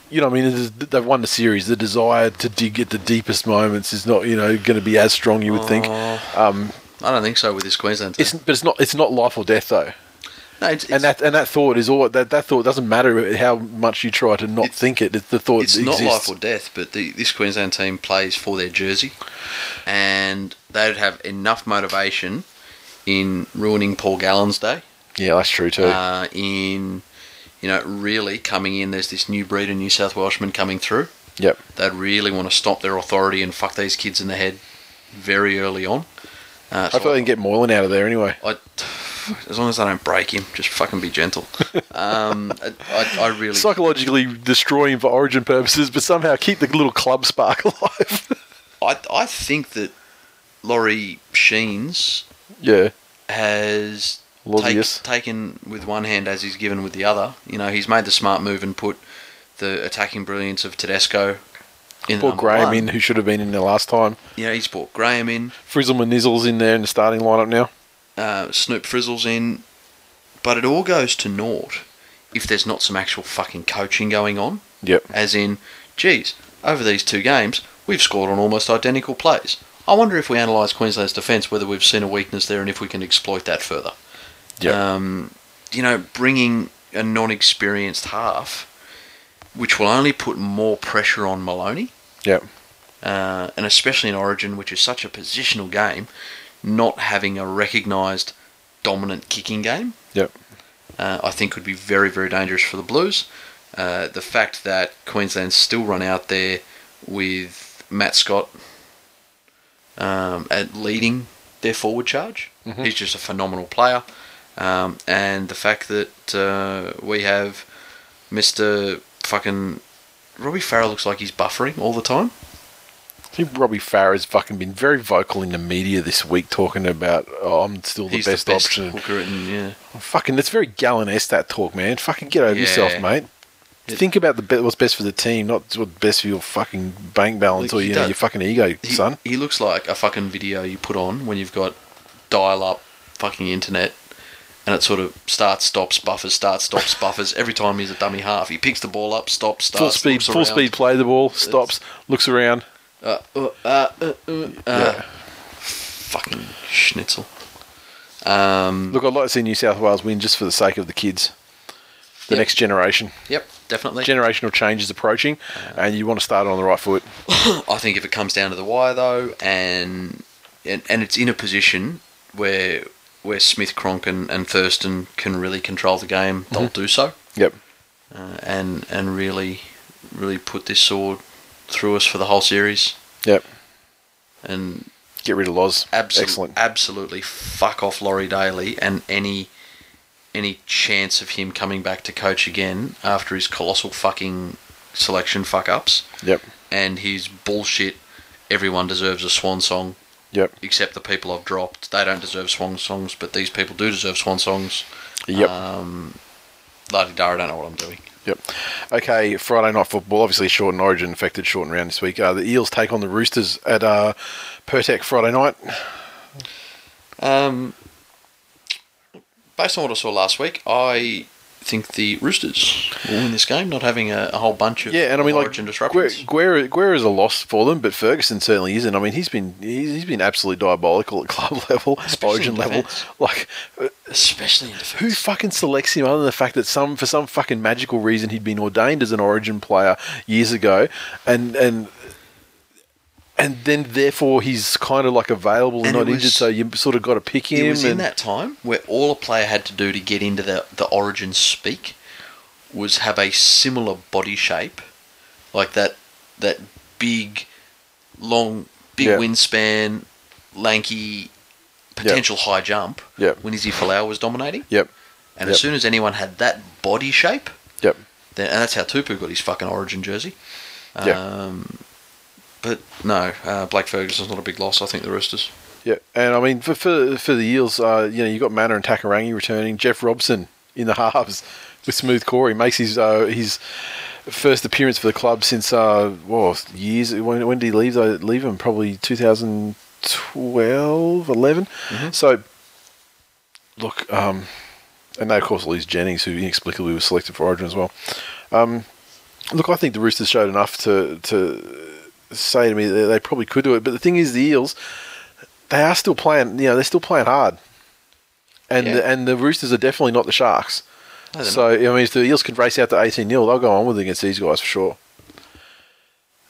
You know, I mean, they've won the series. The desire to dig at the deepest moments is not, you know, going to be as strong. You would think. Um, I don't think so with this Queensland team. it's, but it's not. It's not life or death though. No, it's, And that and that thought is all. That, that thought doesn't matter how much you try to not It's- think it. It's the thought. it's not life or death, but the, this Queensland team plays for their jersey, and they'd have enough motivation in ruining Paul Gallen's day. Yeah, that's true too. Uh, in you know, really coming in, there's this new breed of New South Welshmen coming through. yep. They'd really want to stomp their authority and fuck these kids in the head very early on. Uh, so Hopefully, they can get Moylan out of there anyway. I, as long as I don't break him, just fucking be gentle. Um, I, I, I really, Psychologically destroy him for origin purposes, but somehow keep the little club spark alive. I, I think that Laurie Sheens yeah. has take, taken with one hand as he's given with the other. You know, he's made the smart move and put the attacking brilliance of Tedesco in Brought Graham one. in, who should have been in there last time. Yeah, he's brought Graham in, Frizzleman Nizzle's in there in the starting lineup now. Uh, Snoop Frizzle's in, but it all goes to naught if there's not some actual fucking coaching going on. Yep. As in, geez, over these two games, we've scored on almost identical plays. I wonder if we analyse Queensland's defence, whether we've seen a weakness there and if we can exploit that further. Yep. Um, you know, bringing a non-experienced half, which will only put more pressure on Maloney, yep. uh, and especially in Origin, which is such a positional game, not having a recognised dominant kicking game, Yep. uh, I think would be very, very dangerous for the Blues. Uh, the fact that Queensland still run out there with Matt Scott um, at leading their forward charge, he's just a phenomenal player. Um, and the fact that uh, we have Mr. fucking Robbie Farah looks like he's buffering all the time. I think Robbie Farah's fucking been very vocal in the media this week talking about, oh, I'm still the best, the best option. and yeah, oh, Fucking, that's very Gallen-esque, that talk, man. Fucking get over yourself, mate. It- Think about the be- what's best for the team, not what's best for your fucking bank balance or you know your fucking ego, he, son. he looks like a fucking video you put on when you've got dial-up fucking internet. And it sort of starts, stops, buffers, starts, stops, buffers. Every time he's a dummy half, he picks the ball up, stops, starts, Full speed, full around. speed, play the ball, stops, looks around. Uh, uh, uh, uh, uh, uh, Yeah. Fucking schnitzel. Um, Look, I'd like to see New South Wales win just for the sake of the kids, the Yep. next generation. yep, definitely. Generational change is approaching, and you want to start on the right foot. I think if it comes down to the wire though, and and, and it's in a position where where Smith, Cronk, and, and Thurston can really control the game, they'll do so, Yep. uh, and and really, really put this sword through us for the whole series, Yep. and Get rid of Loz. absolutely, Excellent. absolutely fuck off Laurie Daley and any any chance of him coming back to coach again after his colossal fucking selection fuck ups Yep. and his bullshit. Everyone deserves a swan song. Yep. except the people I've dropped. They don't deserve swan songs, but these people do deserve swan songs. Yep. Um, Ladi Dar, I don't know what I'm doing. Yep. Okay, Friday night football. Obviously, shortened origin affected shortened round this week. Uh, the Eels take on the Roosters at uh, Pirtek Friday night. Um, based on what I saw last week, I think the Roosters will win this game, not having a, a whole bunch of Yeah, and I mean, like origin disruptions. Guerra, Guerra is a loss for them, but Ferguson certainly isn't. I mean, he's been he's, he's been absolutely diabolical at club level, Especially origin level. Like, Especially who fucking selects him other than the fact that some for some fucking magical reason he'd been ordained as an Origin player years ago, and and. And then, therefore, he's kind of like available and, And not it injured, so you sort of got to pick him. It was in that time where all a player had to do to get into the, the origin speak was have a similar body shape, like that that big, long, big Yeah. wingspan, lanky, potential high jump. Yep. When Izzy Folau was dominating, Yep, and Yep. as soon as anyone had that body shape, yep. then and that's how Tupou got his fucking origin jersey. Yeah. Um, but no, uh, Blake Ferguson's not a big loss. I think the Roosters. Yeah, and I mean for for, for the Eels, uh, you know, you got Manor and Takairangi returning. Jeff Robson in the halves with Smooth Corey makes his uh, his first appearance for the club since uh, well years. When, when did he leave? I leave him probably 2012, 11. So look, um, and they of course lose Jennings, who inexplicably was selected for Origin as well. Um, look, I think the Roosters showed enough to to say to me that they probably could do it. But the thing is, the Eels they are still playing. You know, they're still playing hard, and Yeah. the, and the Roosters are definitely not the Sharks. They're So I mean, if the Eels could race out to eighteen 0 they'll go on with it against these guys for sure.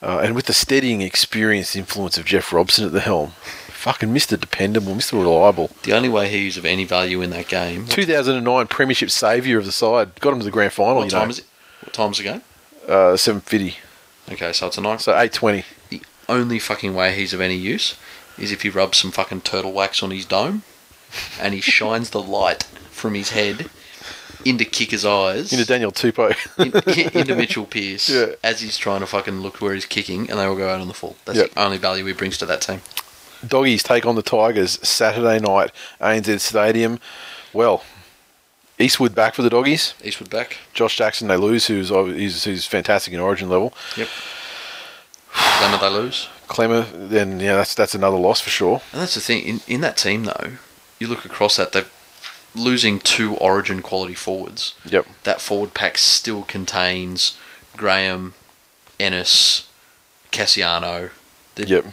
Uh, and with the steadying experience, influence of Jeff Robson at the helm, fucking Mister Dependable, Mister Reliable, The only way he's of any value in that game. two thousand and nine Premiership saviour of the side, got him to the grand final. What you time know, is it? What time's the game? Uh, seven fifty, Okay, so it's a nine. so eight twenty. The only fucking way he's of any use is if he rubs some fucking turtle wax on his dome and he shines the light from his head into Kicker's eyes, Into Daniel Tupou. in, into Mitchell Pearce Yeah. as he's trying to fucking look where he's kicking and they will go out on the full. That's Yep. the only value he brings to that team. Doggies take on the Tigers Saturday night, ANZ Stadium. Well, Eastwood back for the Doggies. Eastwood back. Josh Jackson they lose, who's who's, who's fantastic in Origin level. Yep. Klemmer they lose. Klemmer, then yeah, that's that's another loss for sure. And that's the thing. In, in that team, though, you look across that, they're losing two origin quality forwards. Yep. That forward pack still contains Graham, Ennis, Kasiano. They're, Yep.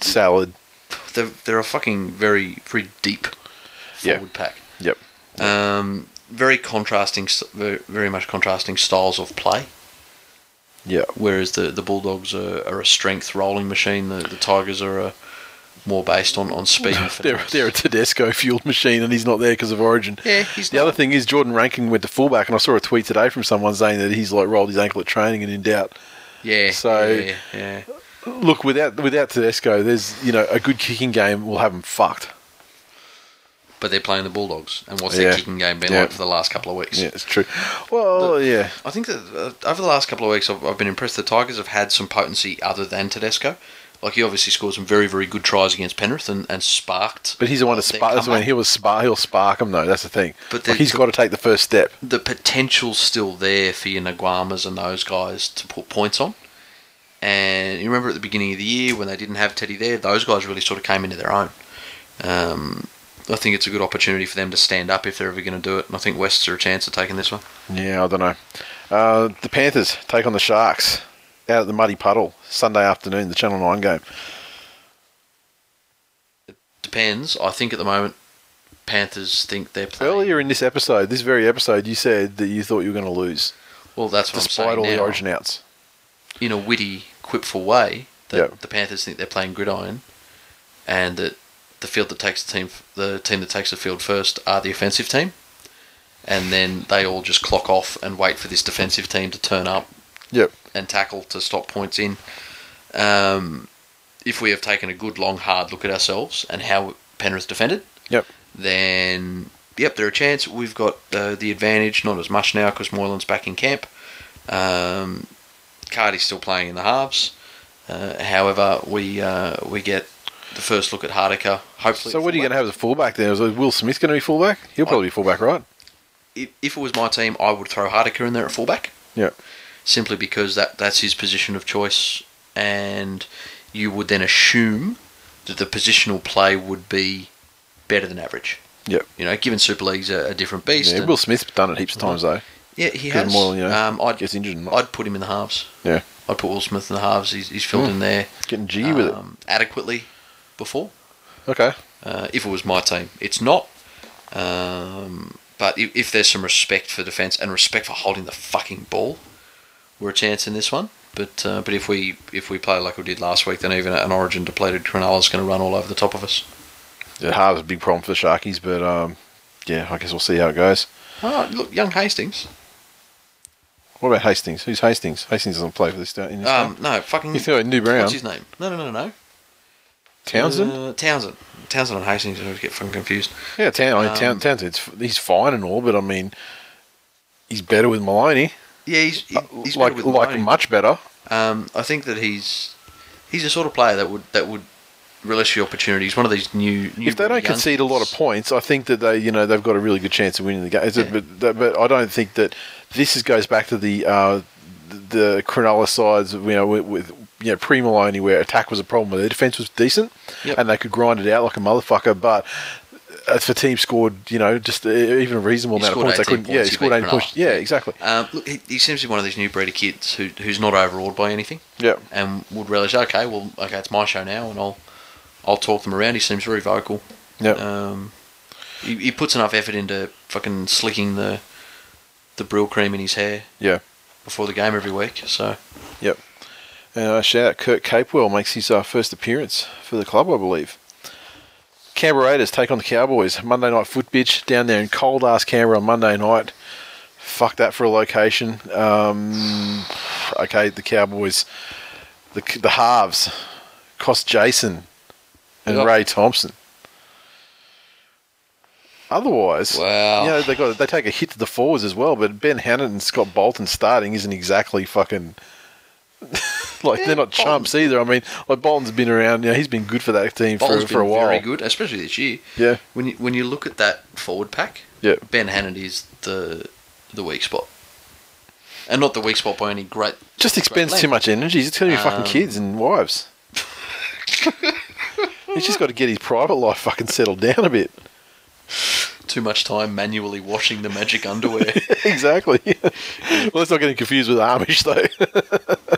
Salad. They're, they're a fucking very, very deep forward pack. Yep. Um, very contrasting, very, very much contrasting styles of play. Yeah. Whereas the, the Bulldogs are, are a strength rolling machine, the, the Tigers are a, more based on, on speed They're, they're a Tedesco fueled machine, and he's not there because of Origin. Yeah, he's the not. other thing is Jordan Rankin went to fullback, and I saw a tweet today from someone saying that he's like rolled his ankle at training and in doubt. Yeah. So- yeah, yeah. Look, without without Tedesco, there's you know a good kicking game will have them fucked. But they're playing the Bulldogs, and what's Yeah. their kicking game been Yeah. like for the last couple of weeks? Yeah, it's true. Well, yeah, I think that uh, over the last couple of weeks, I've, I've been impressed. The Tigers have had some potency other than Tedesco. Like he obviously scored some very, very good tries against Penrith and, and sparked. but he's the one to spark. That's when he was spark. He'll spark them though. That's the thing. But Like, the- he's got to take the first step. the potential's still there for your Naiqamas and those guys to put points on. And you remember at the beginning of the year when they didn't have Teddy there, those guys really sort of came into their own. Um, I think it's a good opportunity for them to stand up if they're ever going to do it. And I think Wests are a chance of taking this one. Yeah, I don't know. Uh, the Panthers take on the Sharks out at the Muddy Puddle Sunday afternoon, the Channel Nine game. It depends. I think at the moment, Panthers think they're playing. Earlier in this episode, this very episode, you said that you thought you were going to lose, well, that's what despite I'm all saying the now. Origin outs. in a witty, quipful way that Yep. the Panthers think they're playing gridiron, and that the field that takes the team, the team that takes the field first, are the offensive team, and then they all just clock off and wait for this defensive team to turn up Yep. and tackle to stop points in. Um, if we have taken a good long hard look at ourselves and how Penrith defended, Yep. then yep, there are a chance. We've got uh, the advantage, not as much now because Moylan's back in camp. Um, Cardi's still playing in the halves. Uh, however, we uh, we get the first look at Hardaker. Hopefully, So what are you going to have as a fullback then? Is Will Smith going to be fullback? He'll probably be fullback, right? If, if it was my team, I would throw Hardaker in there at fullback. Yeah. Simply because that that's his position of choice, and you would then assume that the positional play would be better than average. Yep. You know, given Super League's a, a different beast. Yeah, Will Smith's done it heaps of times though. Yeah, he has. Moyle, you know, um, I'd, gets injured. I'd put him in the halves. Yeah. I'd put Will Smith in the halves. He's, he's filled Mm. in there Getting jiggy with it. um, adequately before. Okay. Uh, if it was my team, it's not. Um, but if, if there's some respect for defence and respect for holding the fucking ball, we're a chance in this one. But uh, but if we if we play like we did last week, then even an Origin depleted Cronulla is going to run all over the top of us. The halves a big problem for the Sharkies, but um, yeah, I guess we'll see how it goes. Oh, look, young Hastings. What about Hastings? Who's Hastings? Hastings doesn't play for this uh, in this Um, game. no, fucking. You thought New Brown? What's his name? No, no, no, no. Townsend? Uh, Townsend. Townsend and Hastings. I always get fucking confused. yeah, Town, mean, Town, um, Townsend's he's fine and all, but I mean, he's better with Maloney. Yeah, he's, he- he's like better like Maloney. much better. Um, I think that he's he's the sort of player that would that would relish the opportunity. He's one of these new. new if they don't concede a lot of points, I think that they, you know, they've got a really good chance of winning the game. Yeah. But, but I don't think that this is, goes back to the uh, the Cronulla sides, you know, with, with you know pre Maloney, where attack was a problem, where their defense was decent, Yep. and they could grind it out like a motherfucker. But if the team scored, you know, just uh, even a reasonable He amount of points, they couldn't. Yeah, points, he he scored beat eight points. Yeah, exactly. Um, look, he, he seems to be one of these new breed of kids who who's not overawed by anything Yeah, and would relish. Okay, well, okay, it's my show now, and I'll I'll talk them around. He seems very vocal. yeah. Um, he, he puts enough effort into fucking slicking the the Brylcreem in his hair Yeah. before the game every week. So Yep. And uh, shout out Kurt Capewell makes his uh, first appearance for the club, I believe. Canberra Raiders take on the Cowboys. Monday night foot bitch down there in cold ass Canberra on Monday night. Fuck that for a location. Um, okay, the Cowboys, the the halves cost Jason and Yep. Ray Thompson. Otherwise, Wow. you know they got they take a hit to the forwards as well. But Ben Hannant and Scott Bolton starting isn't exactly fucking like they're not chumps either. I mean, like Bolton's been around. You know, he's been good for that team for, Bolton's for a while. very good, especially this year. Yeah, When you when you look at that forward pack, yeah, Ben Hannant is the the weak spot, and not the weak spot by any great. just expends great too much energy. He's telling you fucking Um, kids and wives. He's just got to get his private life fucking settled down a bit. Too much time manually washing the magic underwear. exactly. well, let's not get him confused with Amish though.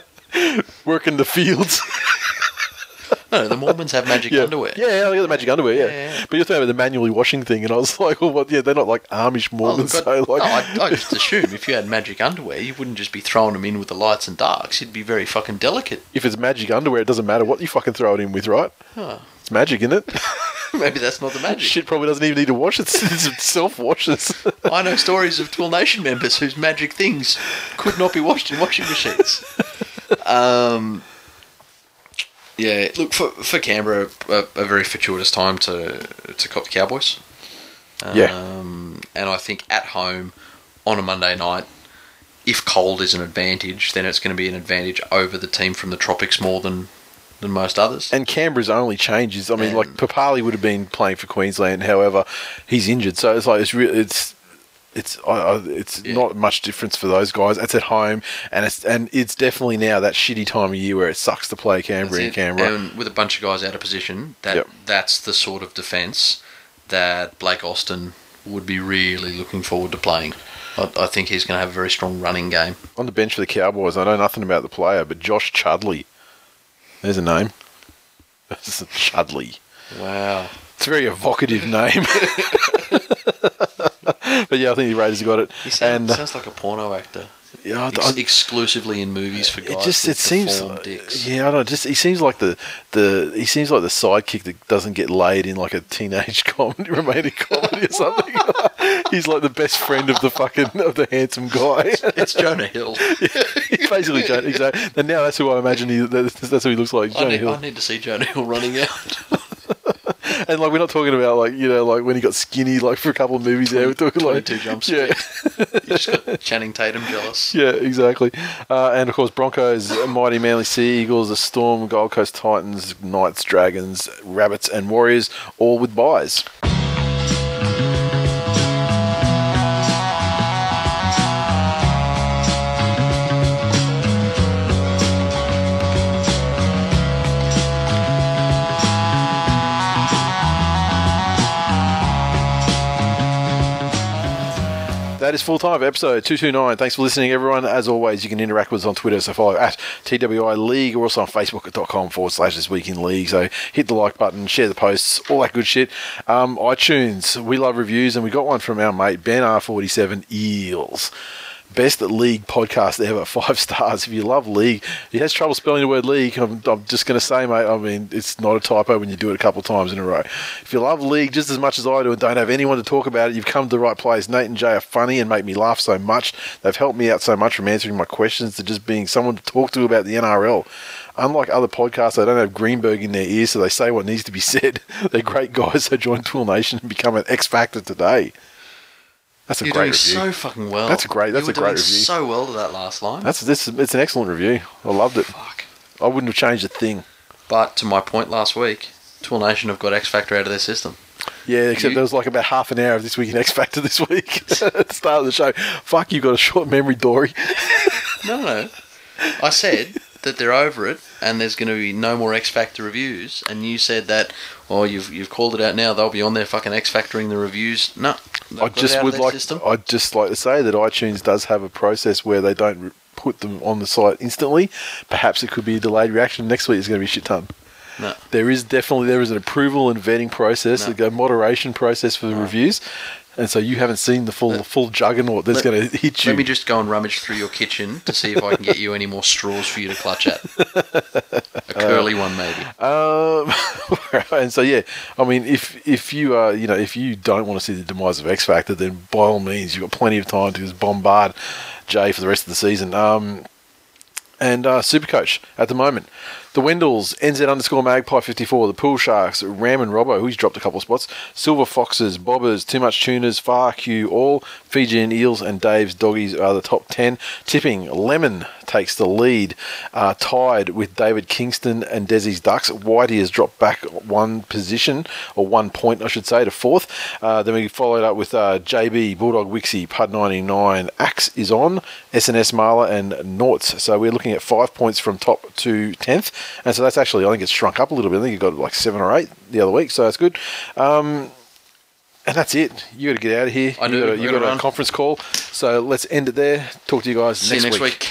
Working the fields. no, the Mormons have magic yeah. underwear. Yeah, I got the magic underwear. Yeah. Yeah, yeah. but you're talking about the manually washing thing, and I was like, well, what? Yeah, they're not like Amish Well, Mormons. look, so I, like, no, I, I just assume if you had magic underwear, you wouldn't just be throwing them in with the lights and darks. You'd be very fucking delicate. if it's magic underwear, it doesn't matter what you fucking throw it in with, right? Huh. It's magic, isn't it? Maybe that's not the magic. Shit probably doesn't even need to wash it. It self washes. I know stories of Twill Nation members whose magic things could not be washed in washing machines. Um, yeah, look for for Canberra, a, a very fortuitous time to to cop the Cowboys. Um, Yeah. and I think at home on a Monday night, if cold is an advantage, then it's going to be an advantage over the team from the tropics more than than most others. and Canberra's only changes. I mean, like Papalii would have been playing for Queensland. However, he's injured, so it's like it's real. It's it's I it's Yeah. not much difference for those guys. It's at home, and it's and it's definitely now that shitty time of year where it sucks to play Canberra in. Canberra. And with a bunch of guys out of position, that Yep. that's the sort of defence that Blake Austin would be really looking forward to playing. I, I think he's going to have a very strong running game. On the bench for the Cowboys, I know nothing about the player, but Josh Chudleigh. There's a name. Chudleigh. Wow. It's a very evocative name. but yeah, I think the Raiders got it. He sounds, and uh, sounds like a porno actor. Yeah, I- Ex- I- exclusively in movies for guys it just it seems deformed dicks. yeah I don't know, just he seems like the the he seems like the sidekick that doesn't get laid in like a teenage comedy romantic comedy or something. He's like the best friend of the fucking of the handsome guy. It's Jonah Hill. He's basically Jonah. Exactly. And now that's who I imagine he that- that's who he looks like. I Jonah need, Hill. I need to see Jonah Hill running out. And like we're not talking about like you know like when he got skinny like for a couple of movies there. We're talking like two jumps. yeah. You just got Channing Tatum jealous. Yeah, exactly. Uh, and of course, Broncos, Mighty Manly Sea Eagles, the Storm, Gold Coast Titans, Knights, Dragons, Rabbits, and Warriors, all with buys. That is full time episode 229. Thanks for listening, everyone. As always, you can interact with us on Twitter, so follow at TWI League or also on Facebook.com forward slash This Week in League. So hit the like button, share the posts, all that good shit. Um, iTunes, we love reviews, and we got one from our mate Ben R47 Eels. Best league podcast ever, five stars. If you love league, he has trouble spelling the word league. I'm, I'm just going to say, mate, I mean, it's not a typo when you do it a couple times in a row. If you love league just as much as I do and don't have anyone to talk about it, you've come to the right place. Nate and Jay are funny and make me laugh so much. They've helped me out so much from answering my questions to just being someone to talk to about the NRL. Unlike other podcasts, they don't have Greenberg in their ears, so they say what needs to be said. They're great guys, so join Twill Nation and become an X Factor today. That's a You're great doing review. so fucking well. That's a great- that's you were a great doing review. so well to that last line. That's this. It's an excellent review. I loved it. Fuck. I wouldn't have changed a thing. But to my point last week, Twill Nation have got X Factor out of their system. Yeah, except You- there was like about half an hour of this week in X Factor this week at the start of the show. Fuck, you got a short memory, Dory. No, no. I said that they're over it and there's going to be no more X Factor reviews, and you said that, well, you've you've called it out now. They'll be on there fucking X Factoring the reviews. No, I just would like. System. I'd just like to say that iTunes does have a process where they don't re- put them on the site instantly. Perhaps it could be a delayed reaction. Next week is going to be a shit ton. No. There is definitely there is an approval and vetting process, No. a moderation process for the reviews, and so you haven't seen the full full juggernaut that's going to hit you. Let me just go and rummage through your kitchen to see if I can get you any more straws for you to clutch at. A curly one, maybe. Um, and so yeah, I mean, if if you uh, you know if you don't want to see the demise of X Factor, then by all means, you've got plenty of time to just bombard Jay for the rest of the season. Um, and uh, Supercoach at the moment. The Wendells, NZ underscore Magpie 54, the Pool Sharks, Ram and Robbo, who's dropped a couple of spots, Silver Foxes, Bobbers, Too Much Tuners, Far Q, All, Fijian Eels, and Dave's Doggies are the top 10. Tipping, Lemon takes the lead, uh, tied with David Kingston and Desi's Ducks. Whitey has dropped back one position, or one point, I should say, to fourth. Uh, then we followed up with uh, JB, Bulldog Wixie, Pud 99, Axe is on, SNS Marla, and Norts. So we're looking at five points from top to 10th. And so that's actually, I think it's shrunk up a little bit. I think you got like seven or eight the other week, so that's good. Um, and that's it. You got to get out of here. I you do. Got a, you gotta got a conference call. So let's end it there. Talk to you guys See you next week.